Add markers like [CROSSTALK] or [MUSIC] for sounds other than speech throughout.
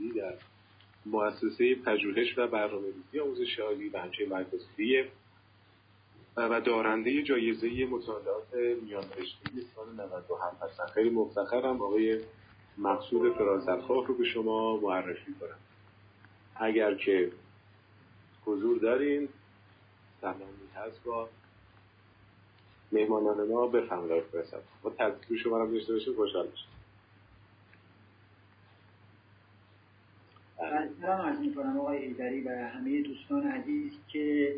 عالی در مؤسسه پژوهش و برنامه‌ریزی آموزش عالی و همچنین مرکز و دارنده جایزه مطالعات میان رشته‌ای سال 97 هستن. خیلی مفتخرم. آقای مقصود فرازدخواه رو به شما معرفی کنم. اگر که حضور دارین سلامی هست با مهمانان ما بفرمایید برسد با تذکیر شما رو داشته باشه خوشحال میشم. سلام عرض می کنم آقای ایدری و همه دوستان عزیز که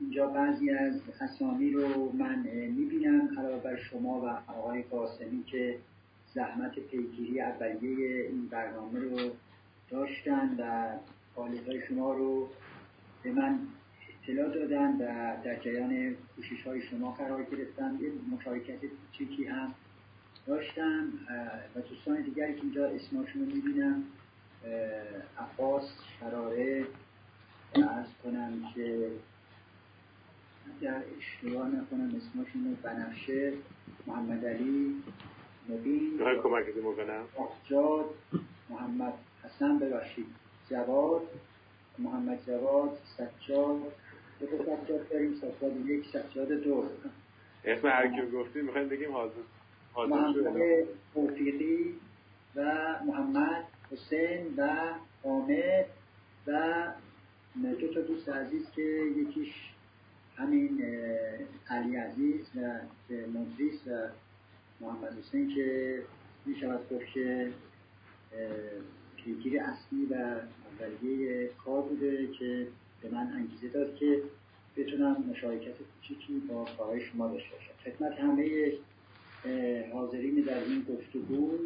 اینجا بعضی از اسامی رو من می‌بینم علاوه بر شما و آقای قاسمی که زحمت پیگیری اولیه این برنامه رو داشتن و های شما رو به من اطلاع دادن و در جریان کوشش های شما قرار گرفتن. یه مشارکت کوچیکی هم داشتم. و دوستان دیگری که اینجا اسمشون رو می‌بینم. عباس شراره ارز کنم که در اشتباه نکنم اسمشون رو بنفشه محمد علی مبین کمک می‌کنم جاد محمد حسن ببخشید جواد محمد جواد سجاد. دو سجاد داریم سجاد یک سجاد دو. اسم هر کی گفتیم می‌خوایم بگیم حاضر حاضر محمد توفیقی و محمد حسین و حامد و دو تا دوست عزیز که یکیش همین علی عزیز و مدریس و محمد حسین که می شود گفت که پیگیر اصلی و اولیه کار بوده که به من انگیزه داد که بتونم مشارکت کوچیکی با کارهای شما داشته باشم. خدمت همه حاضرین در این گفتگو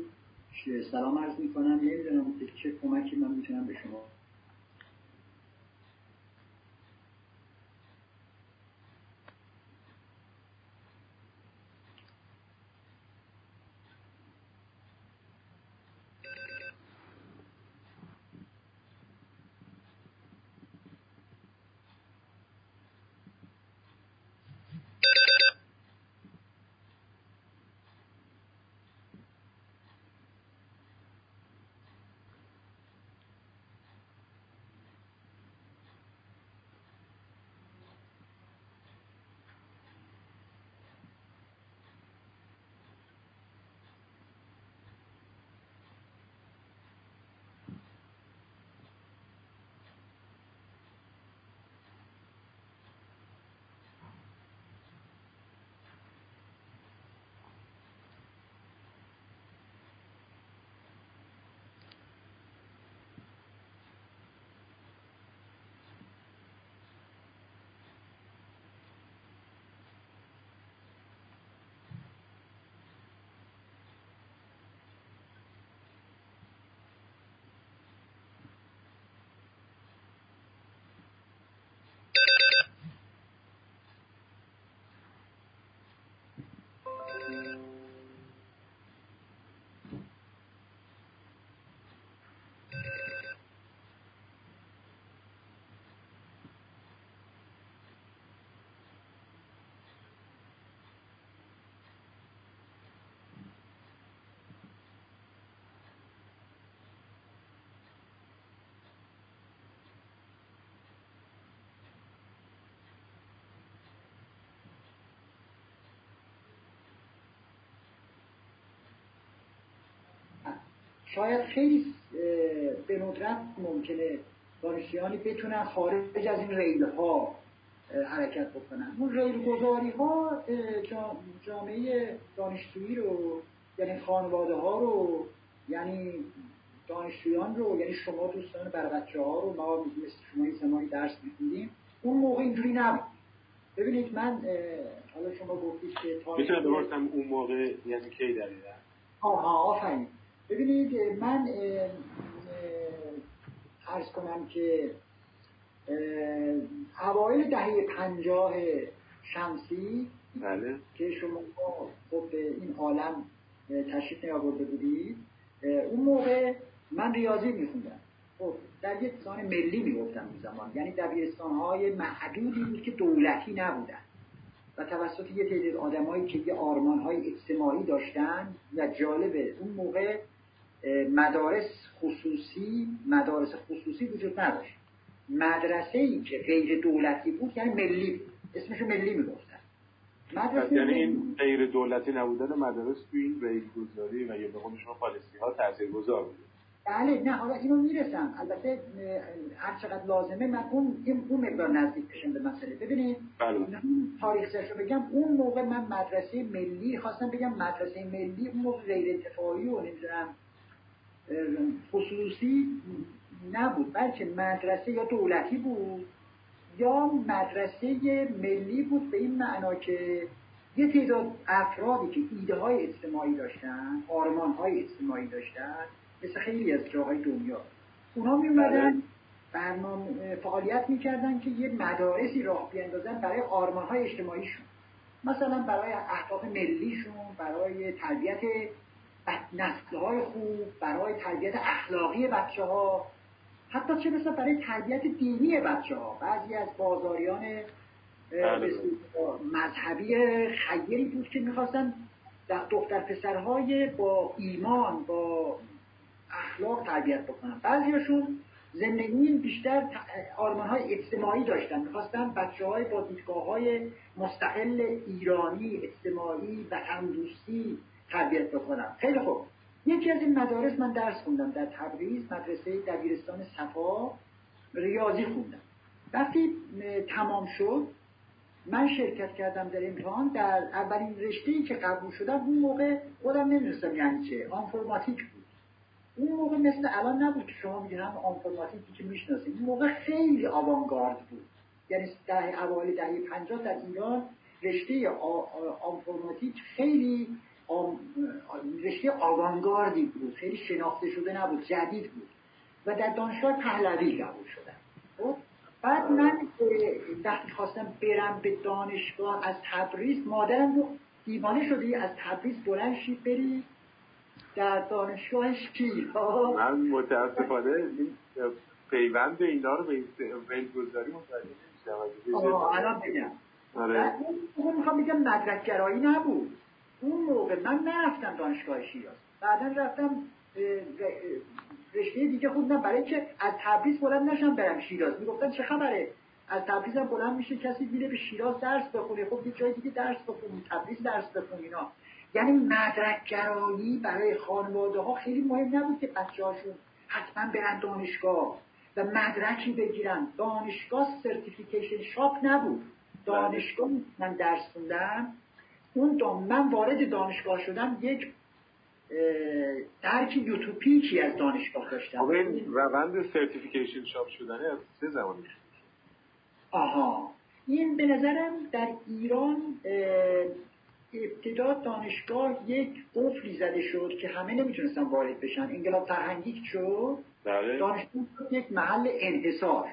سلام عرض می کنم نمی‌دونم چه کمکی من می‌تونم به شما شاید خیلی به ندرت ممکنه دانشجویانی بتونن خارج از این ریل ها حرکت بکنن. اون ریل گذاری ها جامعه دانشجویی رو یعنی خانواده ها رو یعنی دانشجویان رو یعنی شما دوستان بر بچه ها رو ما مثل شما این زمانی درس میخوندیم. اون موقع اینجوری نبود. ببینید من حالا شما گفتید که می‌تونم اون موقع یعنی کی دقیقا؟ آها آفرین. ببینید من ارز کنم که اوایل دهه پنجاه شمسی بله. که شما خب این عالم تشریف نیاورده بودید اون موقع من ریاضی میخوندم خب در یک زمان ملی می‌گفتم اون زمان یعنی دبیرستان های محدودی بود که دولتی نبودن و توسط یه تعداد آدمایی که یه آرمان های اجتماعی داشتن و جالبه اون موقع مدارس خصوصی مدارس خصوصی وجود نداشت. مدرسه ای که غیر دولتی بود یعنی ملی بود. اسمشو ملی می‌گفتن. مدرسه یعنی این غیر دولتی نبودن مدارس تو این ریل گذاری و یا به قول شما پالیسی ها تاثیرگذار بود. بله نه حالا اینو می‌رسم. البته هر چقدر لازمه من اون این اون مقدار نزدیک بشم به مسئله. ببینید بله. تاریخ رو بگم اون موقع من مدرسه ملی خواستم بگم مدرسه ملی اون موقع غیر اتفاقی و نمی‌دونم خصوصی نبود بلکه مدرسه یا دولتی بود یا مدرسه ملی بود به این معنا که یه تعداد افرادی که ایده های اجتماعی داشتن آرمان های اجتماعی داشتن مثل خیلی از جاهای دنیا اونا می اومدن بله. برنامه فعالیت می‌کردن که یه مدارسی راه بیندازن برای آرمان های اجتماعیشون مثلا برای اهداف ملیشون برای تربیت نسل های خوب برای تربیت اخلاقی بچه ها حتی چه مثلا برای تربیت دینی بچه ها بعضی از بازاریان بله. مذهبی خیری بود که می‌خواستن دختر پسرهای با ایمان با اخلاق تربیت بکنن. بعضیشون زندگی بیشتر آرمان های اجتماعی داشتن. می‌خواستن بچه های با دیدگاه های مستقل ایرانی اجتماعی و دوستی تربیت بکنن خیلی خوب. یکی از این مدارس من درس خوندم. در تبریز مدرسه دبیرستان صفا ریاضی خوندم. وقتی تمام شد من شرکت کردم در امتحان. در اولین رشته که قبول شدم اون موقع خودم نمی‌دونستم یعنی چه. آنفرماتیک بود. اون موقع مثل الان نبود که شما میگید هم آنفرماتیکی که می‌شناسید. اون موقع خیلی آوانگارد بود. یعنی ده اوایل دهه پنجاه در ایران رشته آنفرماتیک خیلی رشته آوانگاردی بود. خیلی شناخته شده نبود جدید بود. و در دانشگاه پهلوی قبول شدم. خب بعد من وقتی خواستم برم به دانشگاه از تبریز مادرم رو دیوانه شدی؟ از تبریز بلند شید بری در دانشگاه شیراز من متاسفانه پیوند اینا رو به این گذاری متوجه نمیشم. الان بگم آره. می‌خوام بگم مدرک گرایی نبود. اون موقع من نرفتم دانشگاه شیراز. بعدا رفتم رشته دیگه خوندم. برای که از تبریز بلند نشم برم شیراز. می‌گفتن چه خبره؟ از تبریز هم بلند میشه کسی میره به شیراز درس بخونه. خب یه جای دیگه درس بخون تبریز درس بخون اینا. یعنی مدرک گرایی برای خانواده ها خیلی مهم نبود که بچه هاشون حتما برن دانشگاه و مدرکی بگیرن. دانشگاه سرتیفیکیشن شاپ نبود. دانشگاه من درس خوندم. اون دام من وارد دانشگاه شدم یک درک یوتوپیکی از دانشگاه داشتم. خب این روند سرتیفیکیشن شاپ شدنه از سه زمانی آها. این به نظرم در ایران ابتدا دانشگاه یک قفلی زده شد که همه نمی‌تونستن وارد بشن. انقلاب فرهنگی شد. بله. دانشگاه یک محل انحصار.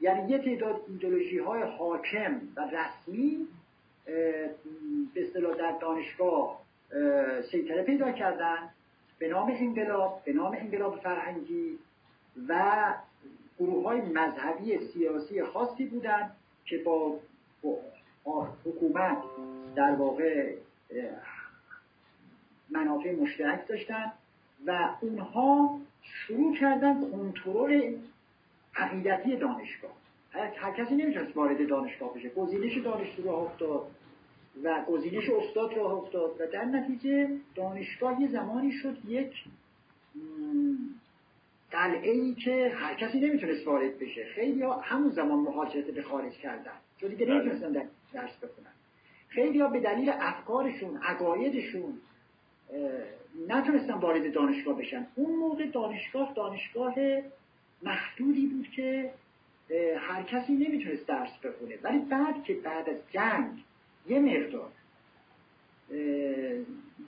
یعنی یه تعداد ایدولوژی های حاکم و رسمی به اصطلاح در دانشگاه سیطره پیدا کردن به نام انقلاب به نام انقلاب فرهنگی و گروه های مذهبی سیاسی خاصی بودند که با حکومت در واقع منافع مشترک داشتن و اونها شروع کردن کنترل عقیدتی دانشگاه. هر کسی نمی‌تونست وارد دانشگاه بشه. گزینش دانشجو راه افتاد. و گزینش استاد راه افتاد. و در نتیجه دانشگاه یه زمانی شد یک قلعه ای که هر کسی نمی‌تونست وارد بشه. خیلی ها همون زمان مهاجرت به خارج کردن. چون دیگه بله. نمی‌تونستن درس بکنن خیلی ها به دلیل افکارشون عقایدشون نتونستن وارد دانشگاه بشن. اون موقع دانشگاه دانشگاه محدودی بود که هر کسی نمی‌تونست درس بخونه. ولی بعد که بعد از جنگ یه مقدار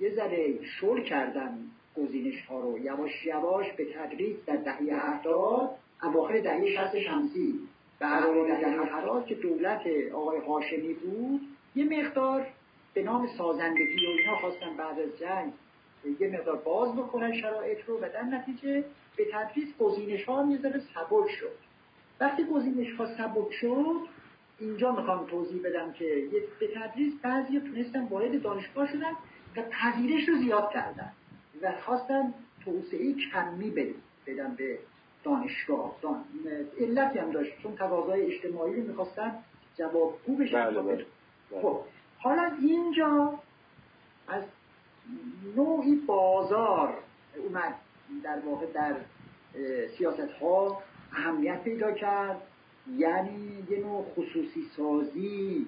یه ذره شل کردن گزینش ها رو. یواش یواش به تدریج در دهه هفتاد اواخر دهه شست شمسی و دهه هفتاد که دولت آقای هاشمی بود یه مقدار به نام سازندگی و اینا خواستن بعد از جنگ یه مقدار باز بکنن شرایط رو و در نتیجه به تدریج گزینش ها یه ذره سبک شد. وقتی گزینش ها سبک شد اینجا می‌خوام توضیح بدم که به تدریج بعضی تونستن وارد دانشگاه شدن و پذیرش رو زیاد کردن و خواستن توسعه کمی بدم به دانشگاه. دان... علتی هم داشت چون تقاضای اجتماعی رو می‌خواستن جوابگو بشن. بله بله. خب حالا اینجا از نوعی بازار اومد در واقع در سیاست ها اهمیت پیدا کرد. یعنی یه نوع خصوصی سازی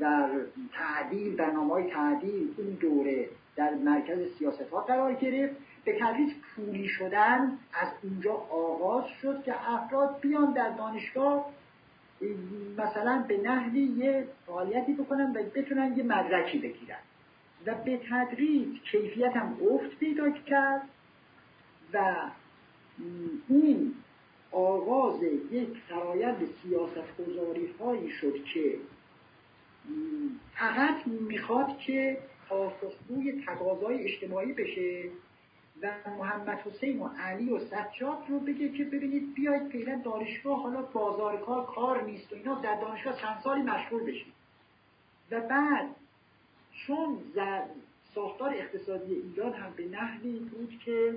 در تعدیل برنامه های تعدیل این دوره در مرکز سیاست ها قرار گرفت. به تدریج پولی شدن از اونجا آغاز شد که افراد بیان در دانشگاه مثلا به نحوی یه فعالیتی بکنن و بتونن یه مدرکی بگیرن. و به تدریج کیفیت هم افت پیدا کرد و این آغاز یک فرایند سیاست گذاری هایی شد که فقط می‌خواد که پاسخگوی تقاضای اجتماعی بشه و محمد حسین و علی و سجاد رو بگه که ببینید بیاید فعلا دانشگاه حالا بازار کار کار نیست و اینا در دانشگاه چند سالی مشغول بشید. و بعد چون ساختار اقتصادی ایران هم به نحوی بود که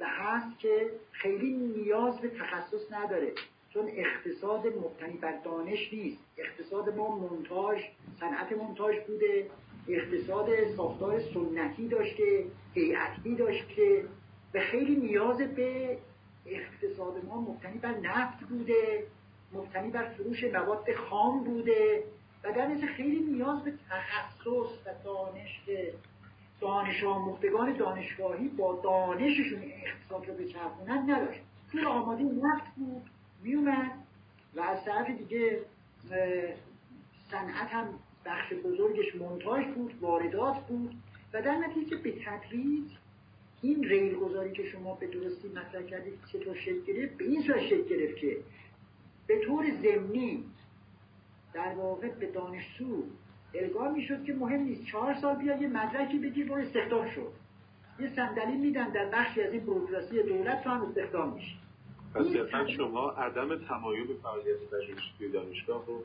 و هست که خیلی نیاز به تخصص نداره چون اقتصاد مبتنی بر دانش نیست. اقتصاد ما منتاج صنعت منتاج بوده. اقتصاد ساختار سنتی داشته هیئتی داشته و خیلی نیاز به اقتصاد ما مبتنی بر نفت بوده مبتنی بر فروش مواد خام بوده. و در خیلی نیاز به تخصص و دانش دانش آموختگان دانشگاهی با دانششون اقتصاد رو بچرخونن نداشت. پول آماده نفت بود میومد و از طرف دیگه صنعت هم بخش بزرگش منتاج بود واردات بود و در نتیجه به تدریج این ریل گذاری که شما به درستی مطرح کردید چطور شکل گرفت به این صورت شکل گرفت که به طور ضمنی در واقع به دانشجو الگاه می‌شد که مهم نیست. چهار سال بیا یه مدرکی بگیر برو استخدام شد یه صندلی میدن در بخشی از این بروکراسی دولت تو هم استخدام میشی. پس شما عدم تمایل به فعالیت پژوهشی توی دانشگاه رو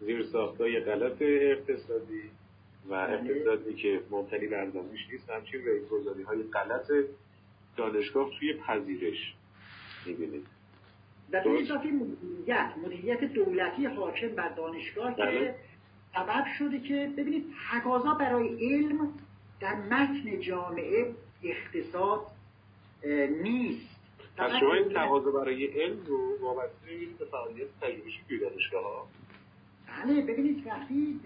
زیر ساختای غلط اقتصادی و بله. اقتصادی که مبتنی بر دانش نیست همچین گذاری های غلط دانشگاه توی پذیرش می‌بینید. و به اضافه مدیریت مدیریت دولتی حاکم بر دانشگاه که بله. سبب شده که ببینید تقاضا برای علم در متن جامعه اقتصاد نیست. پس شما این تقاضا برای علم رو وابسته به فعالیت پژوهشی توی دانشگاه ها بله ببینید وقتی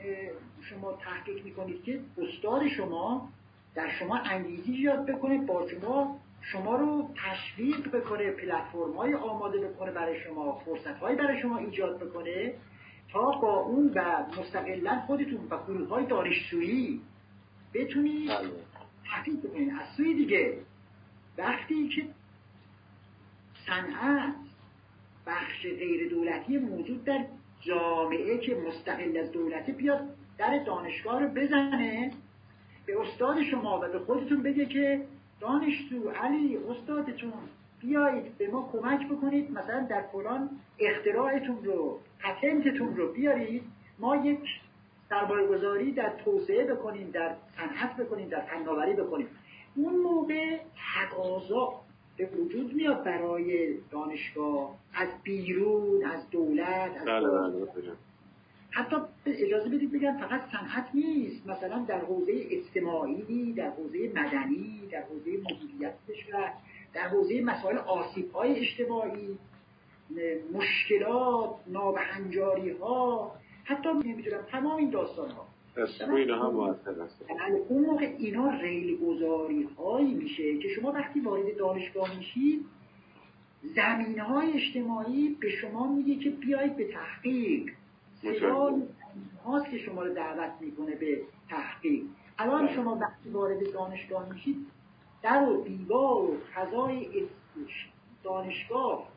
شما تحقیق می‌کنید که استاد شما در شما انگیزی یاد بکنه با شما شما رو تشویق بکنه پلتفرم های آماده بکنه برای شما فرصت برای شما ایجاد بکنه تا با اون و مستقلا خودتون و گروه های دانشجویی بتونید بله. تحقیق بکنید از سوی دیگه وقتی که صنعت بخش غیر دولتی موجود در جامعه که مستقل از دولتی بیاد در دانشگاه رو بزنه به استاد شما و به خودتون بگه که دانشجو علی استادتون بیایید به ما کمک بکنید مثلا در فلان اختراعتون رو پتنتتون رو بیارید. ما یک سرمایه گذاری در توسعه بکنیم در صنعت بکنیم در فناوری بکنیم. اون موقع تقاضا به وجود میاد برای دانشگاه از بیرون از دولت از بله بله حتی اجازه بدید بگم فقط صنعت نیست مثلا در حوزه اجتماعی در حوزه مدنی در حوزه مدیریت کشور. در حوزه مسائل آسیب های اجتماعی مشکلات نابهنجاری ها حتی نمی‌دونم تمام این داستان ها اینا هم اون موقع اینا ریل گذاری هایی میشه که شما وقتی وارد دانشگاه میشید زمین های اجتماعی به شما میگه که بیایید به تحقیق. سیال هاست که شما رو دعوت می‌کنه به تحقیق. الان بله. شما وقتی وارد دانشگاه میشید در و دیوار و فضای دانشگاه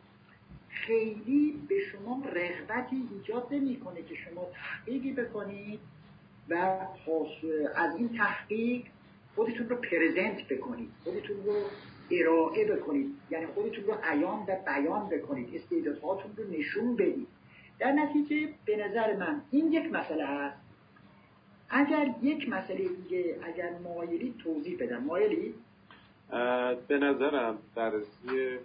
خیلی به شما رغبتی ایجاد نمی‌کنه که شما تحقیقی بکنید و از این تحقیق خودتون رو پرزنت بکنید خودتون رو ارائه بکنید یعنی خودتون رو عیان و بیان بکنید استعدادهاتون رو نشون بدید. در نتیجه به نظر من این یک مسئله هست اگر یک مسئله دیگه اگر مایلی توضیح بدم. مایلی به نظرم بررسی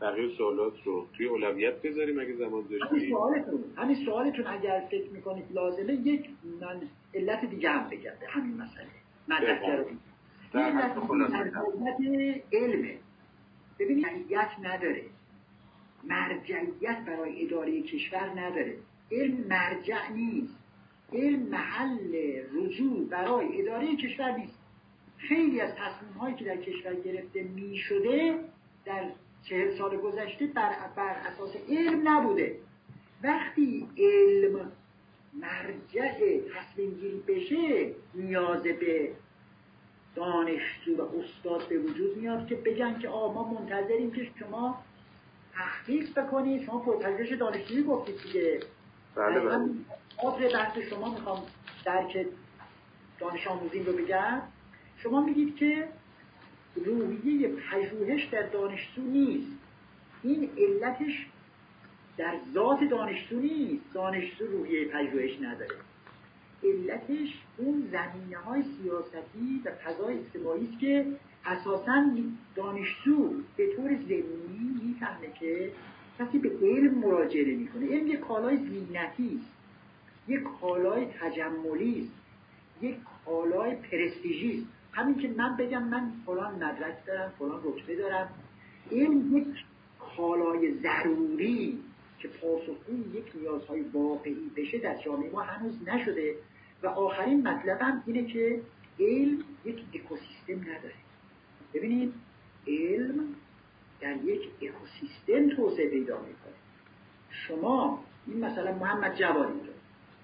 بقیه سوالات رو توی اولویت بذاریم اگه زمان داشتیم. همین سوالتون همین سوالتون اگر فکر می‌کنید لازمه یک من علت دیگه هم بگم. به همین مسئله. من علمه ببینید مرجعیت نداره. مرجعیت برای اداره کشور نداره. علم مرجع نیست. علم محل رجوع برای اداره کشور نیست. خیلی از تصمیم هایی که در کشور گرفته می شده در چهل سال گذشته بر, بر اساس علم نبوده. وقتی علم مرجع تصمیم گیری بشه نیاز به دانشجو و استاد به وجود میاد که بگن که آ ما منتظریم که شما تحقیق بکنید شما پرپژوهش دانشجویی گفتید دیگه. بله بله. بحث شما می‌خوام درک دانش آموزین رو بگم. شما میگید که روحیه پژوهش در دانشجو نیست. این علتش در ذات دانشجو نیست. دانشجو روحیه پژوهش نداره. علتش اون زمینه های سیاستی و فضای اجتماعی است که اساسا دانشجو به طور ضمنی می‌فهمه که کسی به علم مراجعه نمی‌کنه علم یک کالای زینتی است. یک کالای تجملی است. یک کالای پرستیژی است. همین که من بگم من فلان مدرک دارم فلان رتبه دارم. علم یک کالای ضروری که پاسخگوی یک نیازهای واقعی بشه در جامعه ما هنوز نشده و آخرین مطلبم اینه که علم یک اکوسیستم نداره. ببینید علم در یک اکوسیستم توسعه پیدا می‌کنه. شما این مثلا محمد جواد اینجا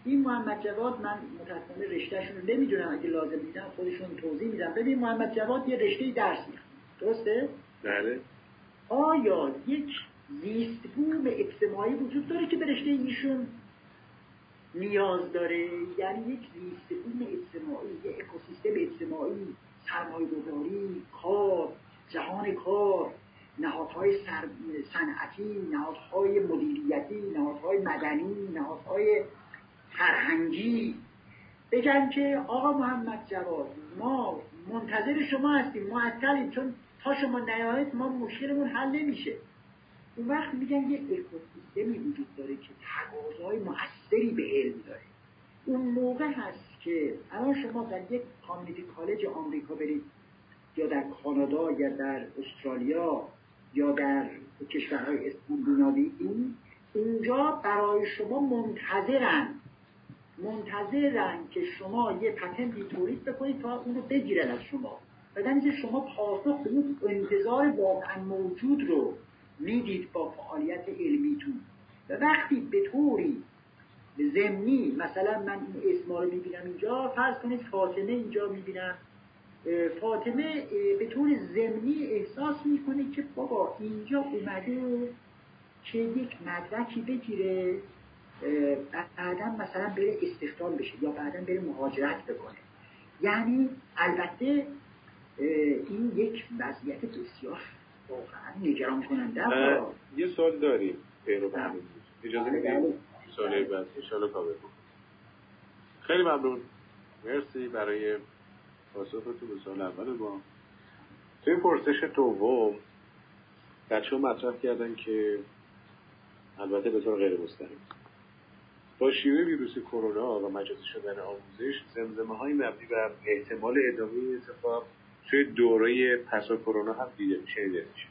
این محمد جواد من متاسفانه رشتهشون رو نمی‌دونم اگه لازم دیدم خودشون توضیح میدم ببین محمد جواد یه رشته درس می‌خونه. درسته؟ بله. آیا یک زیست بوم اجتماعی وجود داره که به رشته ایشون نیاز داره؟ یعنی یک زیست بوم اجتماعی یک اکوسیستم اجتماعی سرمایه گذاری کار جهان کار نهادهای صنعتی نهادهای مدیریتی نهادهای مدنی نهادهای فرهنگی. بگن که آقا محمد جواد ما منتظر شما هستیم معطلیم چون تا شما نیایید ما مشکلمون حل نمیشه. اون وقت میگن یه اکوسیستمی وجود داره که تقاضای موثری به علم داره. اون موقع هست که الان شما در یک کامیونیتی کالج آمریکا برید یا در کانادا یا در استرالیا یا در کشورهای اسکاندیناوی اونجا برای شما منتظرن منتظرن که شما یه پتنتی تولید بکنید تا اونو بگیرن از شما. و در شما پاسخ به اون انتظار واقعا موجود رو می‌دید با فعالیت علمیتون. و وقتی به طوری زمینی مثلا من این اسما رو می‌بینم اینجا فرض کنید فاطمه اینجا می‌بینم. فاطمه به طور زمینی احساس می‌کنه که بابا اینجا اومده که یک مدرکی بگیره. بعدا مثلا بره استخدام بشه یا بعدا بره مهاجرت بکنه. یعنی البته این یک وضعیت بسیار واقعا نگران کننده یه سال داریم پیرو اجازه میدیم بله. بعد انشاءالله کامل خیلی ممنون. مرسی برای پاسختون به سال اول با توی پرسش دوم بچه مطرح کردن که البته به طور غیر مستقیم با شیوع ویروس کرونا و مجازی شدن آموزش زمزمه های مبنی بر احتمال ادامه اتفاق توی دوره پسا کرونا هم دیده میشه میشه.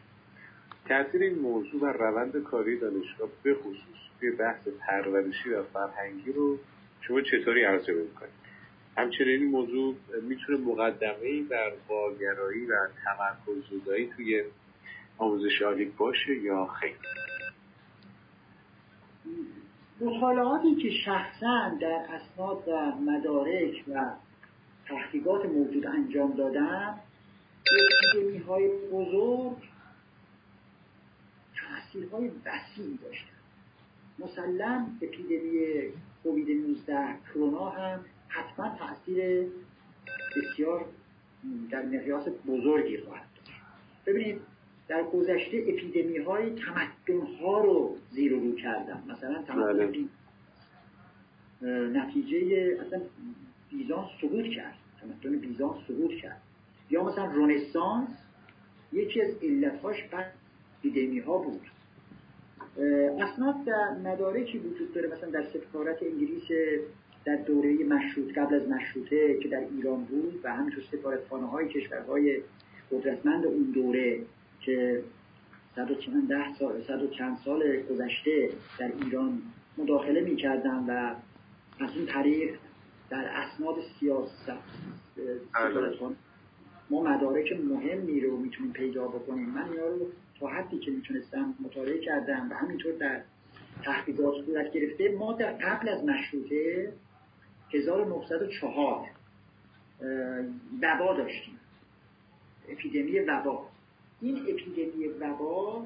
تاثیر این موضوع و روند کاری دانشگاه به خصوص توی بحث پرورشی و فرهنگی رو شما چطوری ارزیابی می‌کنید همچنین این موضوع می‌تونه مقدمه بر واگرایی و تمرکز زدایی توی آموزش عالی باشه یا خیر؟ مطالعاتی که شخصا در اسناد و مدارک و تحقیقات موجود انجام دادم اپیدمی های بزرگ تاثیرهای وسیعی داشتن. مسلم اپیدمی کووید 19 کرونا هم حتما تاثیر بسیار در مقیاس بزرگی خواهد داشت. ببینید در گذشته اپیدمی های تمدن ها رو زیر رو کردن مثلا تمدن بله. نتیجه اصلا بیزان سقوط کرد. تمدن بیزان سقوط کرد. یا مثلا رنسانس یکی از علتهاش اپیدمی ها بود. اسناد در مدارکی وجود داره مثلا در سفارت انگلیس در دوره مشروط قبل از مشروطه که در ایران بود و همینطور سفارتخانه های کشورهای قدرتمند اون دوره که صد و چند ده سال صد و چند سال گذشته در ایران مداخله می‌کردن و از اون طریق در اسناد سیاست بله. ما مدارک مهمی رو می‌تونیم پیدا بکنیم. من اینا رو تا حدی که می‌تونستم مطالعه کردم و همینطور در تحقیقات صورت گرفته. ما در قبل از مشروطه 1904 وبا داشتیم. اپیدمی وبا. این اپیدمی وبا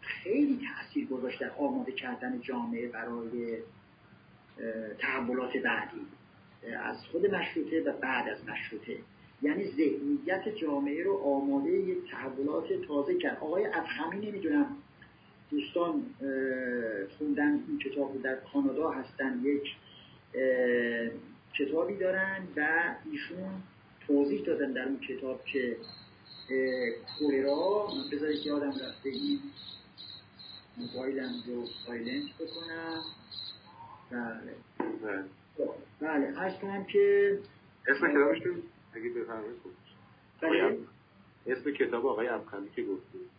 خیلی تاثیر گذاشت در آماده کردن جامعه برای تحولات بعدی. از خود مشروطه و بعد از مشروطه. یعنی ذهنیت جامعه رو آماده یک تحولات تازه کرد. آقای افخمی نمی‌دونم دوستان خوندن این کتاب رو در کانادا هستن یک کتابی دارن و ایشون توضیح دادن در اون کتاب که کولرا من بذارید یادم رفته این موبایلم رو سایلنت بکنم. بله. بله, بله. عرض کنم که اسم کتابش اگه بفرمایید بله. اسم کتاب آقای ابخمی که گفتید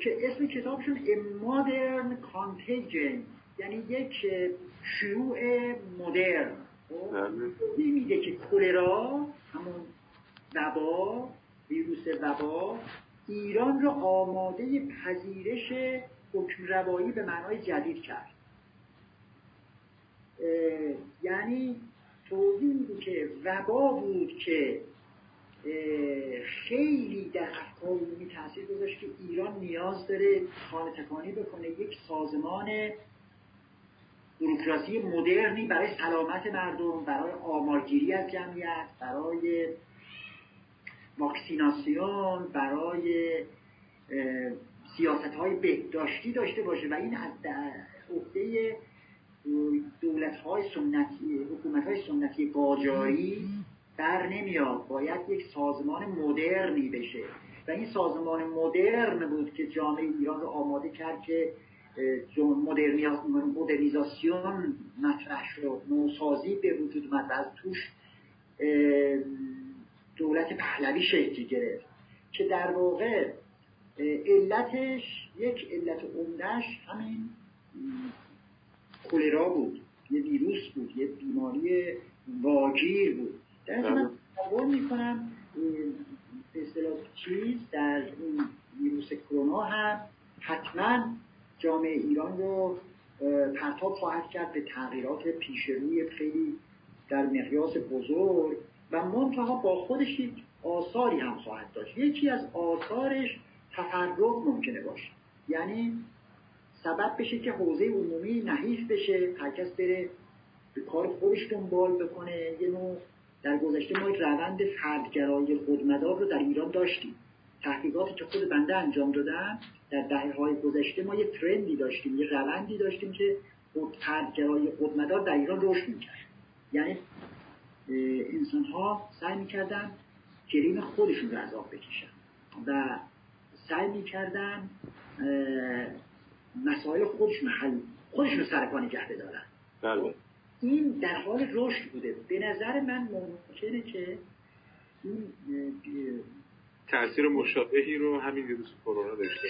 که اسم کتابشون A Modern Contagion. یعنی یک شیوع مدرن. خب؟ بله. میده که کولرا همون وبا ویروس وبا ایران رو آماده پذیرش حکم روایی به معنای جدید کرد. یعنی توضیح میده که وبا بود که خیلی در افکار عمومی تاثیر گذاشت که ایران نیاز داره خانه تکانی بکنه یک سازمان بروکراسی مدرنی برای سلامت مردم برای آمارگیری از جمعیت برای واکسیناسیون برای سیاست های بهداشتی داشته باشه و این از عهده دولت های سنتی حکومت های سنتی قاجاری در نمیاد. باید یک سازمان مدرنی بشه. و این سازمان مدرن بود که جامعه ایران رو آماده کرد که مدرنیزاسیون مطرح شد. نوسازی به وجود اومد و از توش دولت پهلوی شکل گرفت که در واقع علتش یک علت عمدهش همین کولرا بود یه ویروس بود یه بیماری واگیر بود. در من تصور می‌کنم به اصطلاح چیز در این ویروس کرونا هم حتما جامعه ایران رو پرتاب خواهد کرد به تغییرات پیشروی خیلی در مقیاس بزرگ. و منتها با خودش یک آثاری هم خواهد داشت. یکی از آثارش تفرق ممکنه باشه. یعنی سبب بشه که حوزه عمومی نحیف بشه هر کس بره به کار خودش دنبال بکنه. یه نوع در گذشته ما یک روند فردگرایی خودمدار رو در ایران داشتیم. تحقیقاتی که خود بنده انجام دادم در دهه های گذشته ما یه ترندی داشتیم یه روندی داشتیم که فردگرایی خودمدار در ایران رشد می‌کرد. یعنی انسان ها سعی می‌کردن کریم خودشون رو از آب بکشن و سعی می‌کردن مسائل خودشون حل خودشون سر پا نگه بدارن. بله. این در حال رشد بوده. به نظر من ممکنه که این تاثیر مشابهی رو همین ویروس کرونا داشته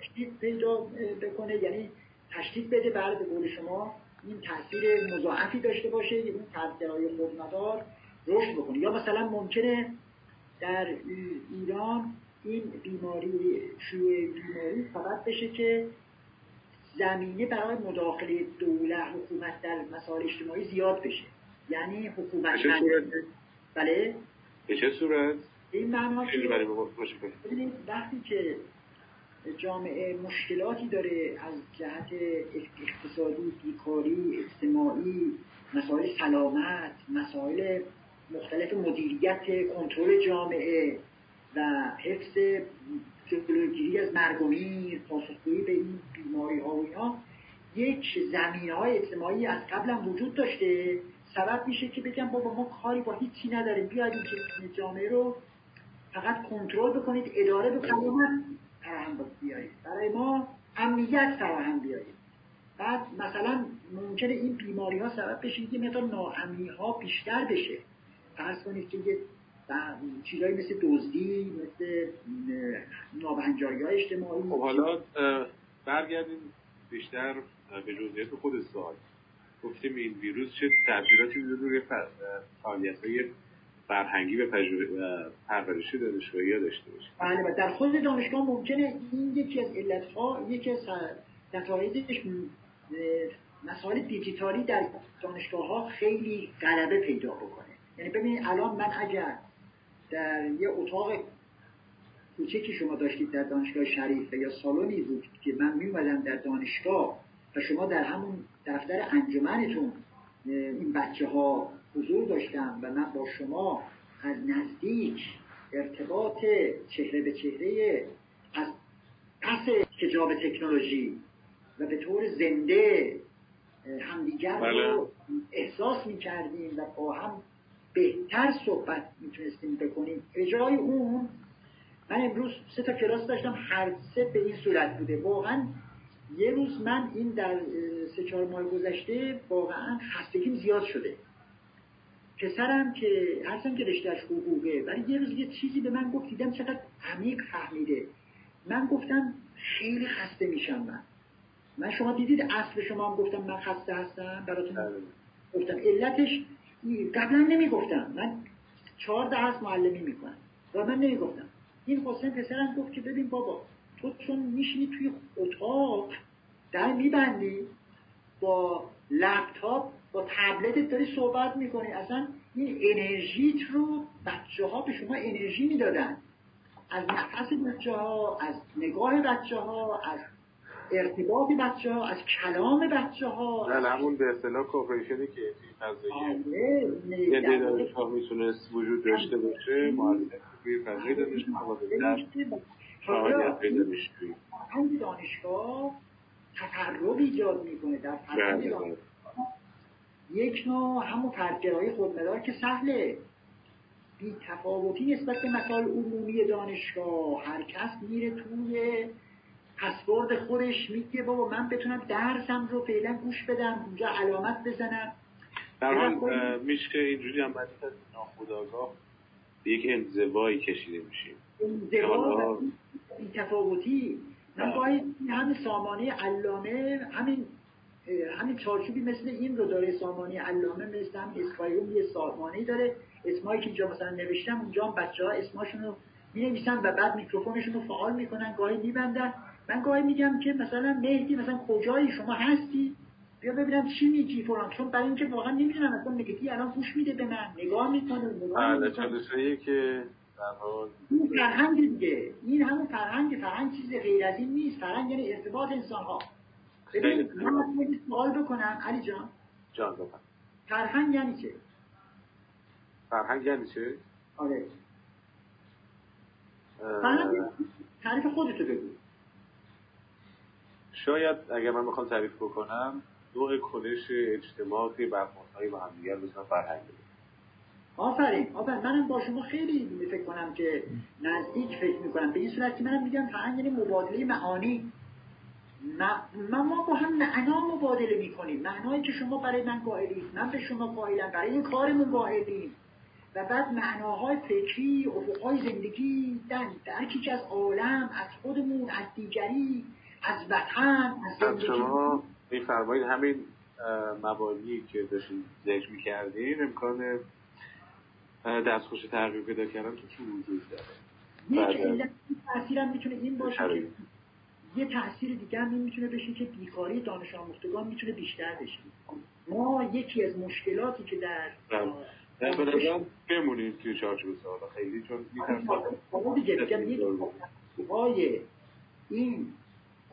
تشدید پیدا بکنه یعنی تشدید بده بعد به قول شما این تاثیر مضاعفی داشته باشه اون تاثیرهای خودمدار رشد بکنه. یا مثلا ممکنه در ایران این بیماری شیوع بیماری فقط بشه که زمینه برای مداخله دولت حکومت در مسائل اجتماعی زیاد بشه. یعنی حکومت بله. به چه صورت؟ این معنی که وقتی که جامعه مشکلاتی داره از جهت اقتصادی بیکاری اجتماعی مسائل سلامت مسائل مختلف مدیریت کنترل جامعه و حفظ جلوگیری از مرگ و میر پاسخگویی به این بیماری ها و اینا. یک زمین های اجتماعی از قبلا وجود داشته. سبب میشه که بگم بابا ما کاری با هیچی نداریم. بیاید این جامعه رو فقط کنترل بکنید اداره به فراهم بیارید برای ما امنیت فراهم بیارید بعد مثلا ممکنه این بیماری ها سبب بشه که مقدار ناامنی ها بیشتر بشه. فرض کنید که یه چیزایی مثل دزدی مثل نابهنجاری های اجتماعی. خب حالا برگردیم بیشتر به جزئیات خود سوال. گفتیم این ویروس چه تاثیراتی میده روی فعالیت های فرهنگی و پرورشی دانشگاهی ها داشته باشه؟ بله در خود دانشگاه ممکنه این یکی از علتها یکی از نتایجش مسائل دیجیتالی در دانشگاه ها خیلی غلبه پیدا بکنه. یعنی ببینید الان من اگر در یه اتاق کوچکی شما داشتید در دانشگاه شریف یا سالونی بود که من میومدم در دانشگاه و شما در همون دفتر انجمنتون این بچه ها حضور داشتم و من با شما از نزدیک ارتباط چهره به چهره از پس کجاب تکنولوژی و به طور زنده همدیگر رو بله. احساس می‌کردیم و با هم بهتر صحبت می‌تونستیم بکنیم. اجرای اون من امروز سه تا کلاس داشتم هر سه به این صورت بوده. واقعا یه روز من این در سه چهار ماه گذشته واقعا خستگیم زیاد شده. پسرم که هرچند که رشتهش حقوقه. ولی یه روز یه چیزی به من گفت دیدم چقدر عمیق فهمیده. من گفتم خیلی خسته میشم من. من شما دیدید اصل شما هم گفتم من خسته هستم؟ براتون بله. گفتم. علتش قبلا نمی‌گفتم. من چهار درس معلمی می‌کنم. و من نمی‌گفتم. این حسین پسرم گفت که ببین بابا تو چون میشینی توی اتاق در میبندی با لپتاپ با تبلتت داری صحبت می‌کنی. اصلا این انرژیت رو بچه ها به شما انرژی می‌دادن. از نفس بچه ها از نگاه بچه ها از ارتباط بچه ها از کلام بچه ها نه همون به اصطلاح کوپریشنی که فضایی یه دانشگاه می‌تونست وجود داشته باشه معلم توی فضای دانشگاه فعالیت پیدا همین دانشگاه تقرب ایجاد می‌کنه در فرهنگ بله، بله. یک نوع همون فردگرایی خودمدار که سهله بی تفاوتی نسبت به مسائل عمومی دانشگاه. هر کس میره توی پسورد خودش میگه بابا من بتونم درسم رو فعلا گوش بدم اونجا علامت بزنم. در حال میشه اینجوری هم باید ناخداگاه به یک انزوایی کشیده میشیم. انزوا تفاوتی من باید همین سامانه علامه همین همین چارچوبی مثل این رو داره سامانه علامه مثل هم اسکایروم یه سامانه داره. اسمایی که اینجا مثلا نوشتم اونجا هم بچه ها اسماشون رو می نویسن و بعد میکروفونشون رو فعال می‌کنن گاهی میبندن. من گاهی میگم که مثلا مهدی مثلا کجایی؟ شما هستی؟ بیا ببینم چی میگی فلان. چون برای اینکه واقعا نمی‌دونم اصلا نگاهی الان گوش میده به من. نگاه می‌کنه نگاه بله که این فرهنگ دیگه. این همون فرهنگ فرهنگ چیز غیر از این نیست. فرهنگ یعنی ارتباط انسان ها ببین من سوال بکنم. علی جان. جان بکن فرهنگ یعنی چه فرهنگ یعنی چه آره. فرهنگ تعریف خودتو بگو. شاید اگر من بخوام تعریف بکنم نوع کنش اجتماعی برخوردهای با هم دیگر بسیار فرهنگ آفرین آفرین. منم با شما خیلی فکر کنم که نزدیک فکر می‌کنم. به این صورت که منم میگم فرهنگ یعنی مبادله معانی. ما, ما با هم معنا مبادله می‌کنیم. معنایی که شما برای من قائلید من به شما قائلم برای این کارمون قائلیم. و بعد معناهای فکری افقهای زندگی در درکی که از عالم از خودمون از دیگری از وطن از زندگی. شما میفرمایید همین مبانی که داشتید ذکر می‌کردین امکان دستخوش تغییر پیدا کردن تو وجود داره؟ یک علت تاثیرم می‌تونه این باشه که یه تاثیر دیگه هم می‌تونه بشه که بیکاری دانش آموختگان می‌تونه بیشتر بشه. ما یکی از مشکلاتی که در بله. به بمونیم توی چارچوب سوال. خیلی چون می‌تونم دیگه دیگه این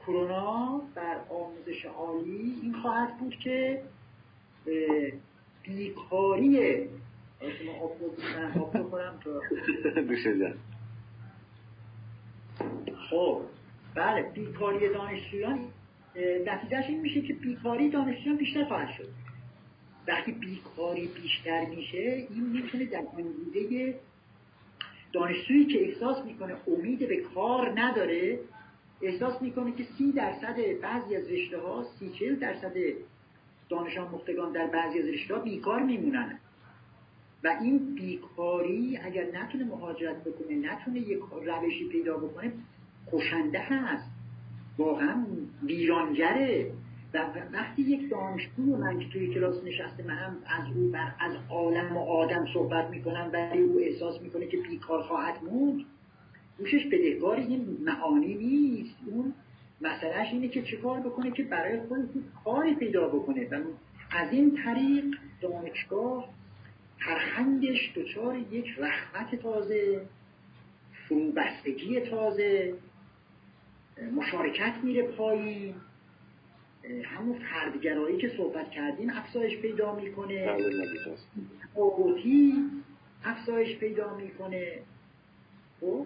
کرونا بر آموزش عالی این خواهد بود که بیکاری [LAUGHS] خب بله بیکاری دانشجویان نتیجهش این میشه که بیکاری دانشجویان بیشتر خواهد شد. وقتی بیکاری بیشتر میشه این می‌تونه در انگیزه دانشجویی که احساس می‌کنه امید به کار نداره احساس می‌کنه که سی درصد بعضی از رشته ها سی چل درصد دانش آموختگان در بعضی از رشته ها بیکار میمونن. و این بیکاری اگر نتونه مهاجرت بکنه نتونه یک روشی پیدا بکنه کشنده هست. واقعا ویرانگره. و وقتی یک دانشجو من که توی کلاس نشسته من از او بر از عالم و آدم صحبت می‌کنم ولی او احساس می‌کنه که بیکار خواهد موند گوشش بدهکار این معانی نیست. اون مسئلهش اینه که چه کار بکنه که برای خودش کاری پیدا بکنه. و از این طریق دانشگاه فرهنگش دچار یک رحمت تازه فروبستگی تازه مشارکت میره پایین. همون فردگرایی که صحبت کردیم افزایش پیدا می‌کنه. آگوتی افزایش پیدا می‌کنه. خب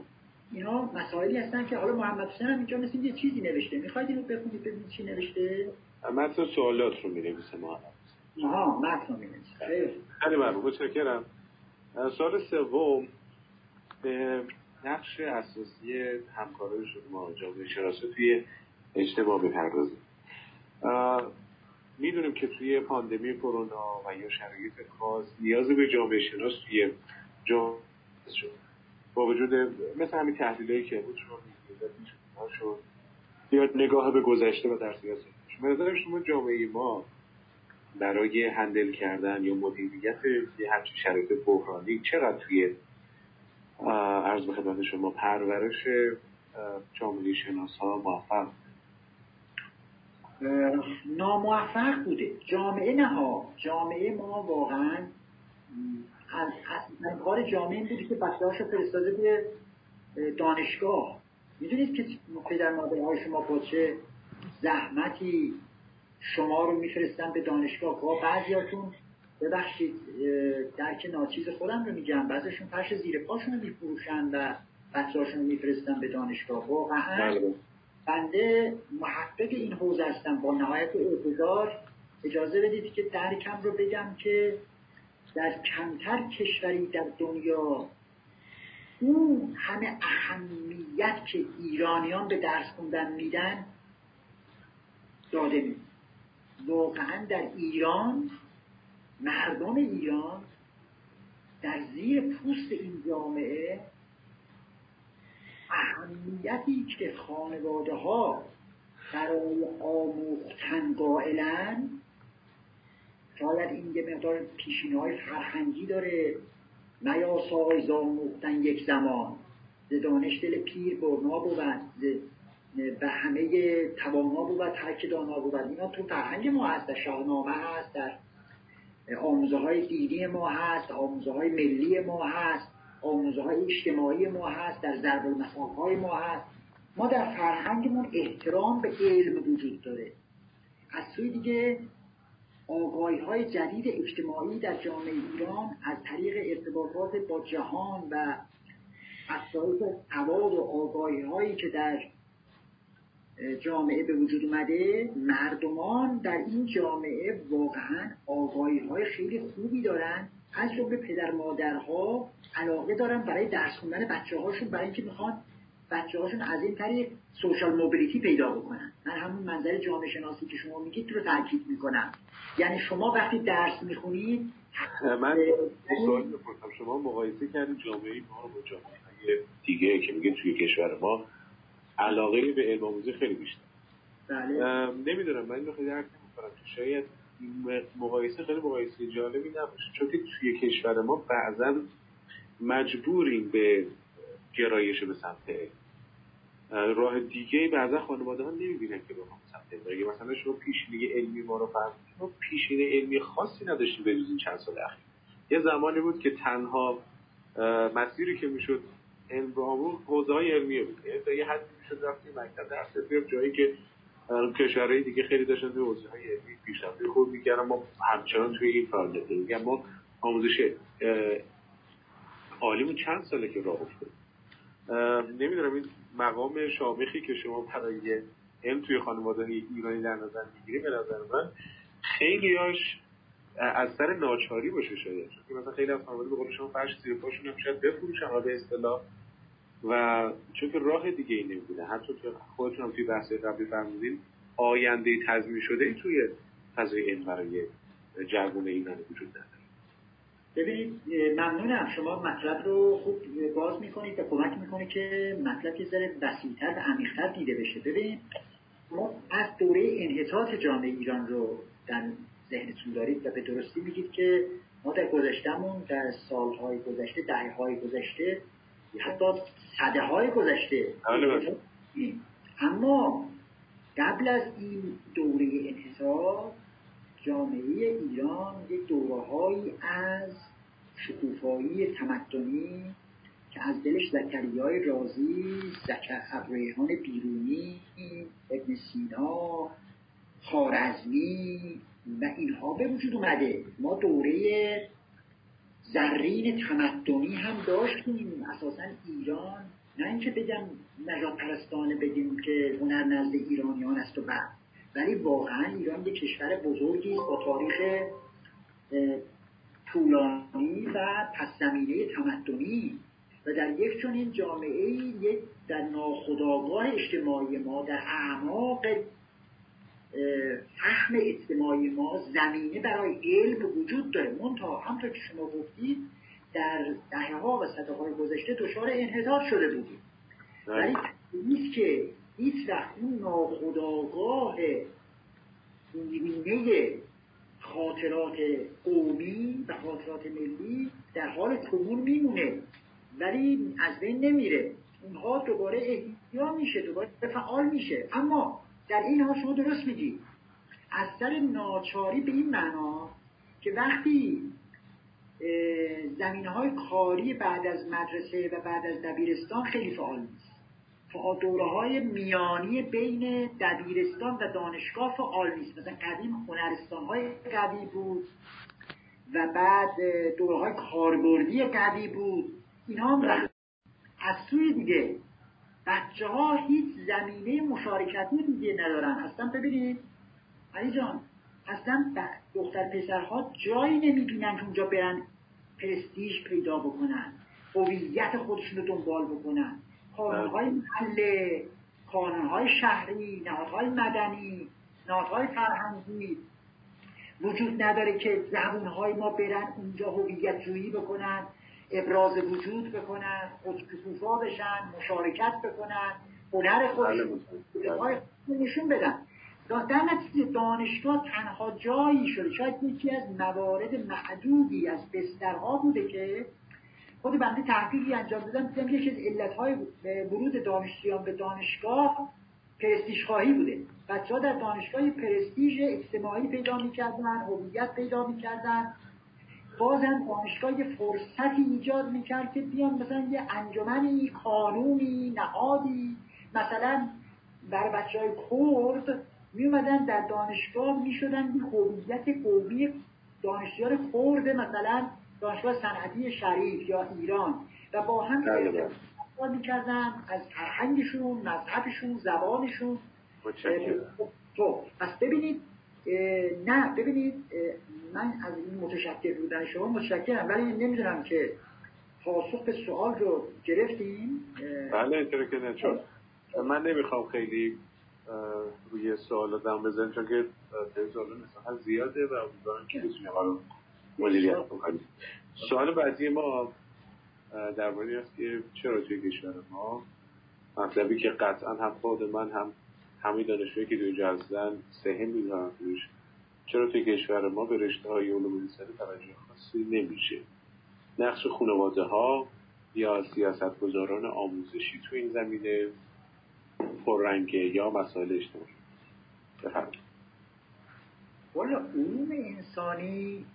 اینا مسائلی هستن که حالا محمد حسین هم اینجا مثل یه چیزی نوشته. می‌خواید اینو بخونید ببینید چی نوشته؟ متن سوالات رو می‌نویسه محمد آها متن رو می‌نویسه خیلی ممنون. متشکرم. سوال سوم. نقش اساسی همکارای شما جامعه شناسه توی اجتماع بپردازیم می‌دونیم که توی پاندمی کرونا و یا شرایط خاص نیاز به جامعه شناس توی جامعه شد. با وجود مثل همین تحلیلایی که بود شد. یا نگاه به گذشته و در سیاست. به نظر شما جامعه ما برای هندل کردن یا مدیریت یه همچین شرایط بحرانی چقدر توی عرض به خدمت شما پرورش جامعه شناس ها موفق ناموفق بوده. جامعه نه ها. جامعه ما واقعا از کار جامعه این بوده که بچه فرستاده به دانشگاه. می‌دونید که پدر مادرهای شما با چه زحمتی شما رو میفرستن به دانشگاه؟ با بعضیاتون ببخشید درک ناچیز خودم رو میگم بعضیشون فرش زیر پاشون رو میفروشن و بچه هاشون رو میفرستن به دانشگاه. واقعا بله. بنده محقق این حوزه هستم. با نهایت اعتدار اجازه بدید که درکم رو بگم که در کمتر کشوری در دنیا اون همه اهمیت که ایرانیان به درس خوندن میدن داده می واقعا در ایران مردم ایران در زیر پوست این جامعه اهمیتی که خانواده ها برای آموختن قائلن شاید این یه مقدار پیشینه های فرهنگی داره میا سایز آموختن یک زمان ز دانش دل پیر برنا بود به همه توانا بود ترک دانا بود. اینا تو فرهنگ ما هست در شاهنامه هست در آموزه های دینی ما هست آموزه های ملی ما هست آموزه های اجتماعی ما هست در ضرب های ما هست. ما در فرهنگمون احترام به علم وجود داره. از سوی دیگه آگاهی های جدید اجتماعی در جامعه ایران از طریق ارتباطات با جهان و افزایش سواد و آگاهی هایی که در جامعه به وجود اومده مردمان در این جامعه واقعا آگاهی های خیلی خوبی دارن. از جمله پدر مادرها علاقه دارن برای درس خوندن بچه هاشون برای اینکه می‌خوان بچه هاشون از این طریق سوشال موبیلیتی پیدا بکنن. من همون منظر جامعه شناسی که شما میگید رو تاکید می‌کنم. یعنی شما وقتی درس می‌خونید من سوال بپرسم شما مقایسه کردید جامعه ما با جامعه دیگه که میگه توی کشور ما علاقه به علم آموزی خیلی بیشتر. بله. نمی‌دونم من اینو خیلی درک نمی‌کنم که شاید مقایسه خیلی مقایسه جالبی نباشه چون که توی کشور ما بعضا مجبوریم به گرایش به سمت راه دیگه بعضا خانواده ها نمی‌بینن که بخوام سمت علم مثلا شما پیشینه علمی ما رو فهم ما پیشینه علمی خاصی نداشتیم به این چند سال اخیر. یه زمانی بود که تنها مسیری که می‌شد علم رو آموخت حوزه های علمیه بود. یعنی یه حدی می‌شد رفتی مکتب درس بیار جایی که کشورهای دیگه خیلی داشتن توی حوزه های علمی پیشرفت خوب می‌کردن. ما همچنان توی این فعالیت میگم ما آموزش عالیمون چند ساله که راه افتاد نمی‌دونم این مقام شامخی که شما برای علم توی خانواده ایرانی در نظر می‌گیری به نظر من خیلی هاش از سر ناچاری باشه شاید. چون مثلا خیلی از خانواده به قول شما فرش زیر پاشون هم شاید بفروشن به اصطلاح و چون که راه دیگه ای نمی‌بینه حتی تو خودتون هم توی بحث قبلی فرمودین آینده تضمین شده توی فضای علم برای جوون ایران وجود نداره. ببینید ممنونم. شما مطلب رو خوب باز می‌کنید و کمک می‌کنید که مطلب یه ذره وسیعتر و عمیقتر دیده بشه. ببینید ما از دوره انحطاط جامعه ایران رو در ذهنتون دارید و به درستی میگید که ما در گذشتهمون در سالهای گذشته دهه های گذشته حتی صده های گذشته بله، بله. اما قبل از این دوره انحصار جامعه ایران یک دورههایی از شکوفایی تمدنی که از دلش زکریای رازی زکر ابریحان بیرونی ابن سینا خارزمی و اینها به وجود اومده ما دوره زرین تمدنی هم داشتیم. اساسا ایران نه اینکه بگم نجات پرستانه بگیم که هنر نزد ایرانیان است و بعد. ولی واقعا ایران یک کشور بزرگی با تاریخ طولانی و پس زمینه تمدنی. و در یک چنین جامعه یک در ناخودآگاه اجتماعی ما در اعماق فهم اجتماعی ما زمینه برای علم وجود داره. منتها همطور که شما گفتید در دهه ها و صده های گذشته دچار انحطاط شده بودیم. بله. ولی نیست که هیچ وقت اون ناخداگاه نیمینه خاطرات قومی و خاطرات ملی در حال کنون میمونه ولی از بین نمیره. اونها دوباره احیا میشه دوباره فعال میشه. اما در این حال شما درست میگی. از سر ناچاری به این معنا که وقتی زمینه های کاری بعد از مدرسه و بعد از دبیرستان خیلی فعال نیست. دوره های میانی بین دبیرستان و دانشگاه فعال نیست. مثلا قدیم هنرستان های قوی بود و بعد دوره های کاربردی قوی بود. اینا هم. از سوی دیگه بچه ها هیچ زمینه مشارکتی دیگه ندارن. اصلا ببینید. علی جان اصلا دختر پسرها جایی نمی‌بینن که اونجا برن پرستیژ پیدا بکنن هویت خودشون رو دنبال بکنن. قانونهای محله قانونهای شهری نهادهای مدنی نهادهای فرهنگی. وجود نداره که زبونهای ما برن اونجا هویت جویی بکنن. ابراز وجود بکنن خودکفوفا بشن مشارکت بکنن هنر خودشون بله، نشون بدن. در نتیجه دانشگاه تنها جایی شده. شاید یکی از موارد معدودی از بسترها بوده که خود بنده تحقیقی انجام دادم دیدم یکی از علتهای ورود دانشجویان به دانشگاه پرستیژ خواهی بوده. بچه ها در دانشگاه پرستیژ اجتماعی پیدا می‌کردن هویت پیدا می‌کردن. بازم دانشگاه یه فرصتی ایجاد می‌کرد که بیان مثلا یه انجمنی قانونی نهادی. مثلا بر بچه های کرد می اومدن در دانشگاه می شدن هویت قومی دانشجویان کرد مثلا دانشگاه صنعتی شریف یا ایران. و با هم بله. می‌کردن از فرهنگشون مذهبشون زبانشون. تو پس ببینید نه ببینید من از این متشکر بودن شما متشکرم ولی نمی‌دونم که پاسخ به سوال رو گرفتیم بله چرا چون من نمی‌خوام خیلی روی سوال دم بزنیم چون که سوال مثلا زیاده و امیدوارم که بتونیم مدیریت بکنیم سوال بعدی ما درباره است که چرا توی کشور ما مطلبی که قطعا هم خود من هم همه دانشجویی که توی هستن سهم می‌ذارن توش چرا توی کشور ما به رشته های علوم انسانی توجه خاصی نمیشه؟ نقش خانواده ها یا سیاست گذاران آموزشی تو این زمینه پررنگه یا مسائل اجتماعی؟ بفرمایید. والا علوم انسانی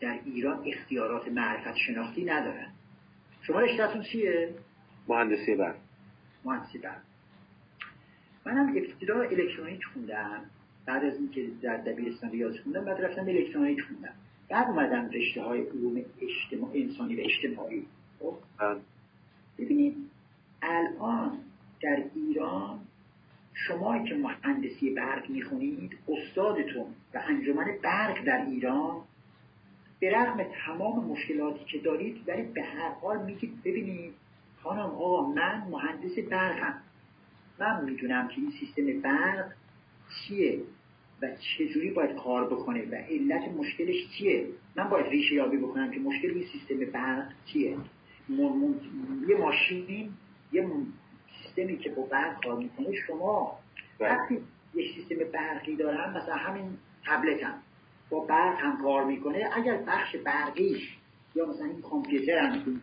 در ایران اختیارات معرفت شناختی ندارن. شما رشتهتون چیه؟ مهندسی برق مهندسی برق منم ابتدا الکترونیک خوندم. بعد از اینکه در دبیرستان ریاضی خوندم بعد رفتم الکترونیک خوندم. بعد اومدم رشته های علوم اجتماع انسانی و اجتماعی. خب. ببینید الان در ایران شما که مهندسی برق می‌خونید استادتون و انجمن برق در ایران به رغم تمام مشکلاتی که دارید ولی به هر حال میگید ببینید خانم آقا من مهندس برقم. من می‌دونم که این سیستم برق چیه و چجوری باید کار بکنه و علت مشکلش چیه. من باید ریشه یابی بکنم که مشکل این سیستم برق چیه. یه ماشین یه سیستمی که با برق کار می‌کنه شما بله. وقتی یه سیستم برقی دارم مثلا همین تبلتم با برق هم کار می‌کنه. اگر بخش برقیش یا مثلا این کامپیوتر هم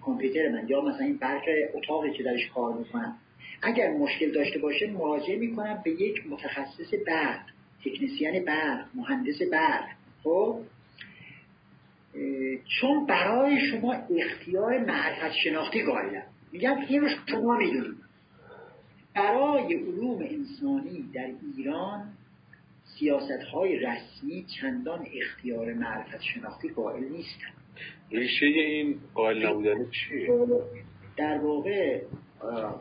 کامپیوتر من یا مثلا این برق اتاقی که درش کار می‌کنم اگر مشکل داشته باشه مراجعه می‌کنم به یک متخصص برق تکنسیان برق مهندس برق. خب؟ چون برای شما اختیار معرفت شناختی قائلم. میگم این رو شما می‌دونید. برای علوم انسانی در ایران سیاست های رسمی چندان اختیار معرفت شناختی قائل نیستن. ریشه این قائل نبودن چیه؟ در واقع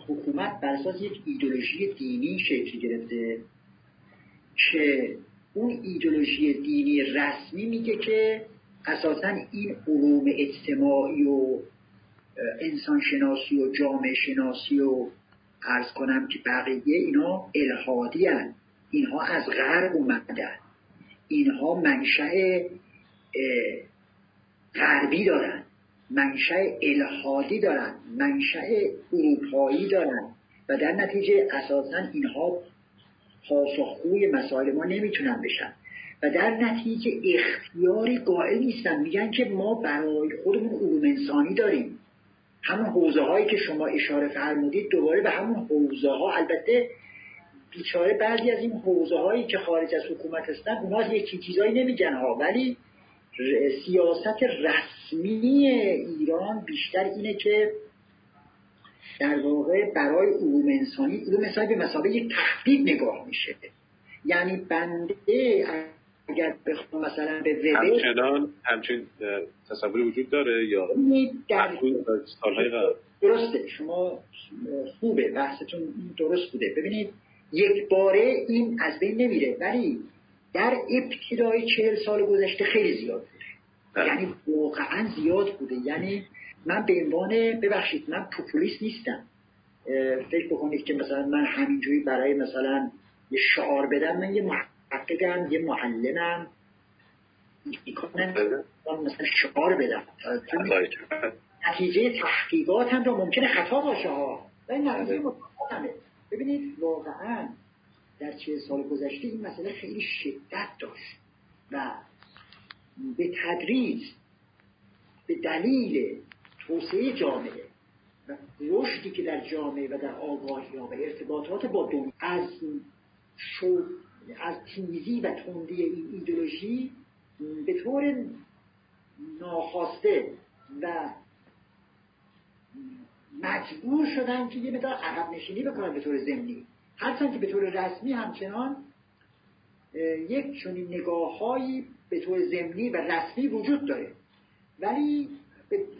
حکومت بر اساس یک ایدولوژی دینی شکل گرفته که اون ایدولوژی دینی رسمی میگه که اساسا این علوم اجتماعی و انسان شناسی و جامعه شناسی و ارز کنم که بقیه اینا الهادی هن. اینها از غرب اومدن اینها منشأ غربی دارن منشأ الهادی دارن منشأ اروپایی دارن و در نتیجه اساسا اینها پاسخگوی مسائل ما نمی‌تونن بشن. و در نتیجه اختیاری قائل نیستن میگن که ما برای خودمون علوم انسانی داریم. همون حوزه هایی که شما اشاره فرمودید دوباره به همون حوزه ها البته بیچاره بعضی از این حوزه هایی که خارج از حکومت هستن اونها یه چیزایی نمیگن ها. ولی سیاست رسمی ایران بیشتر اینه که در واقع برای علوم انسانی علوم انسانی به مسابقه یک تهدید نگاه میشه. یعنی بنده اگر بخوام مثلا به وبر همچنان همچین تصوری وجود داره یا در درسته. شما خوبه بحثتون درست بوده. ببینید یک باره این از بین نمیره. ولی در ابتدای چهل سال گذشته خیلی زیاد بوده. بله. یعنی واقعا زیاد بوده. یعنی من به عنوان ببخشید من پوپولیست نیستم. فکر بکنید که مثلا من همینجوری برای مثلا یه شعار بدم من یه محققم یه معلمم. مثلا شعار بدم. نتیجه تحقیقات هم رو ممکنه خطا باشه ها. ببینید واقعا در چه سال گذشته این مسئله خیلی شدت داشت و به تدریج به دلیل توسعه جامعه و رشدی که در جامعه و در آگاهی و ارتباطات با دنیا از شو از تیزی و تندی این ایدولوژی به طور ناخواسته و مجبور شدن که یه مدار عقب نشینی بکنن به طور زمینی هرچند که به طور رسمی همچنان یک چنین نگاههایی به طور زمینی و رسمی وجود داره. ولی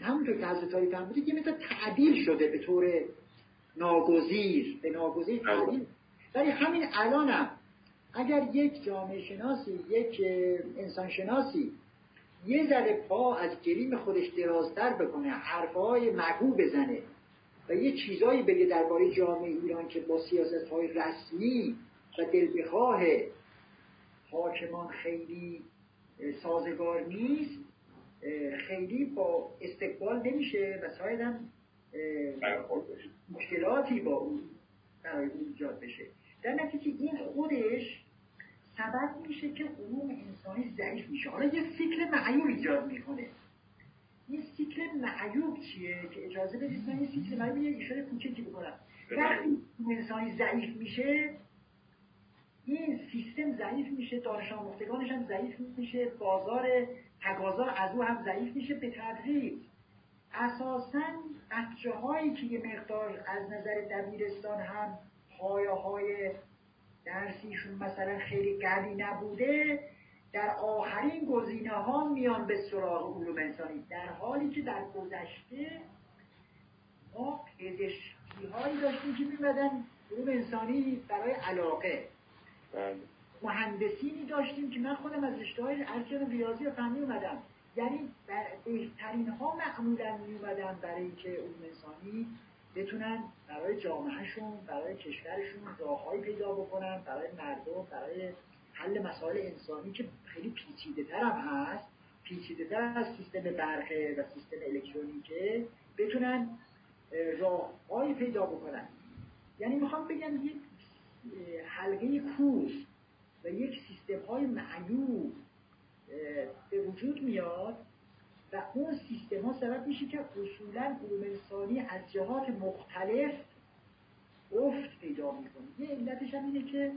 همونطور که حضرت علی فرمودید یه مدار تعدیل شده به طور ناگزیر به ناگزیر تعدیل ولی همین الانم اگر یک جامعه شناسی یک انسان شناسی یه ذره پا از گریم خودش درازتر بکنه حرفهای مگو بزنه و یه چیزایی بگه درباره جامعه ایران که با سیاست های رسمی و دلبخواه حاکمان خیلی سازگار نیست خیلی با استقبال نمیشه و شاید هم مشکلاتی با اون برای اون ایجاد بشه. در نتیجه این خودش سبب میشه که علوم انسانی ضعیف میشه. حالا یه فکر معیوب ایجاد می‌کنه. این سیکل معیوب چیه که اجازه بدید من این سیکل معیوب یه اشاره کوچکی بکنم. وقتی انسانی ضعیف میشه این سیستم ضعیف میشه دانش آموختگانش هم ضعیف میشه بازار تقاضا از او هم ضعیف میشه به تدریج. اساسا بچه هایی که یه مقدار از نظر دبیرستان هم پایه های درسیشون مثلا خیلی قوی نبوده در آخرین گزینه ها میان به سراغ علوم انسانی. در حالی که در گذشته ما پزشکی هایی داشتیم که میمدن علوم انسانی برای علاقه. بله. مهندسینی داشتیم که من خودم از رشته های ریاضی و فنی اومدم. یعنی بهترین ها معمولا می اومدن برای اینکه علوم انسانی بتونن برای جامعهشون برای کشورشون راههایی پیدا بکنن برای مردم برای حل مسائل انسانی که خیلی پیچیده تر هم هست. پیچیده تر از سیستم برقه و سیستم الکترونیکه بتونن راههایی پیدا بکنن. یعنی می‌خوام بگم یک حلقه کورس و یک سیستم های معیوب به وجود میاد و اون سیستم ها سبب میشه که اصولا علوم انسانی از جهات مختلف افت پیدا می‌کنه. یه علتش هم اینه که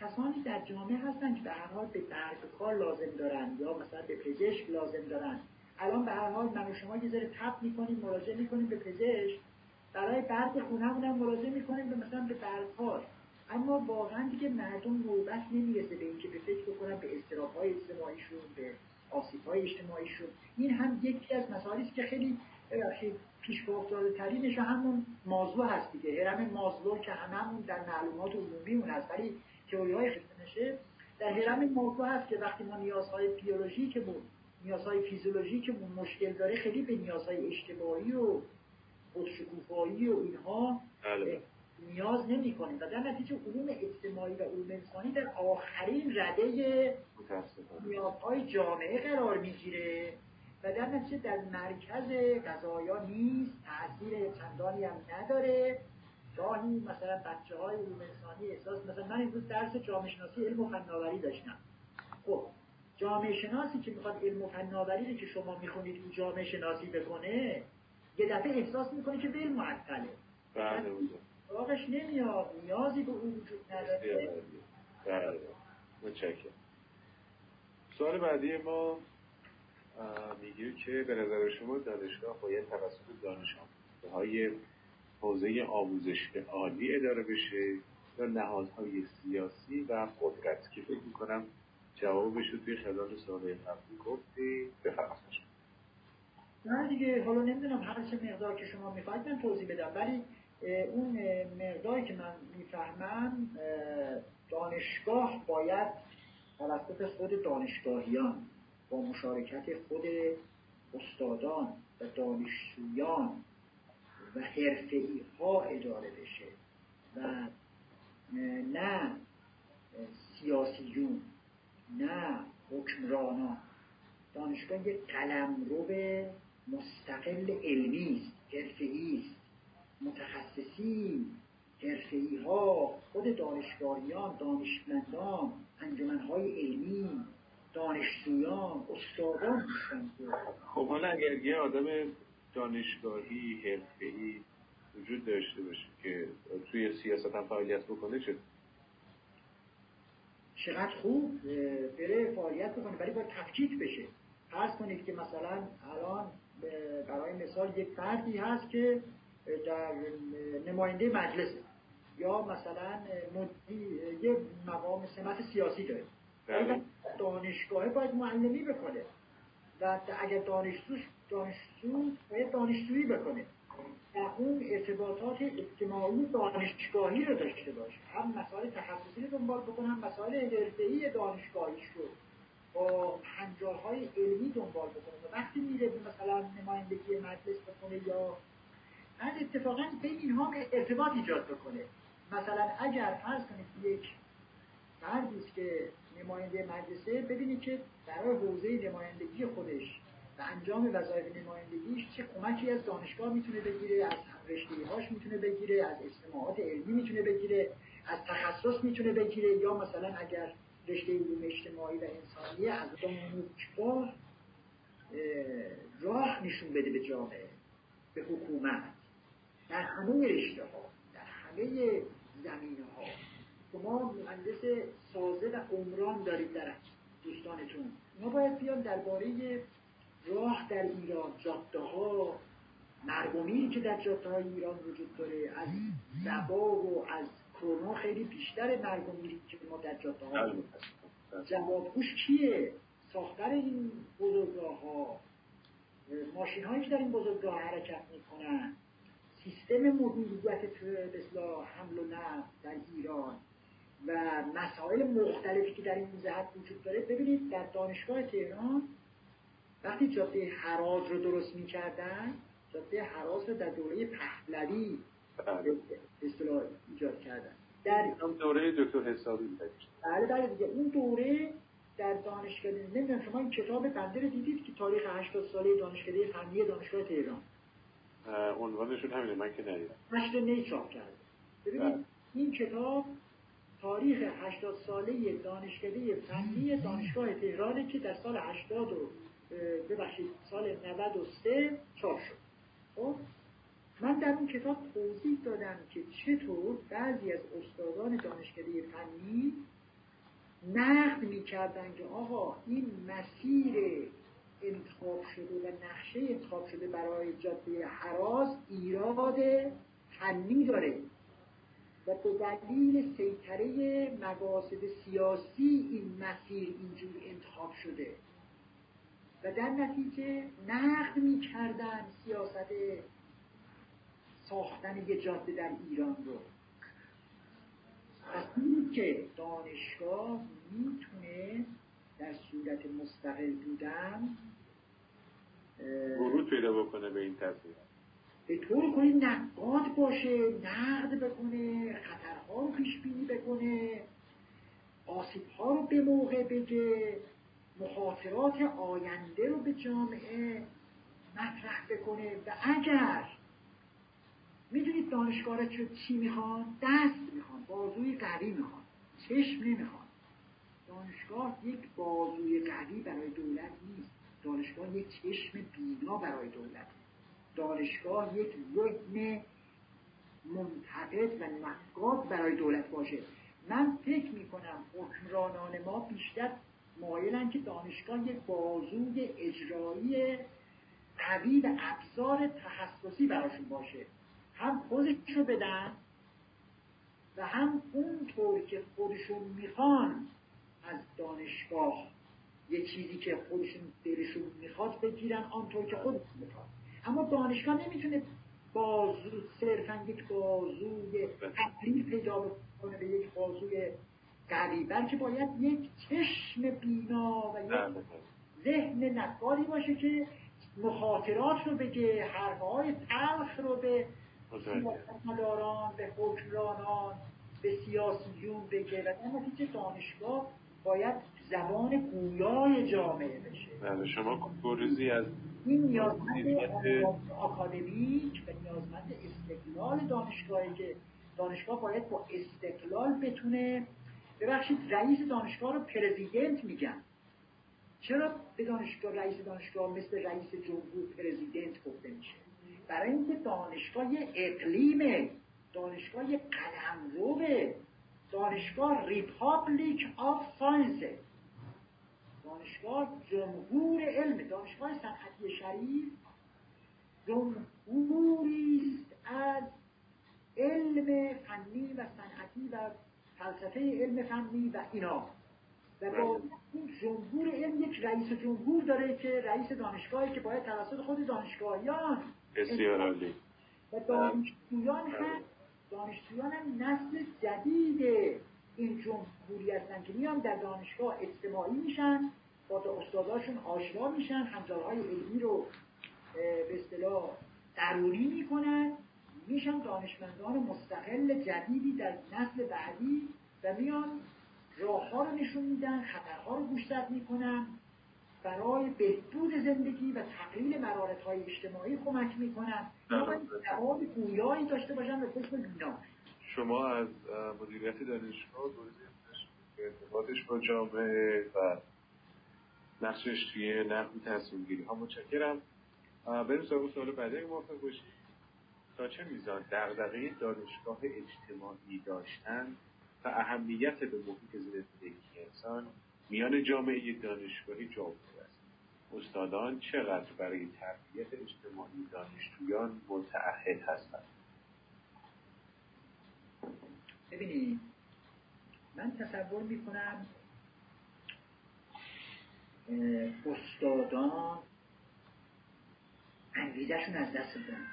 کسانی در جامعه هستن که به هر حال به برگ کار لازم دارن یا مثلا به پزشک لازم دارن الان به هر حال من و شما یه ذره تپ می‌کنیم مراجعه می‌کنیم به پزشک. برای برق خونهمون هم مراجعه می‌کنیم به مثلا به برگ اما واقعا دیگه مردم نوبت نمی‌رسه به اینکه به فکر بکنن به اضطراب های اجتماعیشون به آسیب های اجتماعیشون. این هم یکی از مسائلی است که خیلی پیش افتاده ترینش همون موضوع هست دیگه. هرم مازلو که هممون در معلومات عمومی هست. ولی تئوری های نشه در هرم موضوع هست که وقتی ما نیازهای بیولوژیکمون نیازهای فیزیولوژیکمون مشکل داره خیلی به نیازهای اجتماعی و خودشکوفایی و اینها بله. نیاز نمی کنیم و در نتیجه علوم اجتماعی و علوم انسانی در آخرین رده نیازهای جامعه قرار می‌گیره. و در نتیجه در مرکز قضایا نیست تاثیر چندانی هم نداره. گاهی مثلا بچه های علوم انسانی احساس مثلا من امروز درس جامعه شناسی علم و فناوری داشتم. خب جامعه شناسی که می‌خواد علم و فناوری رو که شما می‌خونید اون جامعه شناسی بکنه یه دفعه احساس می‌کنه که علم معطله. بله راقش نمیاد نیازی به او وجود نداره. بله متشکرم. سوال بعدی ما میگه که به نظر شما دانشگاه باید توسط دانش های حوزه آموزش عالی اداره بشه یا نهادهای سیاسی و قدرت که فکر می‌کنم جوابش رو توی خلال سال قبلی گفتی. بفرمایید. نه دیگه حالا نمی‌دونم هر چه مقدار که شما می‌خواید من توضیح بدم. ولی اون مقداری که من می‌فهمم دانشگاه باید توسط خود دانشگاهیان با مشارکت خود استادان و دانشجویان و حرفه‌ای ها اداره بشه و نه سیاسیون نه حکمرانان. دانشگاه یک قلمرو مستقل علمی است حرفه‌ای است. متخصصین حرفه‌ای ها خود دانشگاهیان دانشمندان انجمنهای علمی دانشجویان استادان خب حالا اگر یه آدم دانشگاهی حرفه‌ای وجود داشته باشه که توی سیاست هم فعالیت بکنه چه؟ چقدر خوب بره فعالیت بکنه ولی باید تفکیک بشه. فرض کنید که مثلا الان برای مثال یک فردی هست که در نماینده مجلس یا مثلا یه مقام سمت سیاسی داره. بله. دانشگاه باید معلمی بکنه. و اگر دانشجو دانشجو باید دانشجویی بکنه. و اون ارتباطات اجتماعی دانشگاهی رو داشته باشه. هم مسائل تخصصی رو دنبال بکنه هم مسائل حرفه‌ای دانشگاهیش رو با پنجاه های علمی دنبال بکنه. و وقتی میره مثلا نمایندگی مجلس بکنه یا بعد اتفاقا بین اینها ارتباط ایجاد بکنه. مثلا اگر فرض کنید یک فردی که نماینده مدرسه ببینید که برای حوزه نمایندگی خودش و انجام وظایف نمایندگیش چه کمکی از دانشگاه می‌تونه بگیره از رشته هاش می‌تونه بگیره از اجتماعات علمی می‌تونه بگیره از تخصص می‌تونه بگیره یا مثلا اگر رشته علوم اجتماعی و انسانیه از دانشگاه راه نشون بده به جامعه به حکومت. در همه رشته ها در همه زمینه ها شما مهندس سازه و عمران دارید در دوستانتون. ما باید بیان درباره راه در ایران جاده ها مرگومیری که در جاده های ایران وجود داره از زبا و از کرونا خیلی بیشتر مرگومیری که ما در جاده ها جوابگوش کیه؟ ساختر این بزرگراه ها ماشین هایی که در این بزرگراه حرکت می‌کنن. سیستم مدیریت مثلا حمل و نقل در ایران. و مسائل مختلفی که در این جهت وجود داره. ببینید در دانشگاه تهران وقتی جاده حراز رو درست می‌کردن جاده حراز رو در دوره پهلوی بله. اصطلاح ایجاد کردن. در دوره دکتر حسابی بله بله دیگه. اون دوره در دانشگاه نمی‌دونم شما این کتاب بنده رو دیدید که تاریخ 80 ساله دانشکده فنی دانشگاه تهران. عنوانشون همینه من که ندیدم. نشر نی چاپ کرده ببینید بله. این کتاب تاریخ 80 ساله دانشکده فنی دانشگاه تهرانه که در سال 80 و ببخشید سال 93 چاپ شد. خب من در اون کتاب توضیح دادم که چطور بعضی از استادان دانشکده فنی نقد می‌کردن که آقا این مسیر انتخاب شده و نقشه انتخاب شده برای جاده حراز ایراد فنی داره و به دلیل سیطره مقاصد سیاسی این مسیر اینجور انتخاب شده. و در نتیجه نقد می‌کردن سیاست ساختن یه جاده در ایران رو. این که دانشگاه می‌تونه در صورت مستقل بودن ورود پیدا بکنه به این تصمیم به طور کنی نقاد باشه نقد بکنه خطرها رو پیش بینی بکنه آسیب ها رو به موقع بگه مخاطرات آینده رو به جامعه مطرح بکنه. و اگر می‌دونید دانشگاه چی می‌خوان؟ دست می‌خوان بازوی قوی می‌خوان چشم نمی‌خوان. دانشگاه یک بازوی قوی برای دولت نیست. دانشگاه یک چشم بینا برای دولت. دانشگاه یک ذهن منتقد و نقاد برای دولت باشه. من فکر می‌کنم حکمرانان ما بیشتر مایلن که دانشگاه یک بازوی اجرایی قوی و ابزار تخصصی براشون باشه. هم خودش رو بدن و هم اونطور که خودشون می‌خوان از دانشگاه یه چیزی که خودشون دلشون می‌خواد بگیرن آنطور که خودشون می‌خواد اما دانشگاه نمی‌تونه بازو صرفا یک بازوی تبدیل پیدا کنه به یک بازوی قوی بلکه باید یک چشم بینا و یک بله. ذهن نقالی باشه که مخاطرات رو بگه حرفهای تلخ رو به سیاستمداران به حکمرانان به سیاسیون بگه. و در نتیجه دانشگاه باید زبان گویای جامعه بشه. بله شما گروزی از این نیازمند آکادمیک و نیازمند استقلال دانشگاهی که دانشگاه باید با استقلال بتونه ببخشید رئیس دانشگاه رو president میگن. چرا به دانشگاه رئیس دانشگاه مثل رئیس جمهور president گفته میشه؟ برای اینکه دانشگاه یه اقلیم دانشگاه یه قلمروه دانشگاه republic of science دانشگاه جمهور علم دانشگاه صنعتی شریف جمهوری است از علم فنی و صنعتی و فلسفه علم فنی و اینا. و با این جمهور علم یک رئیس جمهور داره که رئیس دانشگاهی که باید توسط خود دانشگاهیان بسیار عالی. و دانشجویان هم دانشجویان هم نسل جدید این جمهوری هستن که میان در دانشگاه اجتماعی میشن با استاداشون آشنا میشن همزارهای علمی رو به اصطلاح ضروری می‌کنن. میشن دانشمندان مستقل جدیدی در نسل بعدی و میان راه ها رو نشون میدن خطرها رو گوشزد می‌کنن برای بهبود زندگی و تقلیل مرارت های اجتماعی کمک می‌کنن. باید جواب گویایی داشته باشن به قسم بینا شما از مدیریت دانشگاه ارتباطش با جامعه و نقشش توی نقل تصمیم گیری ها متشکرم. بریم سراغ سوال بعدی موافق باشید تا چه میزان دغدغه دانشگاه اجتماعی داشتن؟ اهمیت به محیط زندگی انسان میان جامعه دانشگاهی جا است. استادان چقدر برای تربیت اجتماعی دانشجویان متعهد هستند؟ ببینید من تصور می‌کنم استادان انگیزشون از دست دادن.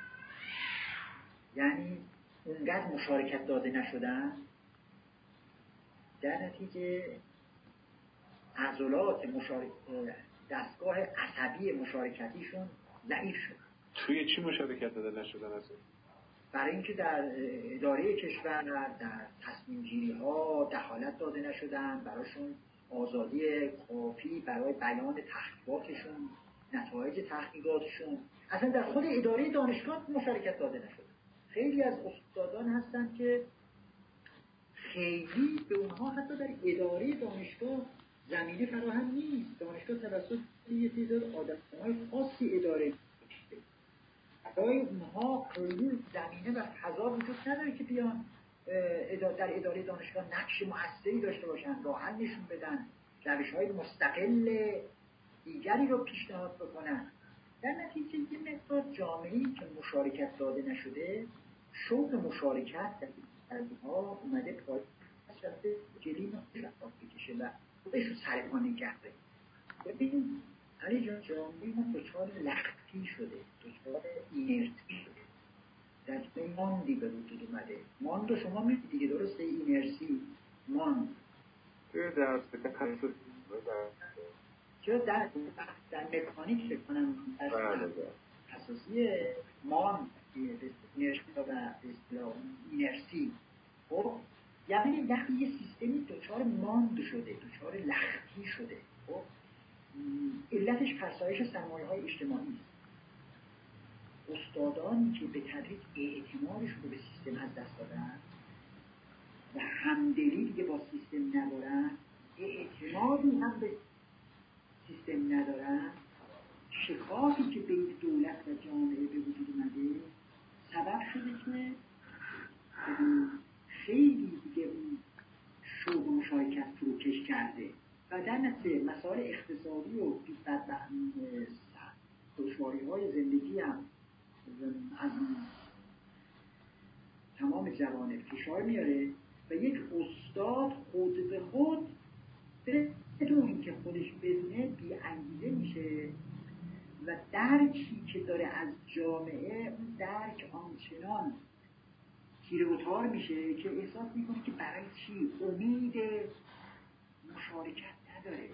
یعنی اونقدر مشارکت داده نشدن در نتیجه عضلات مشارک... دستگاه عصبی مشارکتیشون ضعیف شد. توی چی مشارکت داده نشدن اصلا؟ برای اینکه در اداره کشور در تصمیم گیری ها دخالت داده نشدن براشون آزادی کافی برای بیان تحقیقاتشون نتایج تحقیقاتشون. اصلا در خود اداره دانشگاه مشارکت داده نشده خیلی از استادان هستن که خیلی به اونها حتی در اداره دانشگاه زمینه فراهم نیست. دانشگاه توسط یه تعداد آدم های خاصی اداره برای اونها خیلی زمینه و فضا وجود نداره که بیان در اداره دانشگاه نقش مؤثری داشته باشن راه نشون بدن روش های مستقل دیگری رو پیشنهاد بکنن. در نتیجه یه مقدار جامعه که مشارکت داده نشده شوق مشارکت در ها اومده پای رفته جلی بکشه و خودش رو سر پا نگرده ببین علی جان جامعه ما دچار لختی شده. دچار اینرتی شده. در ماندی به وجود اومده. ماند رو شما می‌دید دیگه. درسته؟ اینرسی ماند. در چرا در در مکانیک فکر کنم. اساسی مان و اینرسی خب یعنی وقتی یه سیستمی دچار ماند شده دچار لختی شده. خب علتش فرسایش سرمایه های اجتماعی است. استادانی که به تدریج اعتمادشون رو به سیستم از دست دادن و همدلی دیگه با سیستم ندارن اعتمادی هم به سیستم ندارن شکافی که بین دولت و جامعه به وجود اومده سبب شده که خیلی دیگه اون شوق مشارکت فروکش کرده. و در نتیجه مسائل اقتصادی و دشواری های زندگی هم از تمام جوانب فشار میاره و یک استاد خود به خود بدون اینکه خودش بدونه بی انگیزه میشه. و درکی که داره از جامعه اون درک آنچنان تیره و میشه که احساس می‌کنه که برای چی؟ امید مشارکت نداره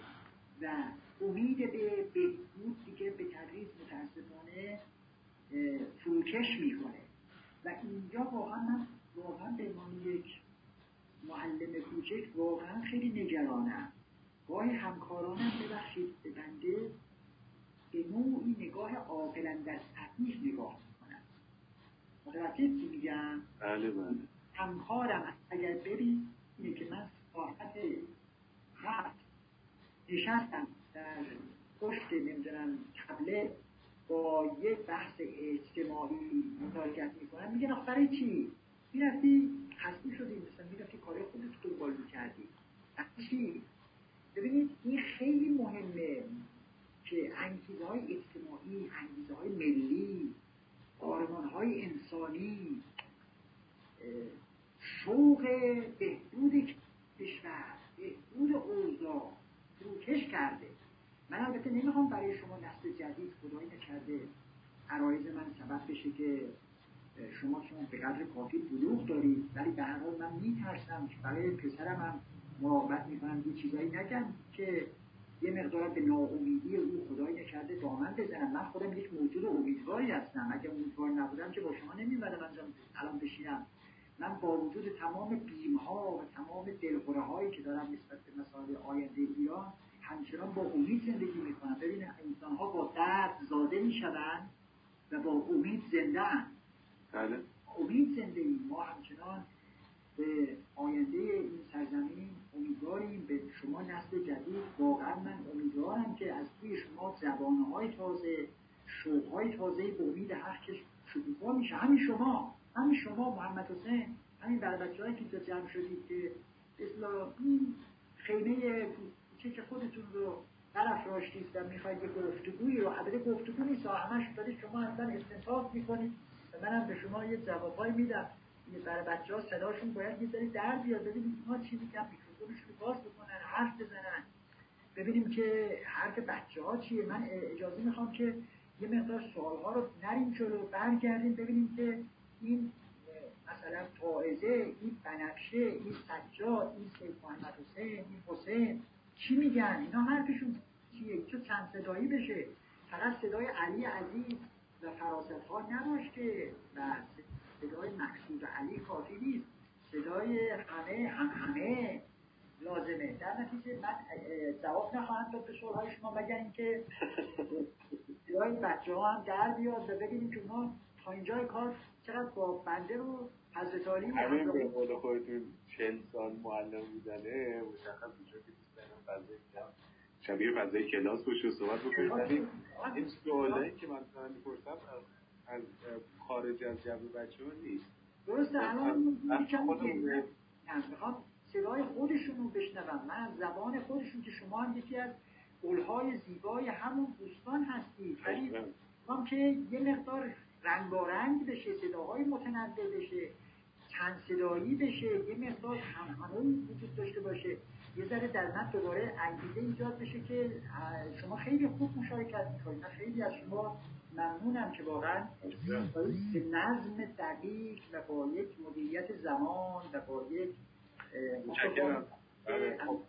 و امید به بهبود دیگه به تدریس متاسفانه فروکش می‌کنه. و اینجا واقعا من واقعا به عنوان یک معلم کوچک واقعا خیلی نگرانم. گاهی همکارانم ببخشید به بنده نوعی نگاه عاقلا در سطحیش نگاه می‌کنم. متوجه چی میگم بله بله. همکارم اگر ببینه که من ساعت هفت نشستم در پشت نمی‌دونم تبله با یک بحث اجتماعی مشارکت می‌کنن میگن آخه برای چی؟ می‌رفتی خسته شدی. مثلا می‌رفتی کار خودت دنبال می‌کردی. چی؟ ببینید این خیلی مهمه. که انگیزه های اجتماعی انگیزه های ملی آرمان های انسانی شوق بهبود کشور بهبود اوضاع فروکش کرده. من البته نمی‌خوام برای شما نسل جدید خدایی نکرده. عرایز من سبب بشه که شما شما به قدر کافی بلوغ دارید ولی به هر حال من میترسم که برای پسرم هم مراقبت می‌کنم یه چیزایی نگم که یه مقدار به ناامیدی او خدایی نکرده دامن بزنم. من خودم یک موجود امیدواری هستم. اگه امیدوار نبودم که با شما نمیمدم الان بشینم. من با وجود تمام بیم ها و تمام دلخوره هایی که دارم نسبت به مسائل آینده ایران همچنان با امید زندگی می‌کنم. ببین انسان ها با درد زاده می‌شوند و با امید زنده بله. امید زنده ما همچنان به آینده این سرزمین امیدواریم به شما نسل جدید. واقعا من امیدوارم که از توی شما های تازه های تازه به امید حق که شکوفا میشه. همین شما همین شما محمد حسین همین بر بچه هایی که جمع شدید که اصلا خیمه که خودتون رو برافراشتید و می‌خواید یه گفتگویی رو البته گفتگو نیست همش شما اصلا استنتاق می‌کنید. و منم به شما یه جوابایی میدم برای بچه ها صداشون باید یه در بیاد. ببینیم ما چی میگن رو باز بکنن حرف بزنن. ببینیم که حرف بچه ها چیه. من اجازه می‌خوام که یه مقدار سوال ها رو نریم جلو برگردیم ببینیم که این جایزه این بنفشه این سجاد این سید محمد حسین این حسین چی میگن؟ اینا حرفشون چیه؟ چه چند صدایی بشه؟ فقط صدای علی عزیز و فراست ها نباش و صدای مقصود علی کافی نیست. صدای همه هم همه. لازمه. در نتیجه من جواب نخواهم داد به سوالهای شما مگر اینکه صدای بچه ها هم در بیاد و ببینیم که ما تا اینجای کار چقدر با بنده رو حضرت علی همین به قول خودتون چل سال معلم بودنه مشخص میشه که فضای شبیه فضای کلاس باشه و صحبت بکنید ولی این سوالایی که من دارم می‌پرسم از خارج از جو بچه ها نیست. درسته الان می‌خوام صدای خودشون رو بشنوم من از زبان خودشون که شما هم یکی از قولهای زیبای همون دوستان هستید. ولی هم که یه مقدار رنگارنگ بشه صداهای متنوع بشه چند صدایی بشه یه مقدار همهمهی وجود داشته باشه. یه ذره در من دوباره انگیزه ایجاد بشه که شما خیلی خوب مشارکت می‌کنید. من خیلی از شما ممنونم که واقعا به نظم دقیق و با یک مدیریت زمان و با یک متشکرم بله، خب،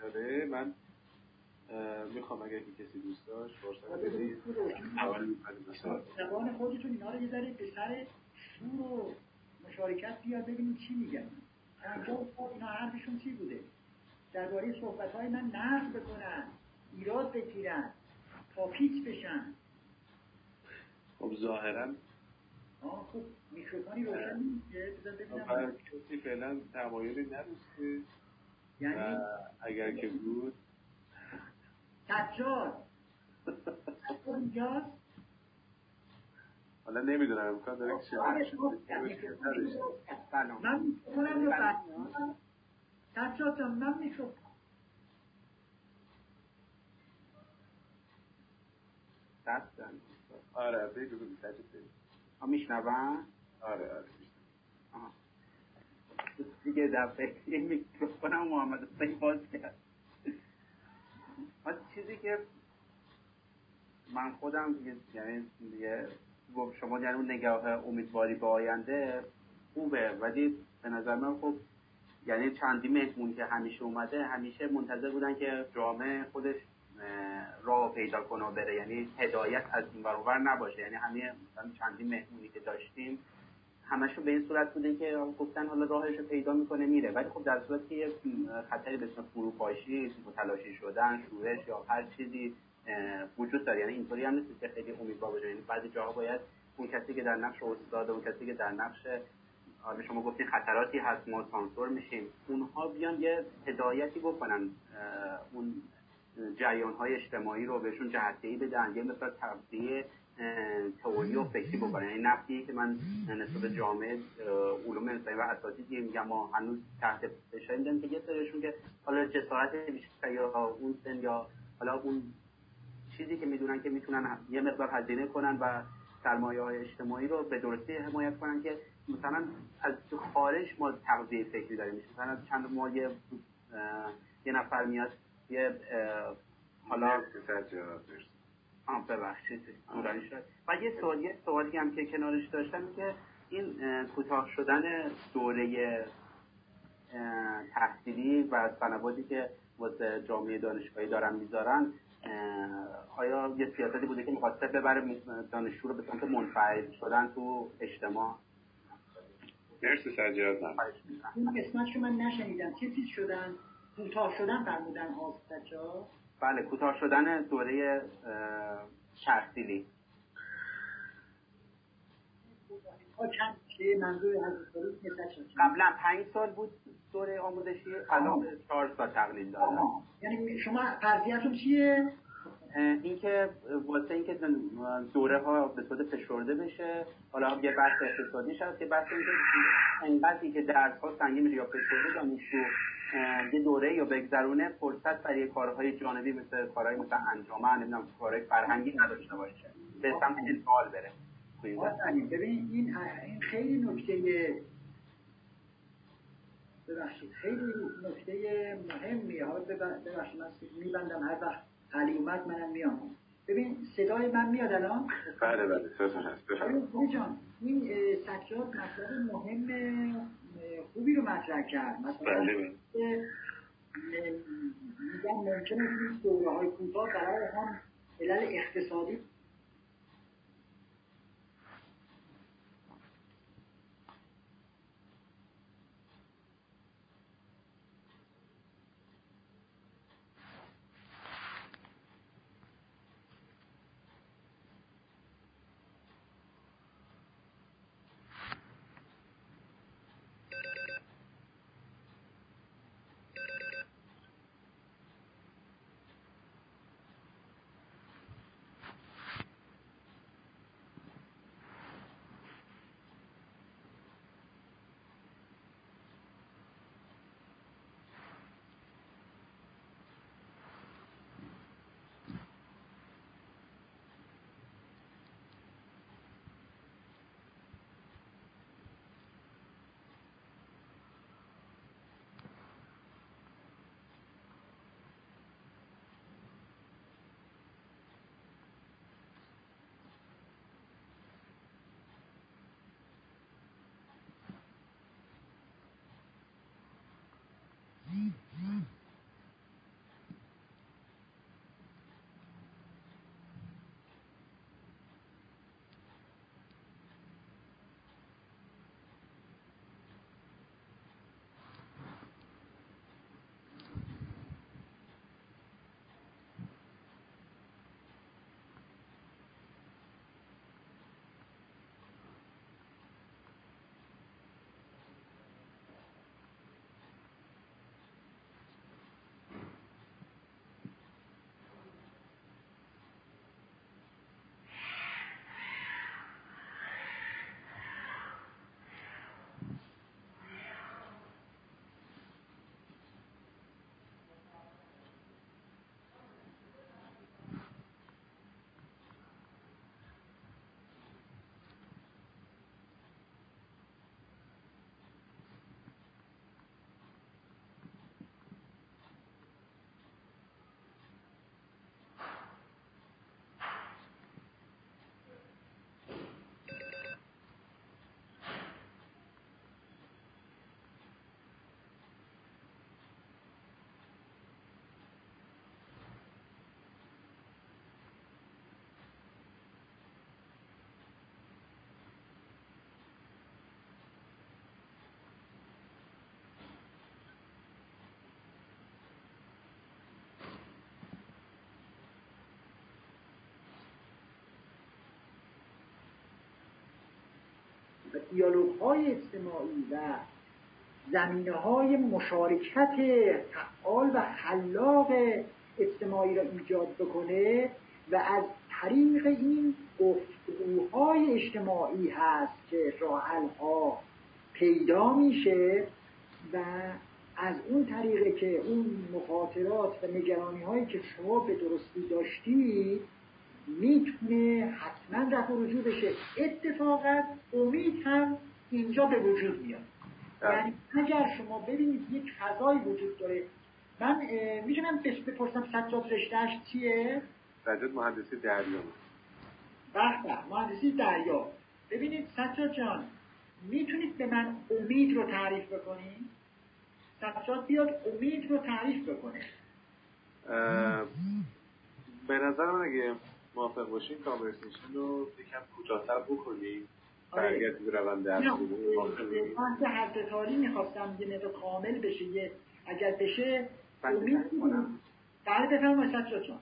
داره من می‌خوام اگر که کسی دوست داشت فرصت بدید زبان خودتون اینا رو یه به سر شور و مشارکت بیاد ببینیم چی میگن اینجا اینا حرفشون چی بوده درباره صحبت های من نقد بکنن ایراد بگیرن پیچ بشن. خب ظاهرا خب میکروفونی روشن نیست ببینم. کسی فعلا تمایلی نداشته. یعنی؟ اگر که بود. سجاد. [LAUGHS] اینجاست؟ حالا نمی‌دونم امکان داره که من می‌کنم رو سجاد جان من میکروفون آره بگو بگو سجاد بگو میشنون آره آره دیگه دفعه میکروفونم محمد حسین باز کرد. چیزی که من خودم یعنی دیگه شما یعنی اون نگاه امیدواری به آینده خوبه ولی به نظر من خب یعنی چندی مهمون که همیشه اومده همیشه منتظر بودن که جامعه خودش راه پیدا کنه بره. یعنی هدایت از این برابر نباشه. یعنی همه چندی مهمونی که داشتیم همشون به این صورت بوده که گفتن حالا راهش رو پیدا می‌کنه میره. ولی خب در صورتی که یه خطری به اسم فروپاشی متلاشی شدن شورش یا هر چیزی وجود داره. یعنی اینطوری هم نیست که خیلی امیدوار باشه. یعنی بعضی جاها باید اون کسی که در نقش استاد اون کسی که در نقش حالا شما گفتین خطراتی هست ما سانسور میشیم. اونها بیان یه هدایتی بکنن اون جریان های اجتماعی رو بهشون جهتگیری بدن یه مثلا تغذیه تئوری و فکری بکنن. یعنی نفتی که من نسبت جامعه علوم انسانی و اساتیدی میگم ما هنوز تحت فشار میدن که یه سرشون که حالا جسارت بیشتر یا اون سن یا حالا اون چیزی که می‌دونن که می‌تونن یه مقدار هزینه کنن و سرمایه های اجتماعی رو به درستی حمایت کنن که مثلا از خارج ما تغذیه فکری داریم. مثلا چند یه, یه نفر میاد یه حالا آه ببخشید شد. و یه سوال یه سوالی هم که کنارش داشتم که این کوتاه شدن دوره تحصیلی و سنواتی که واسه جامعه دانشگاهی دارن می‌ذارن آیا یه سیاستی بوده که می‌خواسته ببره دانشجو رو به سمت منفعل شدن تو اجتماع؟ مرسی سجاد این قسمت من نشنیدم. چه چیز شدن؟ کوتاه شدن فرمودن ها بله کوتاه شدن دوره تحصیلی قبلا پنج سال بود دوره آموزشی الان چهار سال تقلیل دادن یعنی شما فرضیتون چیه؟ اینکه واسه اینکه دوره ها به صورت فشرده بشه حالا یه بحث اقتصادی شد که بحث اینکه انقدری که درس ها سنگین یا فشرده دانشجو یه دوره یا بگذرونه فرصت برای کارهای جانبی مثل کارهای مثل انجامن نمی‌دونم کارهای فرهنگی نداشته باشه به سمت انفعال بره. ببین این این خیلی نکته ببخشید خیلی نکته مهمیه ها ببخشید من میبندم هر وقت علی اومد منم میام. ببین صدای من میاد الان؟ بله بله صداتون هست بفرمایید جان این سجاد مطلب مهم خوبی رو مطرح کرد. مثلا بله بله. میگم ممکنه این دوره های کوتاه برای هم علل اقتصادی دیالوگ های اجتماعی و زمینه های مشارکت فعال و خلاق اجتماعی را ایجاد بکنه و از طریق این گفتگوهای اجتماعی هست که راحل ها پیدا میشه و از اون طریقه که اون مخاطرات و نگرانی هایی که شما به درستی داشتید می‌تونه حتما رفع رجوع بشه. اتفاقا امید هم اینجا به وجود میاد. بله. یعنی اگر شما ببینید یک فضایی وجود داره. من می‌تونم بپرسم سجاد رشتهش چیه؟ سجاد مهندسی دریا. بله مهندسی دریا. ببینید سجاد جان می‌تونید به من امید رو تعریف بکنید؟ سجاد بیاد امید رو تعریف بکنه. به نظر من اگه موافق باشین کانورسیشن رو یکم کوتاه‌تر بکنیم آره. برگردیم به روند من که هر تاری می‌خواستم یه مقدار کامل بشه یه اگر بشه امید بله. بفرمایید جان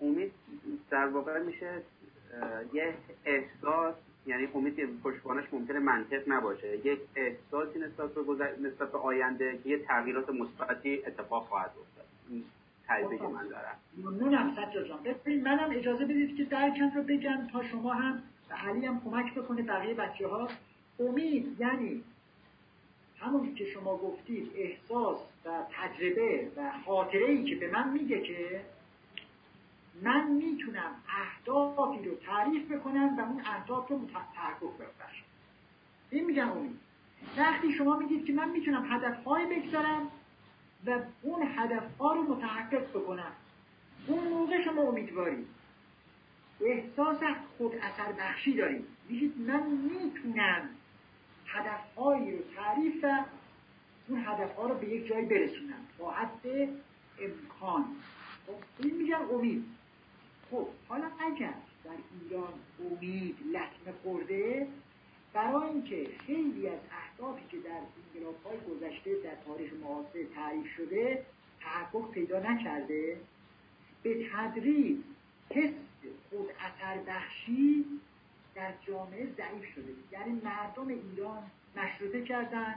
امید در واقع میشه یه احساس یعنی امید پشتوانش ممکنه منطق نباشه. یک احساسی نسبت به. نسبت به آینده که یه تغییرات مثبتی اتفاق خواهد افتاد. که من دارم. ممنونم سجاد جان. ببین منم اجازه بدید که درکم رو بگم تا شما هم و علی هم کمک بکنه بقیه بچه ها امید یعنی همون که شما گفتید احساس و تجربه و خاطره ای که به من میگه که من می‌تونم اهدافی رو تعریف بکنم و اون اهداف رو تحقق ببخشم. این میگم امید. وقتی شما میگید که من می‌تونم هدفهای بگذارم و اون هدفها رو متحقق بکنم. اون موقع شما امیدوارید. احساس خود اثر بخشی دارید. میگید من می‌تونم هدفهایی رو تعریف و اون هدفها رو به یک جایی برسونم. با حد امکان. خب این میگن امید. خب حالا اگر در ایران امید لطمه خورده برای اینکه خیلی از اهدافی که در انقلاب های گذشته در تاریخ معاصر تعریف شده تحقق پیدا نکرده به تدریج حس خود اثر بخشی در جامعه ضعیف شده. یعنی مردم ایران مشروطه کردن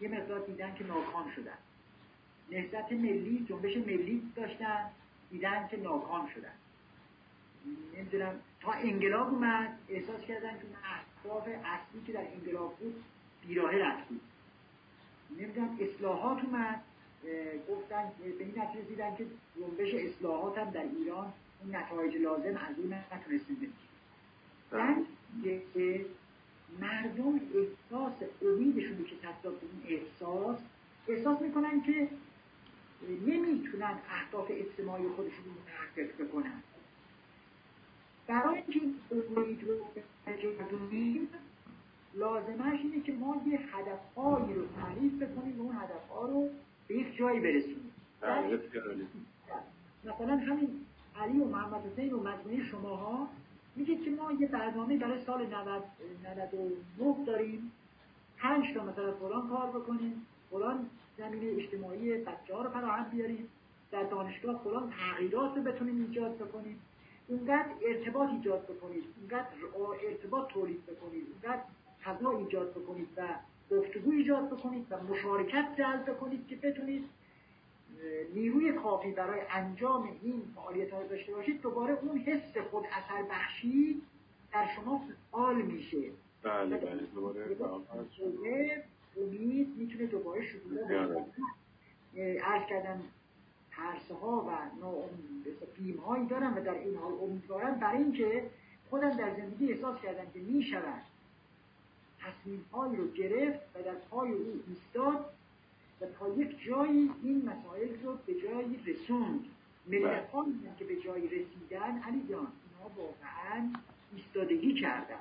یه مقدار دیدن که ناکام شدن. نهضت ملی جنبش ملی داشتن دیدن که ناکام شدن. نمی‌دونم تا انقلاب اومد احساس کردن که اهداف اصلی که در انقلاب بود بیراه رفتی نمی‌دونم اصلاحات اومد گفتن به این نتیجه دیدن که جنبش اصلاحات هم در ایران اون نتایج لازم از اون نتونستیم بگیریم. بله. مردم احساس امیدشون که تصدیق اون احساس احساس می‌کنن که نمی‌تونن اهداف اجتماعی خودشون رو محقق بکنن. برای اینکه امید رو بجردونیم لازمش اینه که ما یه هدفهایی رو تعریف بکنیم و اون هدفها رو به یک جایی برسونیم. بله، مثلا همین علی و محمد حسین و مجموعه شماها میگه که ما یه برنامه برای سال 99 داریم. پنج تا مثلا فلان کار بکنیم فلان زمینه اجتماعی بچه ها رو فراهم بیاریم در دانشگاه فلان تغییرات رو بتونیم ایجاد بکنیم. اونقدر ارتباط ایجاد بکنید اونقدر ارتباط تولید بکنید اونقدر فضا ایجاد بکنید و گفتگو ایجاد بکنید و مشارکت جلب بکنید که بتونید نیروی کافی برای انجام این فعالیت ها داشته باشید. دوباره اون حس خود اثر بخشی در شما فعال میشه. بله بله دوباره امید می‌تونه دوباره شروع عرض کردم ترسه ها و بیم هایی دارم و در این حال امیدوارم برای اینکه خودم در زندگی احساس کردم که می شود تصمیم هایی رو گرفت و در پای او ایستاد و تا یک جایی این مسائل رو به جایی رسوند. ملت که به جایی رسیدن علی جان اینا واقعا ایستادگی کردن.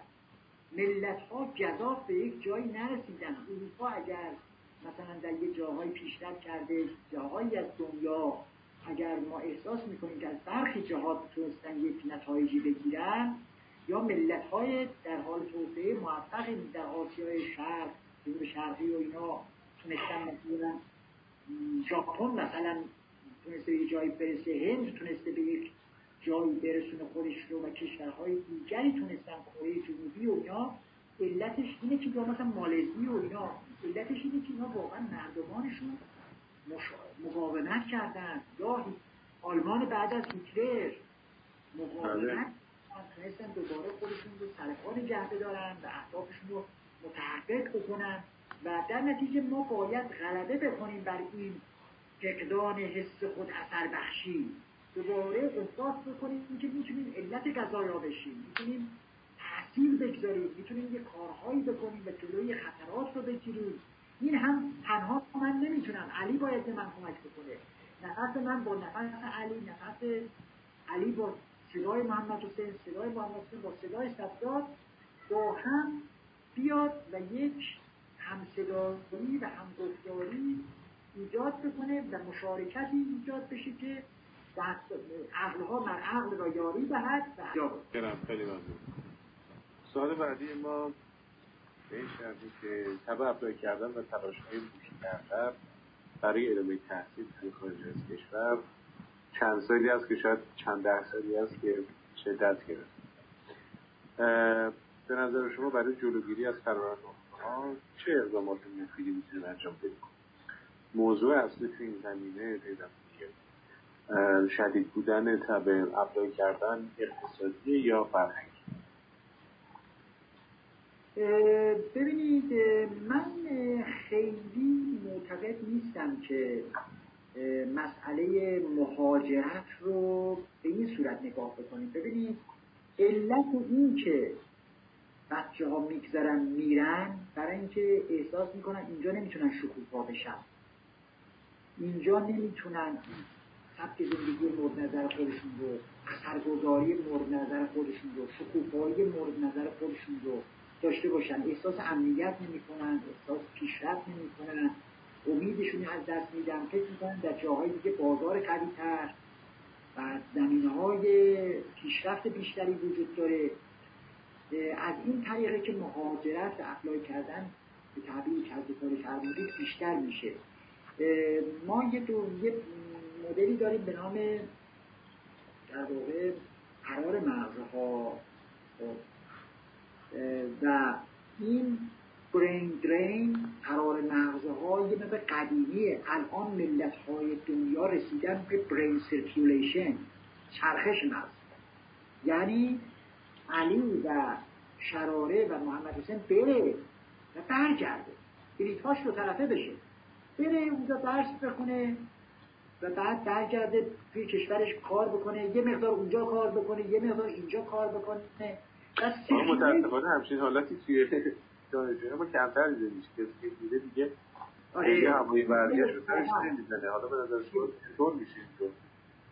ملت ها به یک جایی نرسیدن. اروپا اگر مثلا در یه جاهای پیشتر کرده جاهایی از دنیا اگر ما احساس می‌کنیم که از برخی جهات تونستن یک نتایجی بگیرن یا ملت های در حال توسعه موفق در آسیای شرق جنوب شرقی و اینا تونستن مثلا ژاپن مثلا تونسته به جایی برسه هند تونسته به یک جایی برسونه خودش رو و کشورهای دیگری تونستن کره جنوبی و اینا علتش اینه که مثلا مالزی و اینا علتش اینه که اینا واقعا مردمانشون مقاومت کردن. یا آلمان بعد از هیتلر مقاومت تونستن دوباره خودشون رو سرپا نگه بدارن و اهدافشون رو متحقق بکنن. و در نتیجه ما باید غلبه بکنیم بر این فقدان حس خود اثر بخشی. دوباره احساس بکنیم که می‌تونیم علت غذا بشیم. می‌تونیم تحصیل بگذاریم می‌تونیم یه کارهایی بکنیم و جلوی خطرات رو بگیریم این هم تنها من نمی‌تونم. علی باید به من کمک بکنه. نفس من با نفس علی نفس علی با صدای محمد حسین صدای محمد حسین با صدای صداد با هم بیاد و یک همصدایی و همگفتاری ایجاد بکنه و مشارکتی ایجاد بشه که عقلها من عقل را یاری دهد و خیلی ممنون. سوال بعدی ما به این که تبع اپلای کردن و تلاش های کردن برای ادامه تحصیل توی خارج از کشور چند سالی است که شاید چند ده سالی است که شدت گرفت. به نظر شما برای جلوگیری از فرار ها چه اقدامات مفیدی می‌تونیم انجام بدیم موضوع اصلی تو این زمینه دیدم شدید بودن تبع اپلای کردن اقتصادی یا فرهنگی؟ ببینید من خیلی معتقد نیستم که مسئله مهاجرت رو به این صورت نگاه بکنیم. ببینید علت این که بچه ها میگذرن میرن برای اینکه احساس می‌کنن اینجا نمی‌تونن شکوفا بشن. اینجا نمی‌تونن سبک زندگی مورد نظر خودشون رو اثرگذاری مورد نظر خودشون رو شکوفایی مورد نظر خودشون رو داشته باشن. احساس امنیت نمی‌کنن احساس پیشرفت نمی‌کنن. امیدشون از دست میدن. فکر می‌کنن در جاهای دیگه بازار قویتر و زمینه های پیشرفت بیشتری وجود داره. از این طریقه که مهاجرت و apply کردن به تعبیر که فرمودید بیشتر میشه. ما یه دو یه مدلی داریم به نام در واقع فرار مغزها. خب، و این brain drain فرار مغزها یه مقدار قدیمیه. الان ملت های دنیا رسیدن به brain circulation چرخش مغز. یعنی علی و شراره و محمد حسین بره و برگرده. بلیتهاش رو طرفه بشه. بره اونجا درس بخونه و بعد برگرده توی کشورش کار بکنه یه مقدار اونجا کار بکنه یه مقدار اینجا کار بکنه. متاسفانه همچین حالتی توی دانشجوی ما کمتر دیده میشه. که دیده دیگه خیلی همایی ورزش رو سرش نمی‌زنه. حالا به نظر شما چطور میشه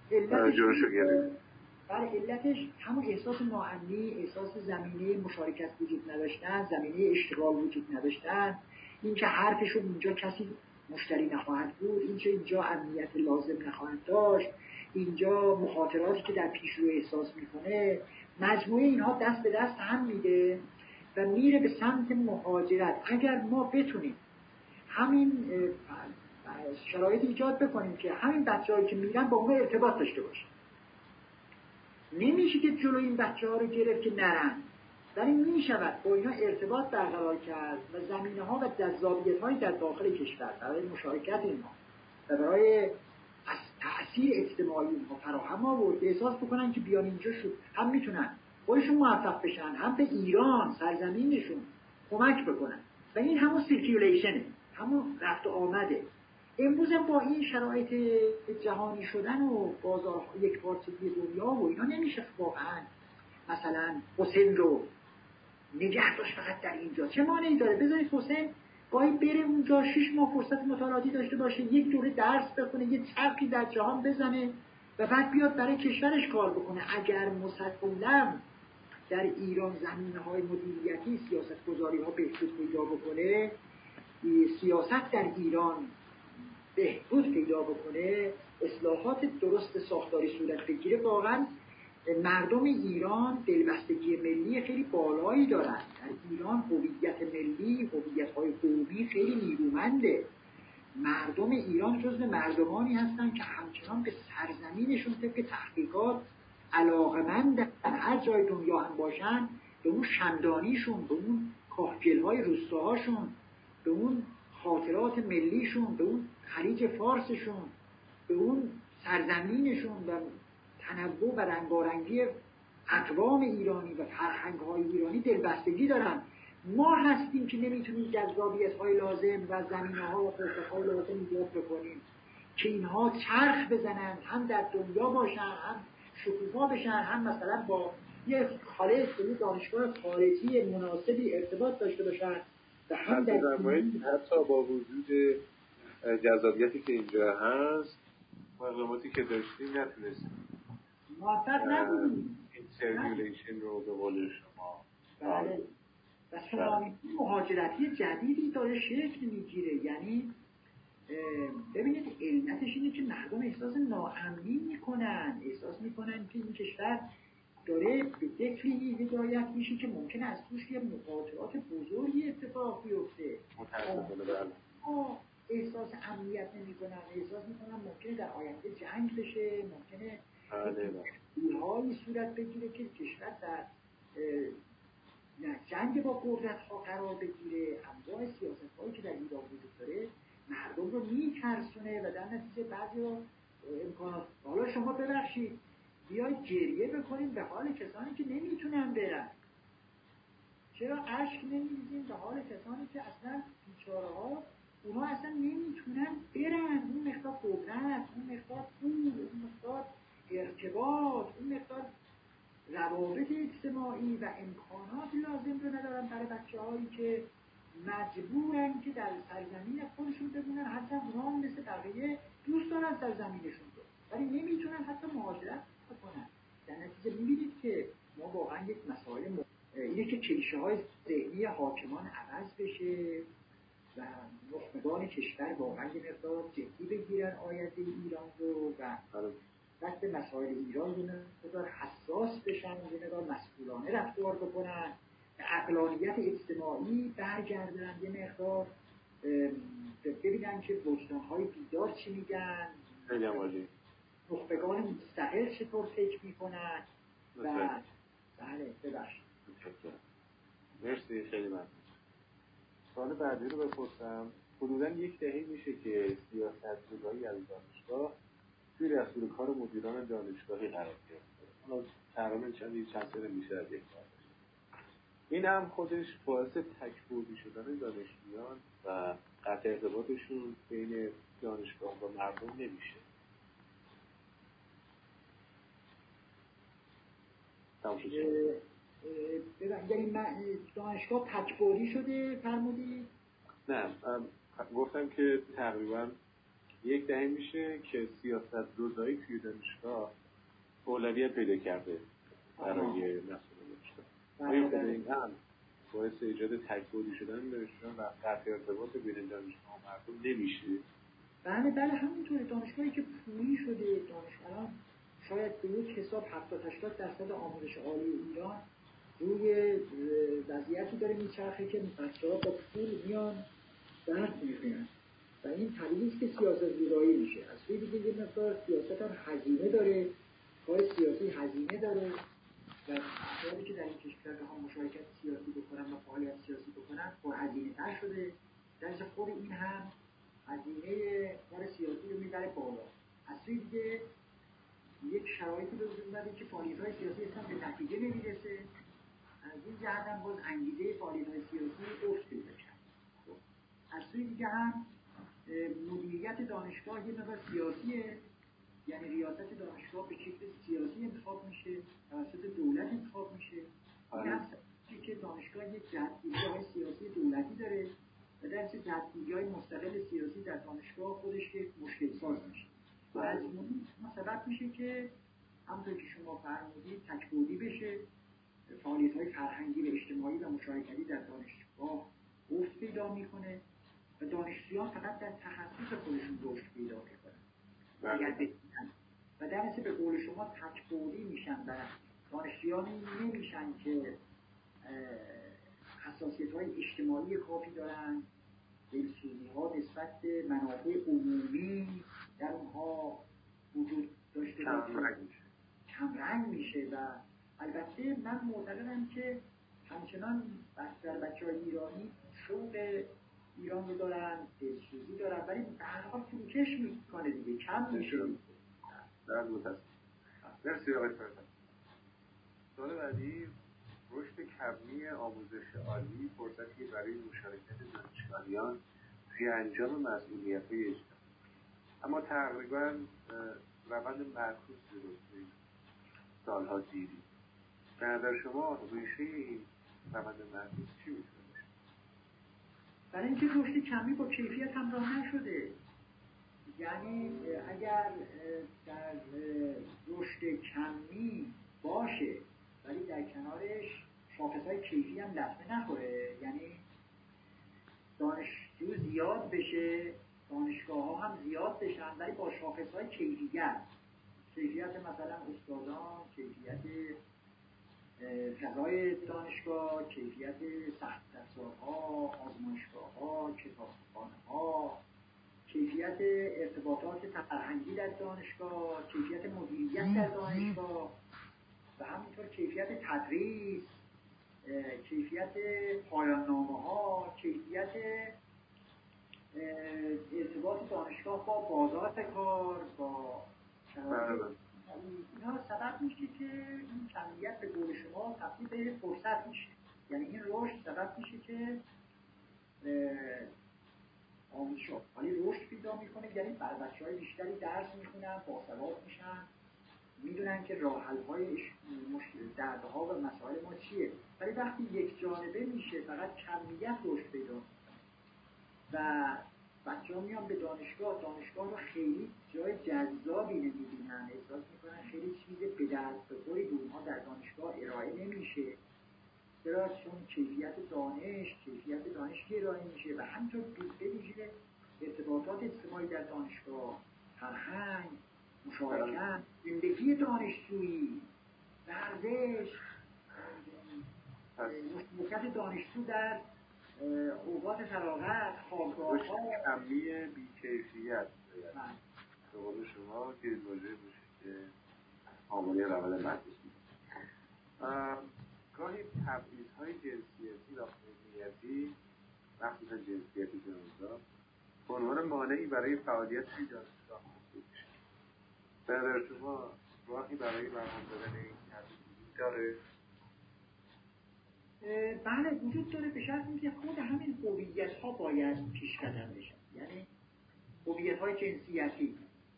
اینطور جلوشو گرفت؟ برای علتش همون احساس ناامنی احساس زمینه مشارکت وجود نداشتن زمینه اشتغال وجود نداشتن. اینکه حرفشون اینجا کسی مشتری نخواهد بود اینکه اینجا امنیت لازم نخواهد داشت اینجا مخاطراتی که در پیشرو احساس می‌کنه مجموعه اینها دست به دست هم میده و میره به سمت مهاجرت. اگر ما بتونیم همین شرایط ایجاد بکنیم که همین بچه که میرن با اون ارتباط داشته باشیم نمیشه که جلو این بچه ها رو گرفت که نرن. ولی می شود با اینا ارتباط برقرار کرد و زمینه ها و جذابیت های در داخل کشور برای مشارکت اینها و برای تاثیر اجتماعی اینها فراهم آورد احساس بکنن که بیان اینجا شد هم می‌تونن خودشون موفق بشن هم به ایران سرزمینشون کمک بکنن. و این همون سیرکیولیشنه همون رفت آمده. امروز با این شرایط جهانی شدن و بازار یک پارچگی دنیا و اینا نمیشه واقعا مثلا حسین رو نگه داشت فقط در اینجا. چه مانعی داره؟ بذارید حسین باید بره اونجا شش ماه فرصت مطالعاتی داشته باشه یک دوره درس بخونه یه چرخی در جهان بزنه و بعد بیاد برای کشورش کار بکنه. اگر مسلم در ایران زمینه های مدیریتی سیاست گذاری ها بهبود پیدا بکنه سیاست در ایران بهبود پیدا بکنه اصلاحات درست ساختاری صورت بگیره واقعا مردم ایران دلبستگی ملی خیلی بالایی دارن. در ایران هویت ملی هویت های قومی خیلی نیرومنده. مردم ایران جزو مردمانی هستند که همچنان به سرزمینشون طبق تحقیقات علاقمند هر جای دنیا هم باشن به اون شمدانیشون به اون کاهگل های روستاهاشون به اون خاطرات ملیشون به اون خلیج فارسشون به اون سرزمینشون و تنوع و رنگارنگی اقوام ایرانی و فرهنگ های ایرانی دلبستگی دارن. ما هستیم که نمی‌تونیم جذابیت های لازم و زمینه ها و فرصت های لازم ایجاد بکنیم. که اینها چرخ بزنن هم در دنیا باشن هم شکوفا بشن هم مثلا با یه کالج school ی دانشگاه خارجی مناسبی ارتباط داشته باشن و هم در حتی با وجود جذابیتی که اینجا هست مقاماتی که داشتیم نتونستیم. موفق نبودیم این circulation رو به قول شما بله. و مهاجرتی جدیدی داره شکل می‌گیره. یعنی ببینید علتش اینه که مردم احساس ناامنی می‌کنن. احساس می‌کنن که این کشور داره به شکلی هدایت میشه که ممکنه از توش یه مخاطرات بزرگی اتفاق بیفته. احساس امنیت نمی‌کنن. احساس می‌کنن ممکنه در آینده جنگ بشه ممکنه های صورت بگیره که کشور در جنگ با قدرت ها قرار بگیره انواع سیاست هایی که در ایران وجود داره مردم رو میترسونه و در نتیجه بعضی امکانات حالا شما ببخشید بیاید گریه بکنیم به حال کسانی که نمی‌تونن برن. چرا اشک نمیریزیم؟ به حال کسانی که اصلا بیچاره ها اونا اصلا نمی‌تونن برن. اون مقدار قدرت اون مقدار پول اون مقدار ارتباط اون مقدار روابط اجتماعی و امکانات لازم رو ندارن برای بچه هایی که مجبورن که در سرزمین خودشون بمونن. حتی هم مثل بقیه دوست دارن سرزمینشون رو. ولی نمی‌تونن حتی مهاجرت بکنن. در نتیجه می‌بینید که ما واقعا یک مسائل م... اینه که کلیشه های ذهنی حاکمان عوض بشه و نخبگان کشور واقعا یه مقدار جدی بگیرن آینده ایران رو و وقت به مسائل ایران یه مقدار حساس بشن یه مقدار مسئولانه رفتار بکنن. اقلانیت اجتماعی برگردن یه مقدار ببینن که های بیدار چی میگن. نخبگان مستقل چطور فکر می‌کنن. و بله ببخشید. مرسی خیلی ممنون. سوال بعدی رو بپرسم. حدودا یک دهه میشه که سیاست از دانشگاه توی دستور کار مدیران دانشگاهی قرار گرفته. حالا تقریبا چند چند سال میشه از یک این هم خودش باعث تکبودی شدن دانشجویان و قطع ارتباطشون بین دانشگاه و مردم نمیشه. یعنی دانشگاه تکبودی شده فرمودی؟ نه گفتم که تقریبا یک دهه میشه که سیاست روزایی توی دانشگاه اولویت پیدا کرده برای مسئول دانشگاه. آیا خود این هم باعث ایجاد تکبودی شدن دانشجویان و قطع ارتباط بین دانشگاه و مردم نمیشه؟ بله بله همینطوره دانشگاهی که پولی شده دانشگاه شاید به یک حساب 70 80 درصد آموزش عالی ایران روی وضعیتی داره میچرخه که بچه ها با پول میان درس می‌خونن و این طبیعی که سیاست زیرایی میشه. از سوی دیگه یه مقدار سیاست هم هزینه داره. کار سیاسی هزینه داره. و افرادی که در این کشور ها مشارکت سیاسی بکنن و فعالیت سیاسی بکنن پر هزینه تر شده. درش خود این هم هزینه کار سیاسی رو می‌بره بالا. از سوی دیگه یک شرایطی به وجود که فعالیت های سیاسی اصلا به نتیجه نمی‌رسه. از این جهت هم باز انگیزه فعالیت های سیاسی افت پیدا کرد. از سوی دیگه هم مدیریت دانشگاه یه مقدار سیاسیه. یعنی ریاست دانشگاه به شکل سیاسی انتخاب میشه توسط دولت انتخاب میشه. هم که دانشگاه یک جهتگیری های سیاسی دولتی داره و در جهتگیری های مستقل سیاسی در دانشگاه خودش یک مشکل ساز میشه. و از این سبب میشه که همونطور که شما فرمودید تکبودی بشه فعالیت های فرهنگی و اجتماعی و مشارکتی در دانشگاه افت پیدا می‌کنه. و دانشجویان فقط در تخصص خودشون رشد پیدا می‌کنن. اگر و در به قول شما تکبوری میشن و دانشجویانی نمیشن که حساسیت های اجتماعی کافی دارن دلسوزی ها نسبت به منافع عمومی در اونها وجود داشته کمرنگ میشه. و البته من معتقدم که همچنان در بچه های ایرانی شوق ایران دارن دلسوزی دارن ولی به هر حال فروکش می‌کنه دیگه کم میشه. در مرسی آقای سال بعدی رشد کمی آموزش عالی فرصتی برای مشارکت دانشگاهیان توی انجام مسئولیت های اجتماعی. اما تقریبا روند معکوس توی سالها دیدیم به نظر شما ریشه این روند معکوس چی می‌تونه برای اینکه رشد کمی با کیفیت همراه نشده. یعنی اگر در رشد کمی باشه ولی در کنارش شاخص های کیفی هم لطمه نخوره. یعنی دانشجو زیاد بشه دانشگاه ها هم زیاد بشن ولی با شاخص های کیفیت. کیفیت مثلا استادان کیفیت فضای دانشگاه کیفیت سخت ها آزمایشگاه ها کتابخانه ها کیفیت ارتباطات فرهنگی در دانشگاه کیفیت مدیریت در دانشگاه و همینطور کیفیت تدریس کیفیت پایان ها کیفیت ارتباط دانشگاه با بازار کار با شرایط اینا سبب میشه که این کمیت به قول شما تبدیل به فرصت میشه. یعنی این رشد سبب میشه که آموزش ولی رشد پیدا می‌کنه یعنی بر بچه های بیشتری درس می‌خونن باسواد میشن. می‌دونن که راه های دردها و مسائل ما چیه. ولی وقتی یک جانبه میشه فقط کمیت رشد پیدا و بچه ها میان به دانشگاه دانشگاه رو خیلی جای جذابی نمی‌بینن. احساس می‌کنن خیلی چیز به دست بخوری به اونها در دانشگاه ارائه نمیشه. چرا؟ چون کیفیت دانش کیفیت دانش ارائه میشه و همینطور به ارتباطات اجتماعی در دانشگاه فرهنگ مشارکت زندگی دانشجویی ورزش مشارکت دانشجو در اوقات فراغت خوابگاه. ها کمی بیکیفیت. بله. به قول شما که واژه باشه که حامله روند مدرسه گاهی تبعیض های جنسیتی و قومیتی مخصوصا جنسیتی جنوزا به عنوان مانعی برای فعالیت دانشگاه به نظر شما راهی برای برهم دادن این داره؟ بله وجود داره به شرط که خود همین هویت ها باید پیش قدم بشن. یعنی هویت های جنسیتی.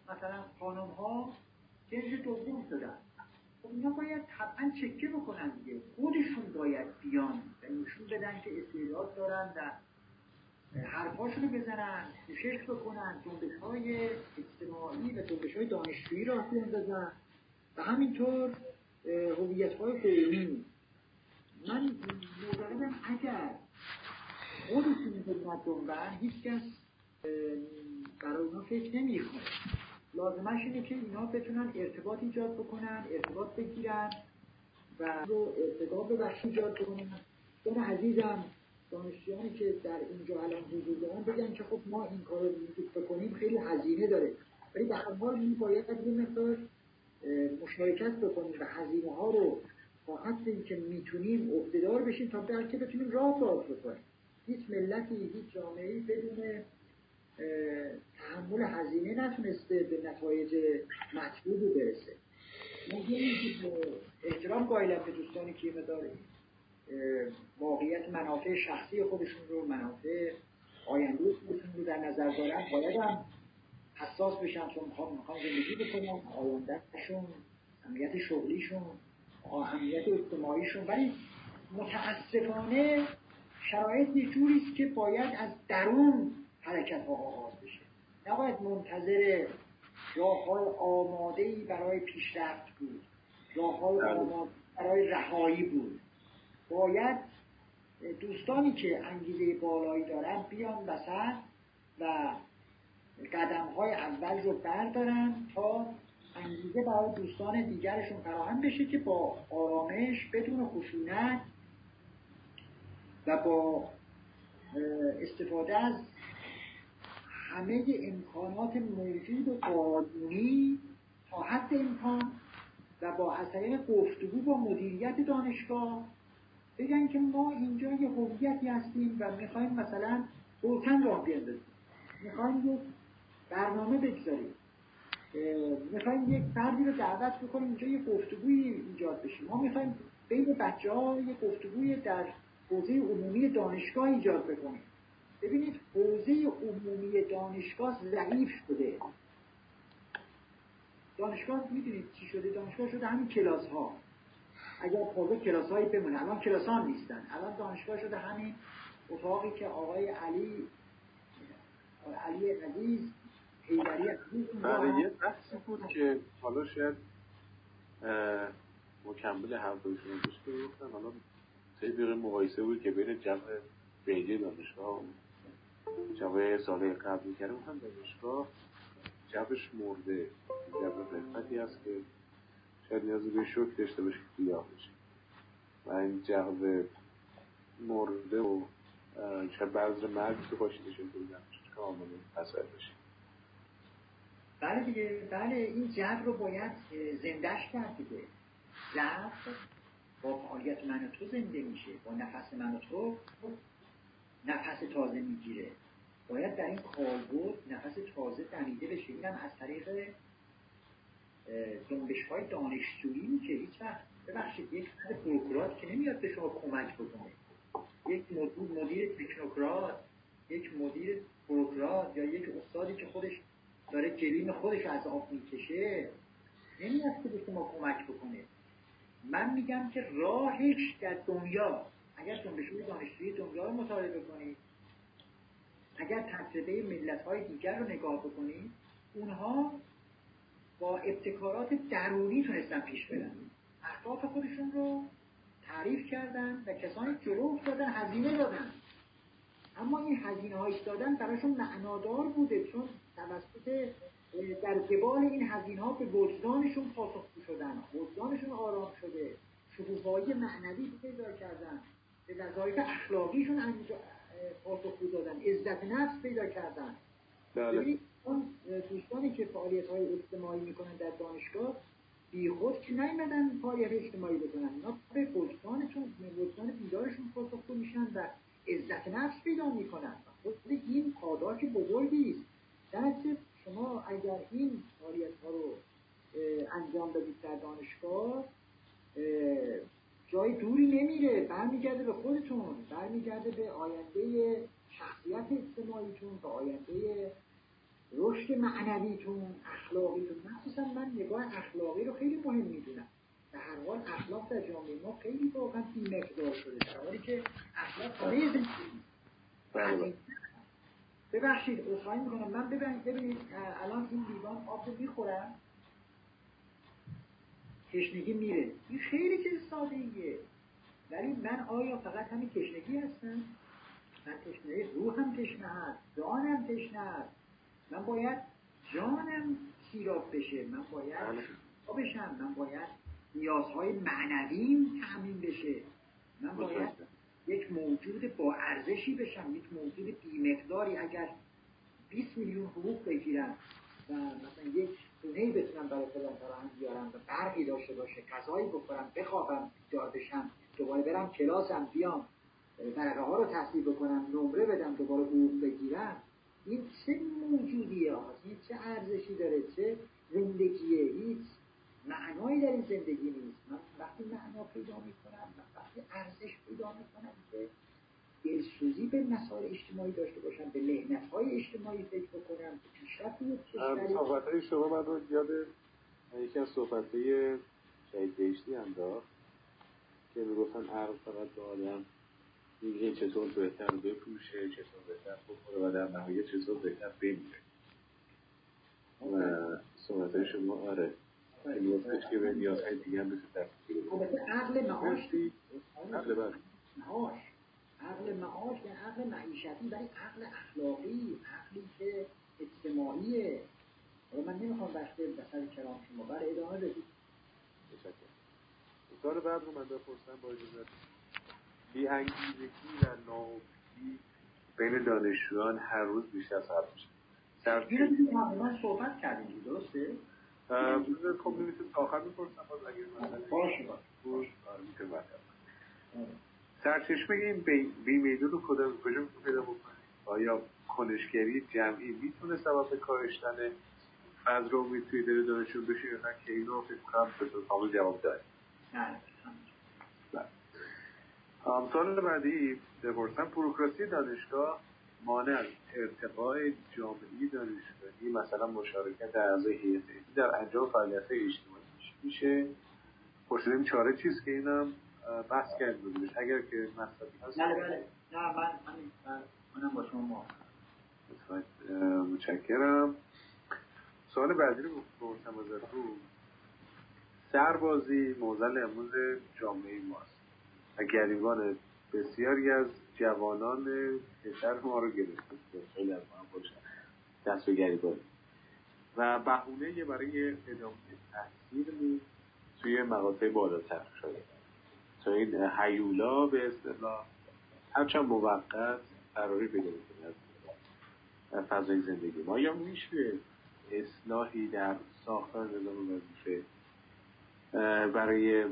مثلا خانم ها جنس دوم شدن. خب اینا باید طبعا چکه بکنن دیگه. خودشون باید بیان و نشون بدن که استعداد دارن و حرفاشون رو بزنن کوشش بکنن جنبش های اجتماعی و جنبش های دانشجویی را بزنن. و همینطور هویت های قومی من معتقدم اگر خودشون خدمت دنبن هیچ کس برای اونا فکر نمی‌کنه. لازمش اینه که اینا بتونن ارتباط ایجاد بکنن ارتباط بگیرن و رو ارتباط به بخش ایجاد بکنن. دون عزیزم دانشجویانی که در اینجا الان حضور دارن بگن که خب ما این کار رو بکنیم خیلی هزینه داره. ولی به هر حال این باید یه مقدار مشارکت بکنیم و هزینه ها رو تا حد اینکه می‌تونیم عهدهدار بشیم تا بلکه بتونیم راه باز بکنیم. هیچ ملتی هیچ جامعه بدون تحمل هزینه نتونسته به نتایج مطلوب برسه. ممکنه احترام قائلم به دوستانی که مداره واقعیت منافع شخصی خودشون رو منافع آینده خودشون رو در نظر دارن. باید هم حساس بشن چون می‌خوام زندگی بکنم آیندهشون اهمیت شغلیشون اهمیت اجتماعیشون. ولی متاسفانه شرایط یه جوریست که باید از درون حرکت ها آغاز بشه. نباید منتظر راه های آماده ای برای پیشرفت بود راه های بله. آماده برای رهایی بود. باید دوستانی که انگیزه بالایی دارن بیان وسط و قدم های اول رو بردارن تا انگیزه برای دوستان دیگرشون فراهم بشه که با آرامش بدون خشونت و با استفاده از همه امکانات موجود و قانونی تا حد امکان و با از طریق گفتگو با مدیریت دانشگاه بگن که ما اینجا یه هویتی هستیم و می‌خوایم مثلا روتن راه بیندازیم. می‌خوایم یک برنامه بگذاریم. می‌خوایم یک فردی رو دعوت بکنیم اینجا یه گفتگوی ایجاد بشه. ما می‌خوایم بین بچه ها یه گفتگوی در حوزه عمومی دانشگاه ایجاد بکنیم. ببینید حوزه عمومی دانشگاه ضعیف شده. دانشگاه می‌دونید چی شده؟ دانشگاه شده همین کلاس ها اگر تازه کلاس هایی بمونه. الان کلاس ها نیستن. الان دانشگاه شده همین اتاقی که آقای علی علی عزیز بله یه بحثی بود که حالا شاید مکمل حرفای شما دوست گفتن حالا طبق مقایسه بود که بین جمع بیجه دانشگاه جمع ساله قبل کرده هم دانشگاه جبش مرده. جبه رفتی هست که شاید نیازی به شک داشته باشه که گیاه بشه و این جغب مرده و شاید بعض مرگ که باشیده شده بودن که آمده مسئله بشه بله دیگه بله این جبر رو باید زندهش کرد دیگه. جبر با فعالیت من و تو زنده میشه با نفس من و تو نفس تازه می‌گیره. باید در این کالبد نفس تازه دمیده بشه. اینم از طریق جنبش های دانشجویی که هیچ وقت ببخشید یک بروکرات که نمیاد به شما کمک بکنه. یک مدیر تکنوکرات یک مدیر بروکرات یا یک استادی که خودش داره جلیم خودش از آب می‌کشه. نمیاد که به شما کمک بکنه. من میگم که راهش در دنیا. اگر جنبشوی دانشجویی دنیا رو مطالعه بکنید اگر تجربه ملت های دیگر رو نگاه بکنید اونها با ابتکارات درونی تونستن پیش برن. اهداف خودشون رو تعریف کردن و کسانی جلو افتادن هزینه دادن. اما این هزینه های دادن براشون معنادار بوده چون توسط در قبال این هزینه ها به وجدانشون پاسخگو شدن وجدانشون آرام شده شکوفایی معنوی پیدا کردن به وظایف اخلاقیشون پاسخگو دادن عزت نفس پیدا کردن. بله. اون دوستانی که فعالیت های اجتماعی می‌کنن در دانشگاه بی خود که نیمدن فعالیت اجتماعی بکنن اینا به وجدانشون وجدان بیدارشون پاسخگو میشن و عزت نفس پیدا می‌کنن. خود این پاداش بزرگی است. در شما اگر این فعالیت ها رو انجام بدید در دانشگاه جای دوری نمیره برمیگرده به خودتون برمیگرده به آینده شخصیت اجتماعیتون به آینده رشد معنویتون اخلاقیتون. مخصوصا من نگاه اخلاقی رو خیلی مهم می‌دونم. به هر حال اخلاق در جامعه ما خیلی واقعا بیمقدار شده. در حالی که اخلاق همه زندگی. بله. ببخشید اصخایی می‌کنم. من ببینید ببینید الان این لیوان آب رو می‌خورم تشنگی میره. این خیلی چیز ساده ایه ولی من آیا فقط همین تشنگی هستم؟ من تشنه روحم تشنه هست. جانم تشنه هست. من باید جانم سیراب بشه. من باید بله. بشم من باید نیازهای معنویم تأمین بشه. من باید یک موجود با ارزشی بشم یک موجود بیمقداری اگر 20 میلیون حقوق بگیرم و مثلا یک خونه بتونم برای فلان فراهم بیارم و برقی داشته باشه غذایی بخورم بخوابم بیدار بشم دوباره برم کلاسم بیام برقه ها رو تحصیل بکنم نمره بدم دوباره حقوق بگیرم این چه موجودیه این چه ارزشی داره؟ چه زندگیه؟ هیچ معنایی در این زندگی نیست. من وقتی معنا پیدا می‌کنم ارزش پیدا می‌کنم که دلسوزی به مسائل اجتماعی داشته باشم به لحنت های اجتماعی فکر بکنم به پیشرفت صحبت های شما من رو یاد یکی از صحبت های شهید بهشتی انداخت که می‌گفتن عرض فقط به آدم میگه چطور بهتر بپوشه چطور بهتر بخوره و در نهایت چطور بهتر بمیره. و صحبت های شما آره. که به نیازهای دیگه هم عقل معاش عقل معاش. عقل معاش یعنی عقل معیشتی ولی عقل اخلاقی عقلی که اجتماعیه. حالا من نمی‌خوام بحث بسر کرام شما. برای ادامه بدید. سال بعد رو من بپرسم با اجازه. بی انگیزگی و ناامیدی بین دانشجویان هر روز بیشتر صرف میشه. این رو من صحبت کردیم درسته؟ خب آخر می‌پرسم باز اگر سرچشمه این بیمیدون رو کجا کجا پیدا بکنید آیا کنشگری جمعی می‌تونه سبب کاهشتن فضل رو امید توی دل دانشجو بشه یا نه؟ که اینو فکر کنم کامل جواب داره سال بعدی بپرسم پروکراسی دانشگاه مانع از ارتقاء جامعی دانشگاهی مثلا مشارکت در اعضای هیئت در انجام فعالیت اجتماعی میشه. پرسیدیم چاره چیز که اینم بحث کرد اگر که مصرفی هست. بله. بله نه من منم با شما متشکرم. سوال بعدی رو بپرسم ازتون. سربازی موزل امروز جامعه ماست. و گریبان بسیاری از جوانان پسر ما رو گرفته خیلی از ما دست گریبان و بهونه برای ادامه تحصیل توی مقاطع بالاتر شده. تا این حیولا به اصطلاح هرچند موقت فراری پیدا می‌کنه از فضای زندگی ما. یا میشه اصلاحی در ساختار نظام وظیفه برای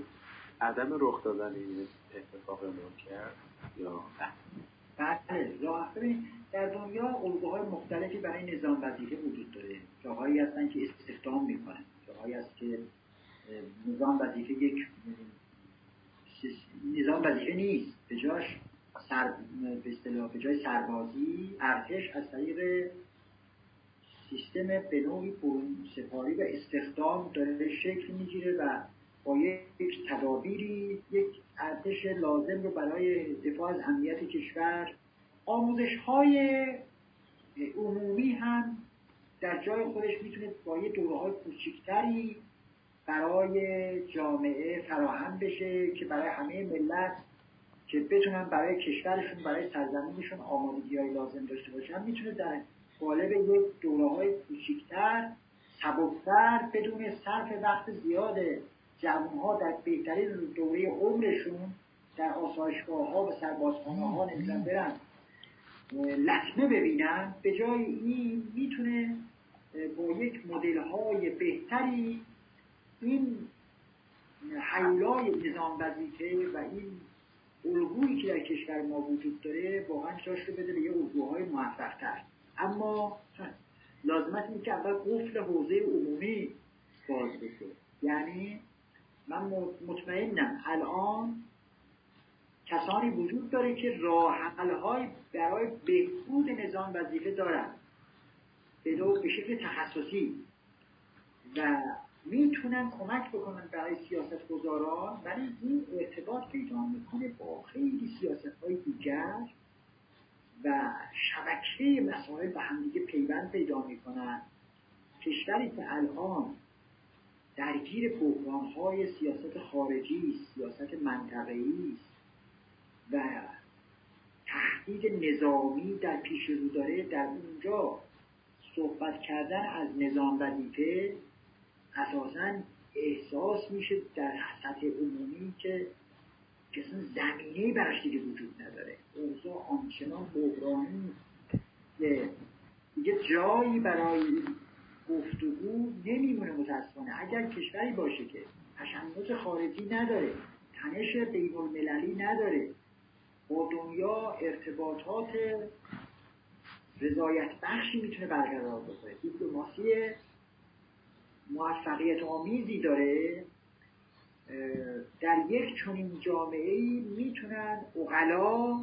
عدم رخ دادن این اتفاق ما کرد. بله در دنیا الگوهای مختلفی برای نظام وظیفه وجود داره. جاهایی هستن که استخدام می‌کنن جاهایی هست که نظام وظیفه یک نظام وظیفه نیست. به جاش سر به اصطلاح به جای سربازی ارتش از طریق سیستم به نوعی سپاری و استخدام داره شکل می‌گیره و با یک تدابیری یک ارتش لازم رو برای دفاع از امنیت کشور. آموزش های عمومی هم در جای خودش می‌تونه با یه دوره های کوچیکتری برای جامعه فراهم بشه که برای همه ملت که بتونن برای کشورشون برای سرزمینشون آمادگی های لازم داشته باشن. می‌تونه در قالب یک دوره های کوچیکتر سبکتر بدون صرف وقت زیاد جوانها در بهترین دوره عمرشون در آسایشگاه ها و سربازخانه ها نمی‌تونن برن. لطمه ببینن. به جای این می‌تونه با یک مدل های بهتری این حیولای نظام وظیفه و این الگویی که در کشور ما وجود داره واقعا جاش رو بده به یه الگوهای موفقتر. اما لازمت اینه که اول قفل حوزه عمومی باز بشه. یعنی من مطمئنم الان کسانی وجود داره که راه های برای بهبود نظام وظیفه دارن. به به شکل تخصصی. و می‌تونن کمک بکنن برای سیاست گذاران ولی این ارتباط پیدا می‌کنه با خیلی سیاست های دیگر و شبکه مسائل به همدیگه پیوند پیدا می‌کنن. کشوری که الان درگیر بحران های سیاست خارجی سیاست منطقه‌ای و تهدید نظامی در پیش رو داره. در اونجا صحبت کردن از نظام وظیفه اساسا احساس میشه در سطح عمومی که اصلا زمینه براش دیگه وجود نداره. اوضاع آنچنان بحرانی که دیگه جایی برای گفتگو نمیمونه متاسفانه. اگر کشوری باشه که تشنج خارجی نداره تنش بین المللی نداره با دنیا ارتباطات رضایت بخشی می‌تونه برقرار بکنه. دیپلماسی موفقیت آمیزی داره. در یک چنین جامعه ای می‌تونن اغلا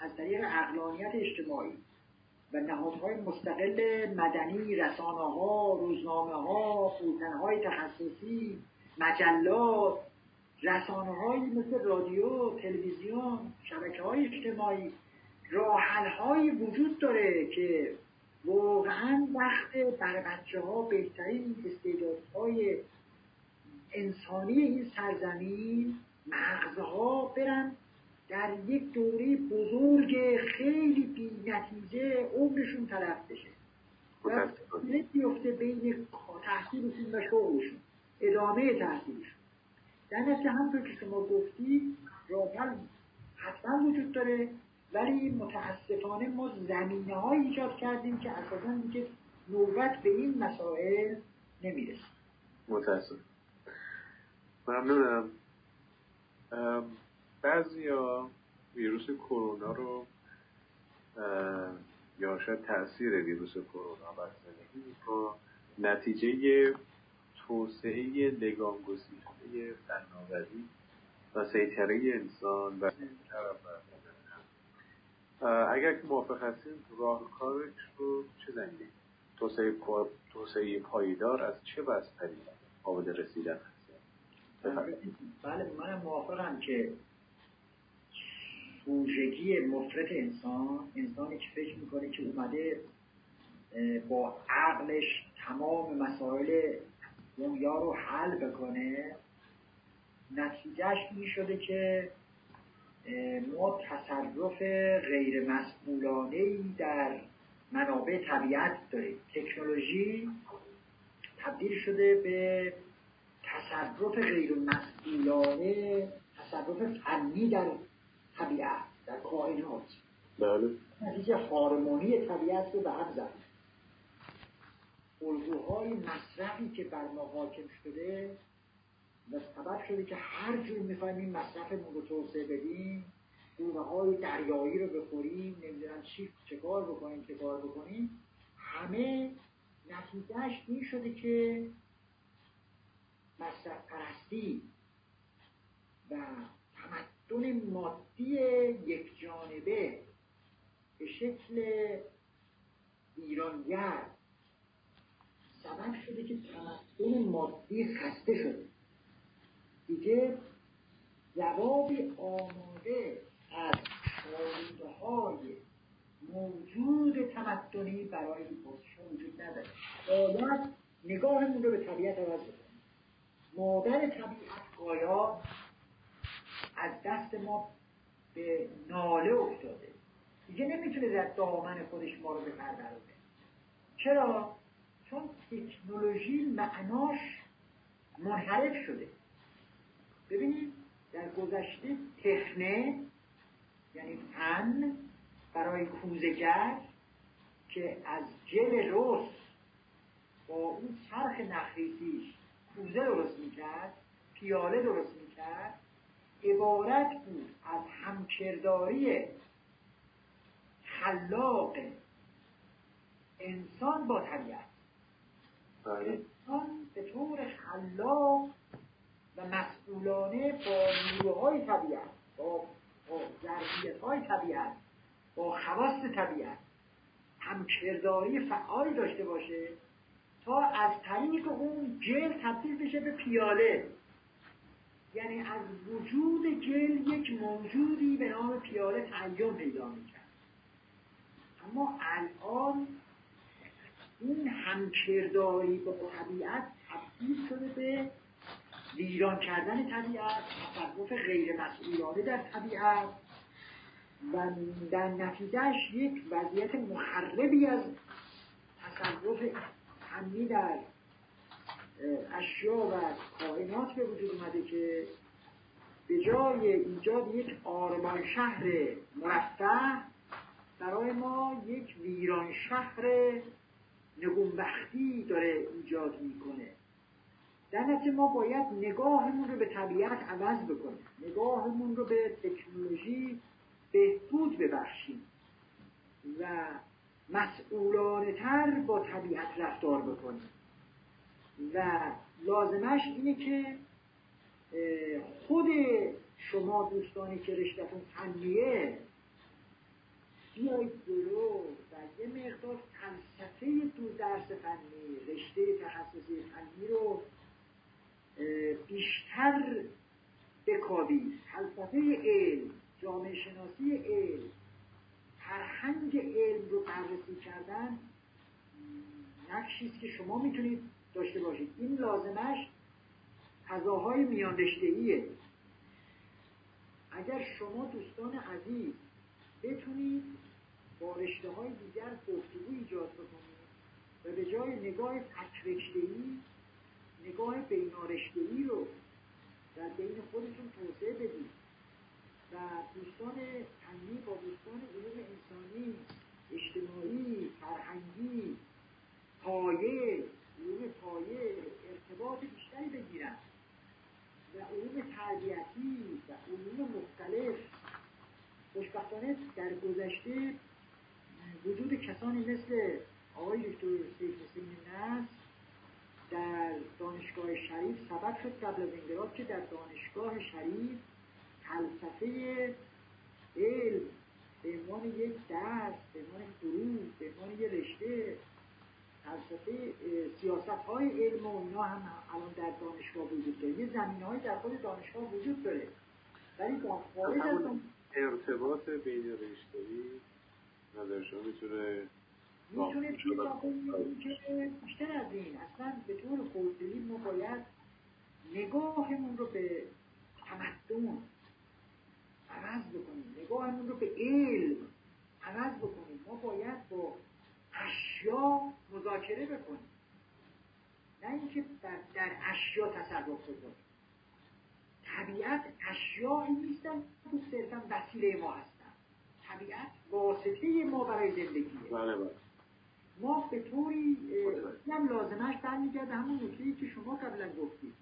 از طریق اقلانیت اجتماعی و نهادهای مستقل مدنی رسانه ها روزنامه ها های تخصصی مجلات رسانه هایی مثل رادیو تلویزیون شبکه های اجتماعی راحل هایی وجود داره که واقعا وقت برای بچه ها بهترین استعدادهای انسانی این سرزمین مغزها برن. در یک دوره بزرگ خیلی بی نتیجه عمرشون تلف بشه. و بیفته بین تحصیلشون و شغلشون ادامه تحصیلشون. در نتیجه همطور که شما گفتی راحل حتما وجود داره ولی متاسفانه ما زمینه های ایجاد کردیم که اساسا دیگه نوبت به این مسائل نمی‌رسه. متاسف ممنونم. بعضی ها ویروس کرونا رو یا شاید تاثیر ویروس کرونا بر زندگی رو نتیجه توسعه لگانگزینهای فناوری و سیطره انسان و اگر که موافق هستین راهکارش رو چه زنگی؟ توسعه, توسعه پایدار از چه بستری؟ قابل رسیدن هست بله من موافقم که سوژگی مفرد انسان انسانی که فکر می‌کنه که اومده با عقلش تمام مسائل دنیا رو حل بکنه نتیجهش این شده که ما تصرف غیر مسئولانه در منابع طبیعت داریم. تکنولوژی تبدیل شده به تصرف غیر مسئولانه تصرف فنی در طبیعت در کائنات بله. نتیجه هارمونی طبیعت رو به هم زد. الگوهای مصرفی که بر ما حاکم شده و سبب شده که هر جور می‌خوایم این مصرفمون رو توسعه بدیم گونه های دریایی رو بخوریم نمی‌دونم چی چه کار بکنیم چه کار بکنیم همه نتیجهش این شده که مصرف پرستی و تمدن مادی یک جانبه به شکل ایرانگر سبب شده که تمدن مادی خسته شده. دیگه جوابی آماده از شاهده های موجود تمدنی برای پرسش وجود نداره. باید نگاهمون رو به طبیعت عوض بکنیم. مادر طبیعت گایا از دست ما به ناله افتاده. دیگه نمی‌تونه در دامن خودش ما رو بپرورونه چرا؟ چون تکنولوژی معناش منحرف شده. ببینید در گذشته تخنه یعنی فن برای کوزگر که از جل رس با اون چرخ نخریسیش کوزه درست می‌کرد پیاله درست می‌کرد عبارت بود از همکرداری خلاق انسان با طبیعت بله. انسان به طور خلاق و مسئولانه با نیروهای طبیعت با ظرفیت های طبیعت با خواست طبیعت همکرداری فعالی داشته باشه تا از طریق اون جل تبدیل بشه به پیاله یعنی از وجود جل یک موجودی به نام پیاله تعین پیدا می‌کرد. اما الان این همکرداری با طبیعت تبدیل شده به ویران کردن طبیعت تصرف غیر مسئولانه در طبیعت و در نتیجهش یک وضعیت مخربی از تصرف امنی در اشیا و کائنات به وجود اومده که به جای ایجاد یک آرمان شهر مرفه برای ما یک ویران شهر نگونبختی داره ایجاد می‌کنه. در نتیجه ما باید نگاهمون رو به طبیعت عوض بکنیم. نگاهمون رو به تکنولوژی بهبود ببخشیم و مسئولانه تر با طبیعت رفتار بکنیم. و لازمش اینه که خود شما دوستانی که رشتتون فنیه بیایید جلو و یه مقدار فلسفه دو درس فنی رشته تخصصی فنی رو بیشتر بکاوید. فلسفه علم جامعه شناسی علم فرهنگ علم رو بررسی کردن نقشی که شما می‌تونید داشته باشید این لازمش فضاهای میان ایه اگر شما دوستان عزیز بتونید با رشته های دیگر گفتگو ایجاد بکنید و به جای نگاه تکرشتهی نگاه بینارشتهی رو در بین خودتون توسعه بدید و دوستان فنی با دوستان علوم انسانی اجتماعی فرهنگی پایه علوم پایه ارتباط بیشتری بگیرن و علوم تربیتی و علوم مختلف خوشبختانه در گذشته وجود کسانی مثل آقای دکتر سیف حسین نصر در دانشگاه شریف سبب شد قبل از انقلاب که در دانشگاه شریف فلسفه علم به عنوان یک درس به عنوان فروغ به عنوان یک رشته فلسفه سیاست های علم و اینا هم الان در دانشگاه وجود داره. یه زمینه های در خود دانشگاه وجود داره. ولی خارج از ارتباط بین رشته‌ای نظر شما می‌تونه می‌تونه که بیشتر از این اصلا به طور خوددلی ما باید نگاهمون رو به تمدن عوض بکنیم. نگاهمون رو به علم عوض بکنیم. ما باید با اشیا مذاکره بکنیم نه اینکه در اشیا تصرف بکنیم طبیعت اشیایی نیستن که صرفا وسیله ما هستن. طبیعت واسطه ما برای زندگیه. بله بله. ما به طوری هم لازمش برمیگرده همون نکته که شما قبلا گفتید.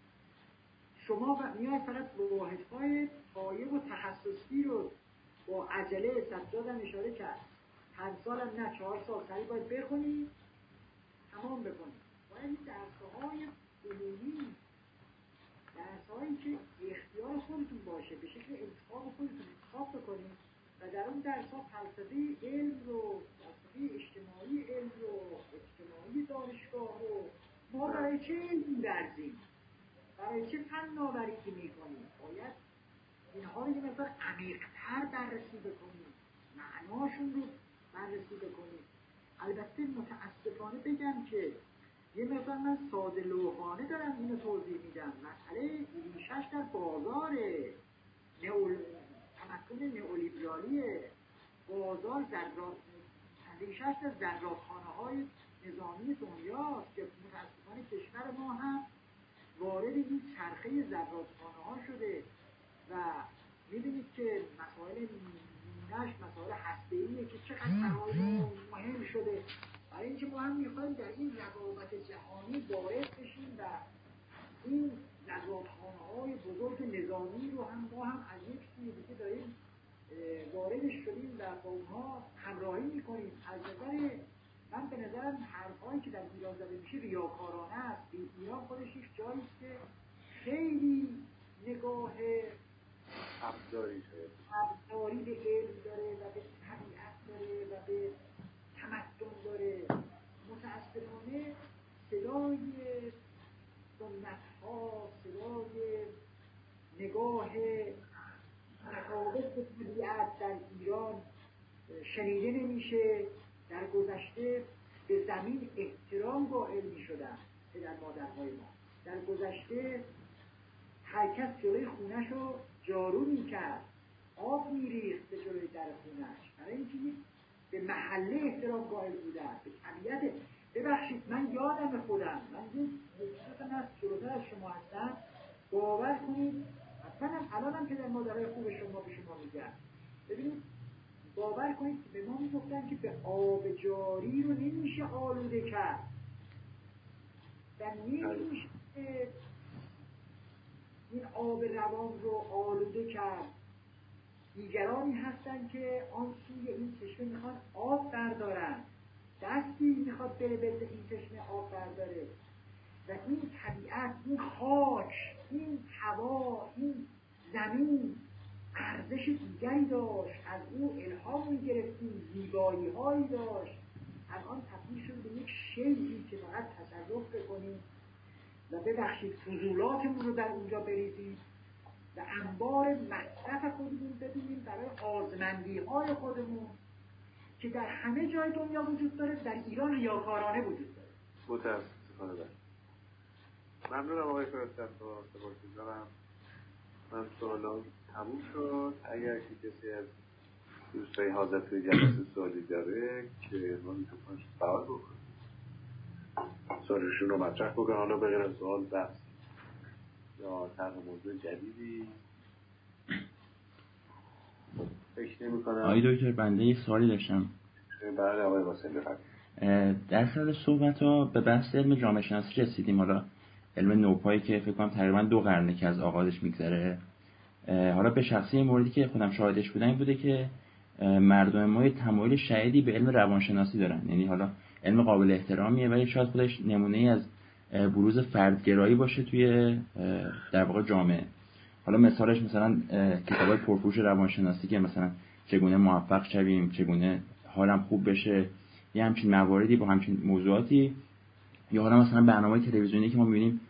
شما میاد فقط واحدهای پایه و تخصصی رو با عجله سجادم اشاره کرد. پنج سالم نه چهار سال سری باید بخونی. تمام بکنی باید این درسهای عمومی درسهایی که اختیار خودتون باشه به شکل انتخاب خودتون انتخاب بکنید و در اون درس ها فلسفه علم رو فلسفه اجتماعی علم رو اجتماعی دانشگاه رو برای چه فناوری که می‌کنیم؟ باید اینها رو یه مقدار عمیقتر بررسی بکنیم. معناشون رو بررسی بکنیم. البته متاسفانه بگم که یه مقدار من ساده لوحانه دارم اینو توضیح میدم. مسئله ریشش در بازار نئول... تمکن نئولیبرالیه. بازار ذرات ریشش در ذراتخانه های نظامی دنیاست که متاسفانه کشور ما هم وارد این چرخه زرادخانه ها شده و می‌بینید که مسائل نش مسائل هسته که چقدر برای مهم شده. برای اینکه ما هم می‌خوایم در این رقابت جهانی وارد بشیم و این زرادخانه های بزرگ نظامی رو هم ما هم از یک سوی دیگه داریم واردش شدیم و با اونها همراهی می‌کنیم. از نظر من به نظرم حرفهایی که در ایران زده میشه ریاکارانه است. ایران خودش یک جایی که خیلی نگاه ابزاری ابزاری به علم داره و به طبیعت داره و به تمدن داره. متاسفانه صدای سنت ها صدای نگاه متفاوت به طبیعت در ایران شنیده نمیشه. در گذشته به زمین احترام قائل می شدن پدر مادرهای ما. در گذشته هر کس جلوی خونش رو جارو می کرد آب می ریخت به جلوی در خونش. برای اینکه به محله احترام قائل بودن. به طبیعت ببخشید من یادم خودم. من چیزی از جلوتر از شما هستم. باور کنید اصلا الان هم پدر مادرهای خوب شما به شما میگن. ببینید باور کنید به ما می‌گفتن که به آب جاری رو نمیشه آلوده کرد. و نمیشه این آب روان رو آلوده کرد. دیگرانی هستن که آن سوی این چشمه می‌خوان آب بردارن دستی می‌خواد بره به این چشمه آب برداره. و این طبیعت این خاک این هوا این زمین ارزش دیگری داشت. از او الهام می‌گرفتیم زیبایی هایی داشت. الان تبدیل شده به یک شیعی که فقط تصرف بکنیم. و ببخشید فضولاتمون رو در اونجا بریزیم و انبار مصرف خودمون ببینیم برای آزمندی های خودمون که در همه جای دنیا وجود داره در ایران ریاکارانه وجود داره. بله. ممنونم آقای فرستن دارم من سوالان تموم شد. اگر که کسی از دوستای حاضر توی جلسه سوالی داره که ما می‌تونیم سوال بکنیم. سوالشون رو مطرح بکنم. حالا بغیر از سوال بحث یا طرح موضوع جدیدی؟ فکر نمی کنم. آقای دکتر بنده یه سوالی داشتم. بله آقای واسه در سر صحبت ها به بحث علم جامعه شناسی رسیدیم. حالا علم نوپایی که فکر کنم تقریبا دو قرنه که از آغازش میگذره. حالا به شخصی موردی که خودم شاهدش بودم این بوده که مردم ما تمایل شدیدی به علم روانشناسی دارن. یعنی حالا علم قابل احترامیه ولی شاید خودش نمونه ای از بروز فردگرایی باشه توی در واقع جامعه. حالا مثالش مثلا کتاب پرفروش روانشناسی که مثلا چگونه موفق شویم چگونه حالم خوب بشه یه همچین مواردی با همچین موضوعاتی. یا حالا مثلا برنامه تلویزیونی که ما می‌بینیم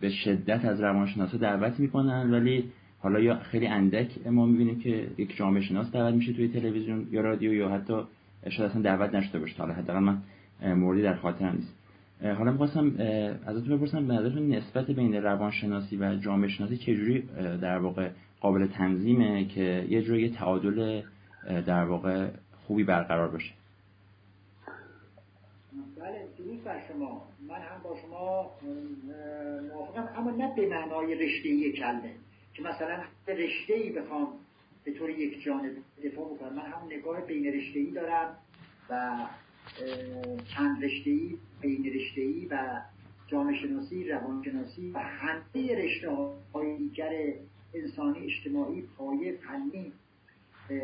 به شدت از روانشناسا دعوت می‌کنن ولی حالا یا خیلی اندک ما می‌بینیم که یک جامعه شناس دعوت میشه توی تلویزیون یا رادیو یا حتی شاید اصلا دعوت نشده باشه حالا حداقل من موردی در خاطرم نیست. حالا می‌خواستم ازتون بپرسم به نظرتون نسبت بین روانشناسی و جامعه شناسی چجوری در واقع قابل تنظیمه که یه جوری تعادل در واقع خوبی برقرار باشه؟ بله درود بر شما. من هم با شما موافقم اما نه به معنای رشته کلمه که مثلا رشته ای بخوام به طور یک جانب دفاع بکنم من هم نگاه بین رشته ای دارم و چند رشته ای بین رشته ای و جامعه شناسی روانشناسی و همه رشته های دیگر انسانی اجتماعی پایه فنی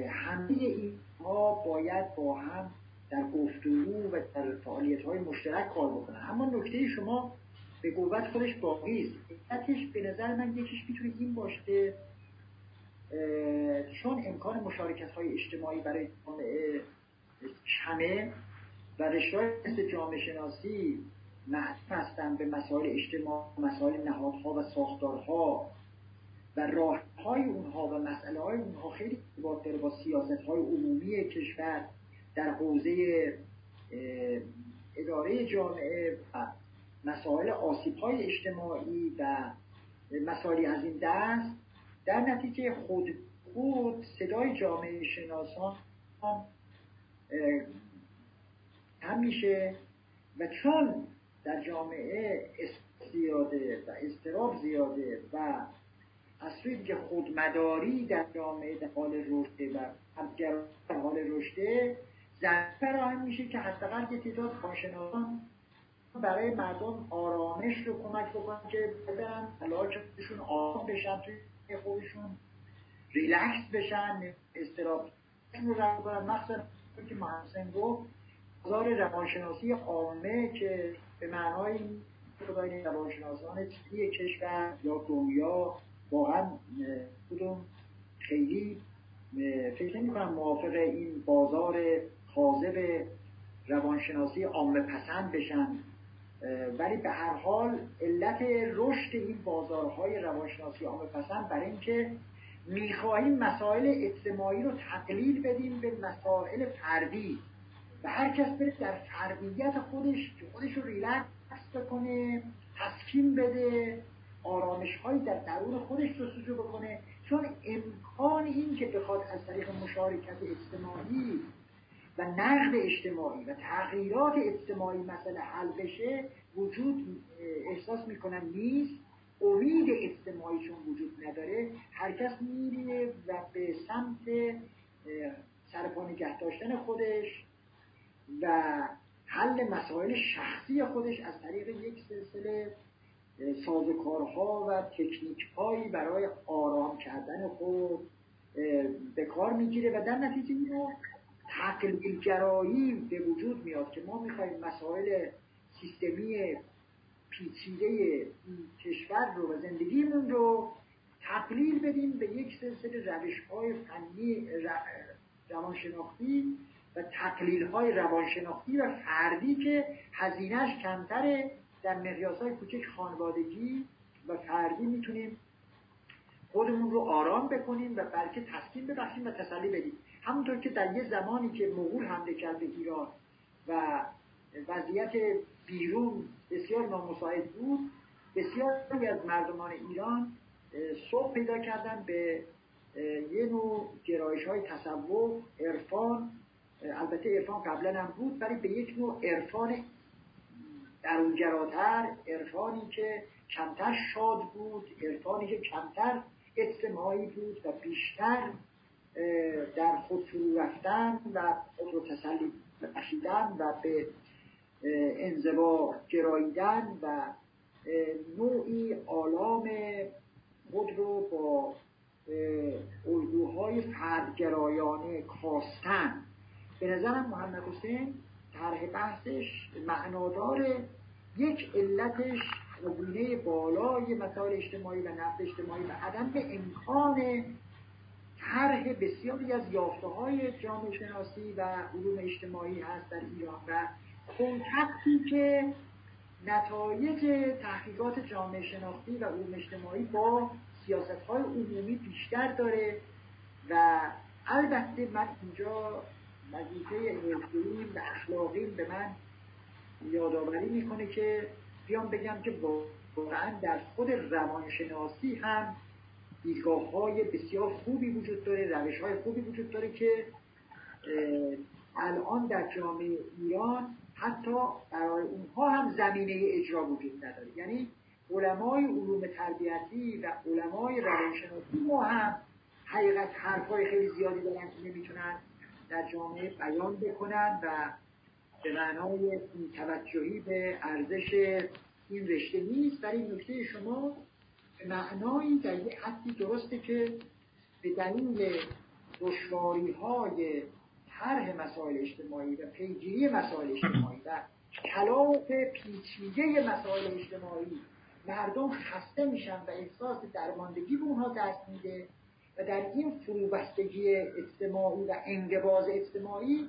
همه اینها باید با هم در گفتگو و در فعالیت های مشترک کار بکنن. اما نکته شما به قوت خودش باقی است. به نظر من یکیش می‌تونه این باشه چون امکان مشارکت های اجتماعی برای جامعه کمه و رشته مثل جامعه شناسی معطف هستن به مسائل اجتماع مسائل نهادها و ساختارها و راه های اونها و مسئله های اونها خیلی ارتباط داره با سیاست های عمومی کشور در حوزه اداره جامعه و مسائل آسیب های اجتماعی و مسائلی از این دست. در نتیجه خود خود صدای جامعه شناسان هم میشه و چون در جامعه زیاده و استراب زیاده و از سوی که خودمداری در جامعه در حال رشده و همگر در حال رشده زن فراهم میشه که حداقل یه تعداد کارشناسان برای مردم آرامش رو کمک بکنن که ببرن علاجشون آرام بشن توی خودشون ریلکس بشن استراب رو کنن مخصوصا که محسن گفت بازار روانشناسی عامه که به معنای خدای روانشناسان تیلی کشور یا دنیا واقعا کدوم خیلی فکر نمی کنم موافق این بازار کاذب روانشناسی عامه پسند بشن. ولی به هر حال علت رشد این بازارهای روانشناسی عامه پسند برای اینکه می‌خواهیم مسائل اجتماعی رو تقلیل بدیم به مسائل فردی. و هر کس بره در فردیت خودش که خودش رو ریلکس بکنه تسکین بده آرامش هایی در درون خودش جستجو بکنه. چون امکان این که بخواد از طریق مشارکت اجتماعی و نقد اجتماعی و تغییرات اجتماعی مسئله حل بشه وجود احساس می‌کنن نیست. امید اجتماعیشون وجود نداره هر کس میره و به سمت سرپا نگه داشتن خودش و حل مسائل شخصی خودش از طریق یک سلسله سازوکارها و تکنیک هایی برای آرام کردن خود به کار می‌گیره و در نتیجه اینو تقلیل گرایی به وجود میاد که ما می‌خوایم مسائل سیستمی پیچیده کشور رو و زندگیمون رو تقلیل بدیم به یک سلسله روش های فنی روانشناختی و تقلیل های روانشناختی و فردی که هزینهش کمتره در مقیاس های کوچک خانوادگی و فردی می‌تونیم خودمون رو آرام بکنیم و بلکه تسکین ببخشیم و تسلی بدیم. همونطور که در یه زمانی که مغول حمله کرد به ایران و وضعیت بیرون بسیار نامساعد بود بسیاری از مردمان ایران صبح پیدا کردن به یه نوع گرایش های تصوف عرفان البته عرفان قبلا هم بود ولی به یک نوع عرفان درونگراتر عرفانی که کمتر شاد بود عرفانی که کمتر اجتماعی بود و بیشتر در خود فرو رفتن و خود رو تسلی بخشیدن و به انزوا گراییدن و نوعی آلام خود رو با الگوهای فردگرایانه کاستن. به نظرم محمد حسین طرح بحثش معنادار یک علتش قبونه بالای مسائل اجتماعی و نفت اجتماعی و عدم امکان طرح بسیاری از یافته های جامعه شناسی و علوم اجتماعی هست در ایران و کنتکتی که نتایج تحقیقات جامعه شناختی و علوم اجتماعی با سیاست های عمومی بیشتر داره و البته من اینجا وظیفه حرفه‌ای و اخلاقی به من یادآوری می‌کنه که بیام بگم که واقعا در خود روانشناسی هم دیدگاه های بسیار خوبی وجود داره روش های خوبی وجود داره که الان در جامعه ایران حتی برای اونها هم زمینه اجرا وجود نداره. یعنی علمای علوم تربیتی و علمای روانشناسی ما هم حقیقت حرفای خیلی زیادی دارن که نمی‌تونن در جامعه بیان بکنن و به معنای توجهی به ارزش این رشته نیست. ولی نکته شما معنایی در یه حدی درسته که به دلیل دشواری های طرح مسائل اجتماعی و پیگیری مسائل اجتماعی و کلاف پیچیده مسائل اجتماعی مردم خسته میشن و احساس درماندگی به اونها دست میده و در این فروبستگی اجتماعی و انقباز اجتماعی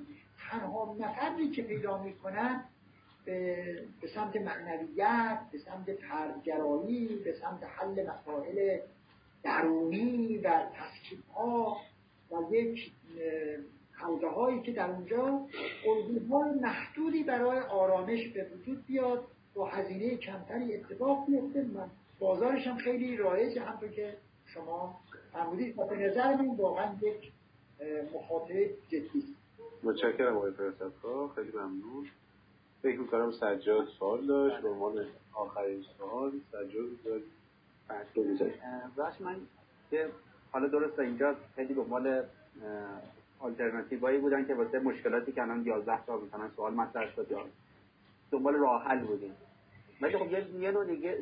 تنها نفری که پیدا می‌کنن به سمت معنویت به سمت فردگرایی به سمت حل مسائل درونی و تصکیب ها و یک حلقه هایی که در اونجا الگوهای محدودی برای آرامش به وجود بیاد با هزینه کمتری اتفاق بیفته. بازارش هم خیلی رایجه همطور که شما فرمودید. و به نظر من واقعا یک مخاطره جدی متشکرم آقای خیلی ممنون. فکر می‌کنم سجاد سوال داشت به عنوان آخرین سوال سجاد داشت. راست من که حالا درسته اینجا خیلی دنبال آلترناتیوهایی بودن که واسه مشکلاتی که الان 11 تا مثلا سوال مطرح شد یا دنبال راه حل بودیم. ولی خب یه نوع نگاه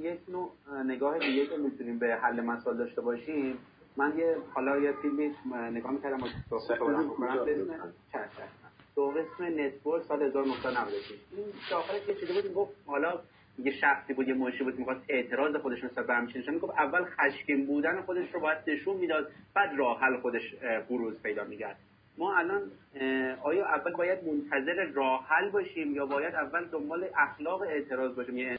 یک نوع نگاه دیگه که می‌تونیم به حل مسائل داشته باشیم. من یه حالا یه فیلمی نگاه می‌کردم صحبت دو قسم نتورک سال 1996 این یه چیزی بود گفت حالا یه شخصی بود یه منشی بود می‌خواست اعتراض خودش نسبت به همچین نشون می‌گفت. اول خشمگین بودن خودش رو باید نشون می‌داد بعد راه حل خودش بروز پیدا می‌کرد. ما الان آیا اول باید منتظر راه حل باشیم یا باید اول دنبال اخلاق اعتراض باشیم؟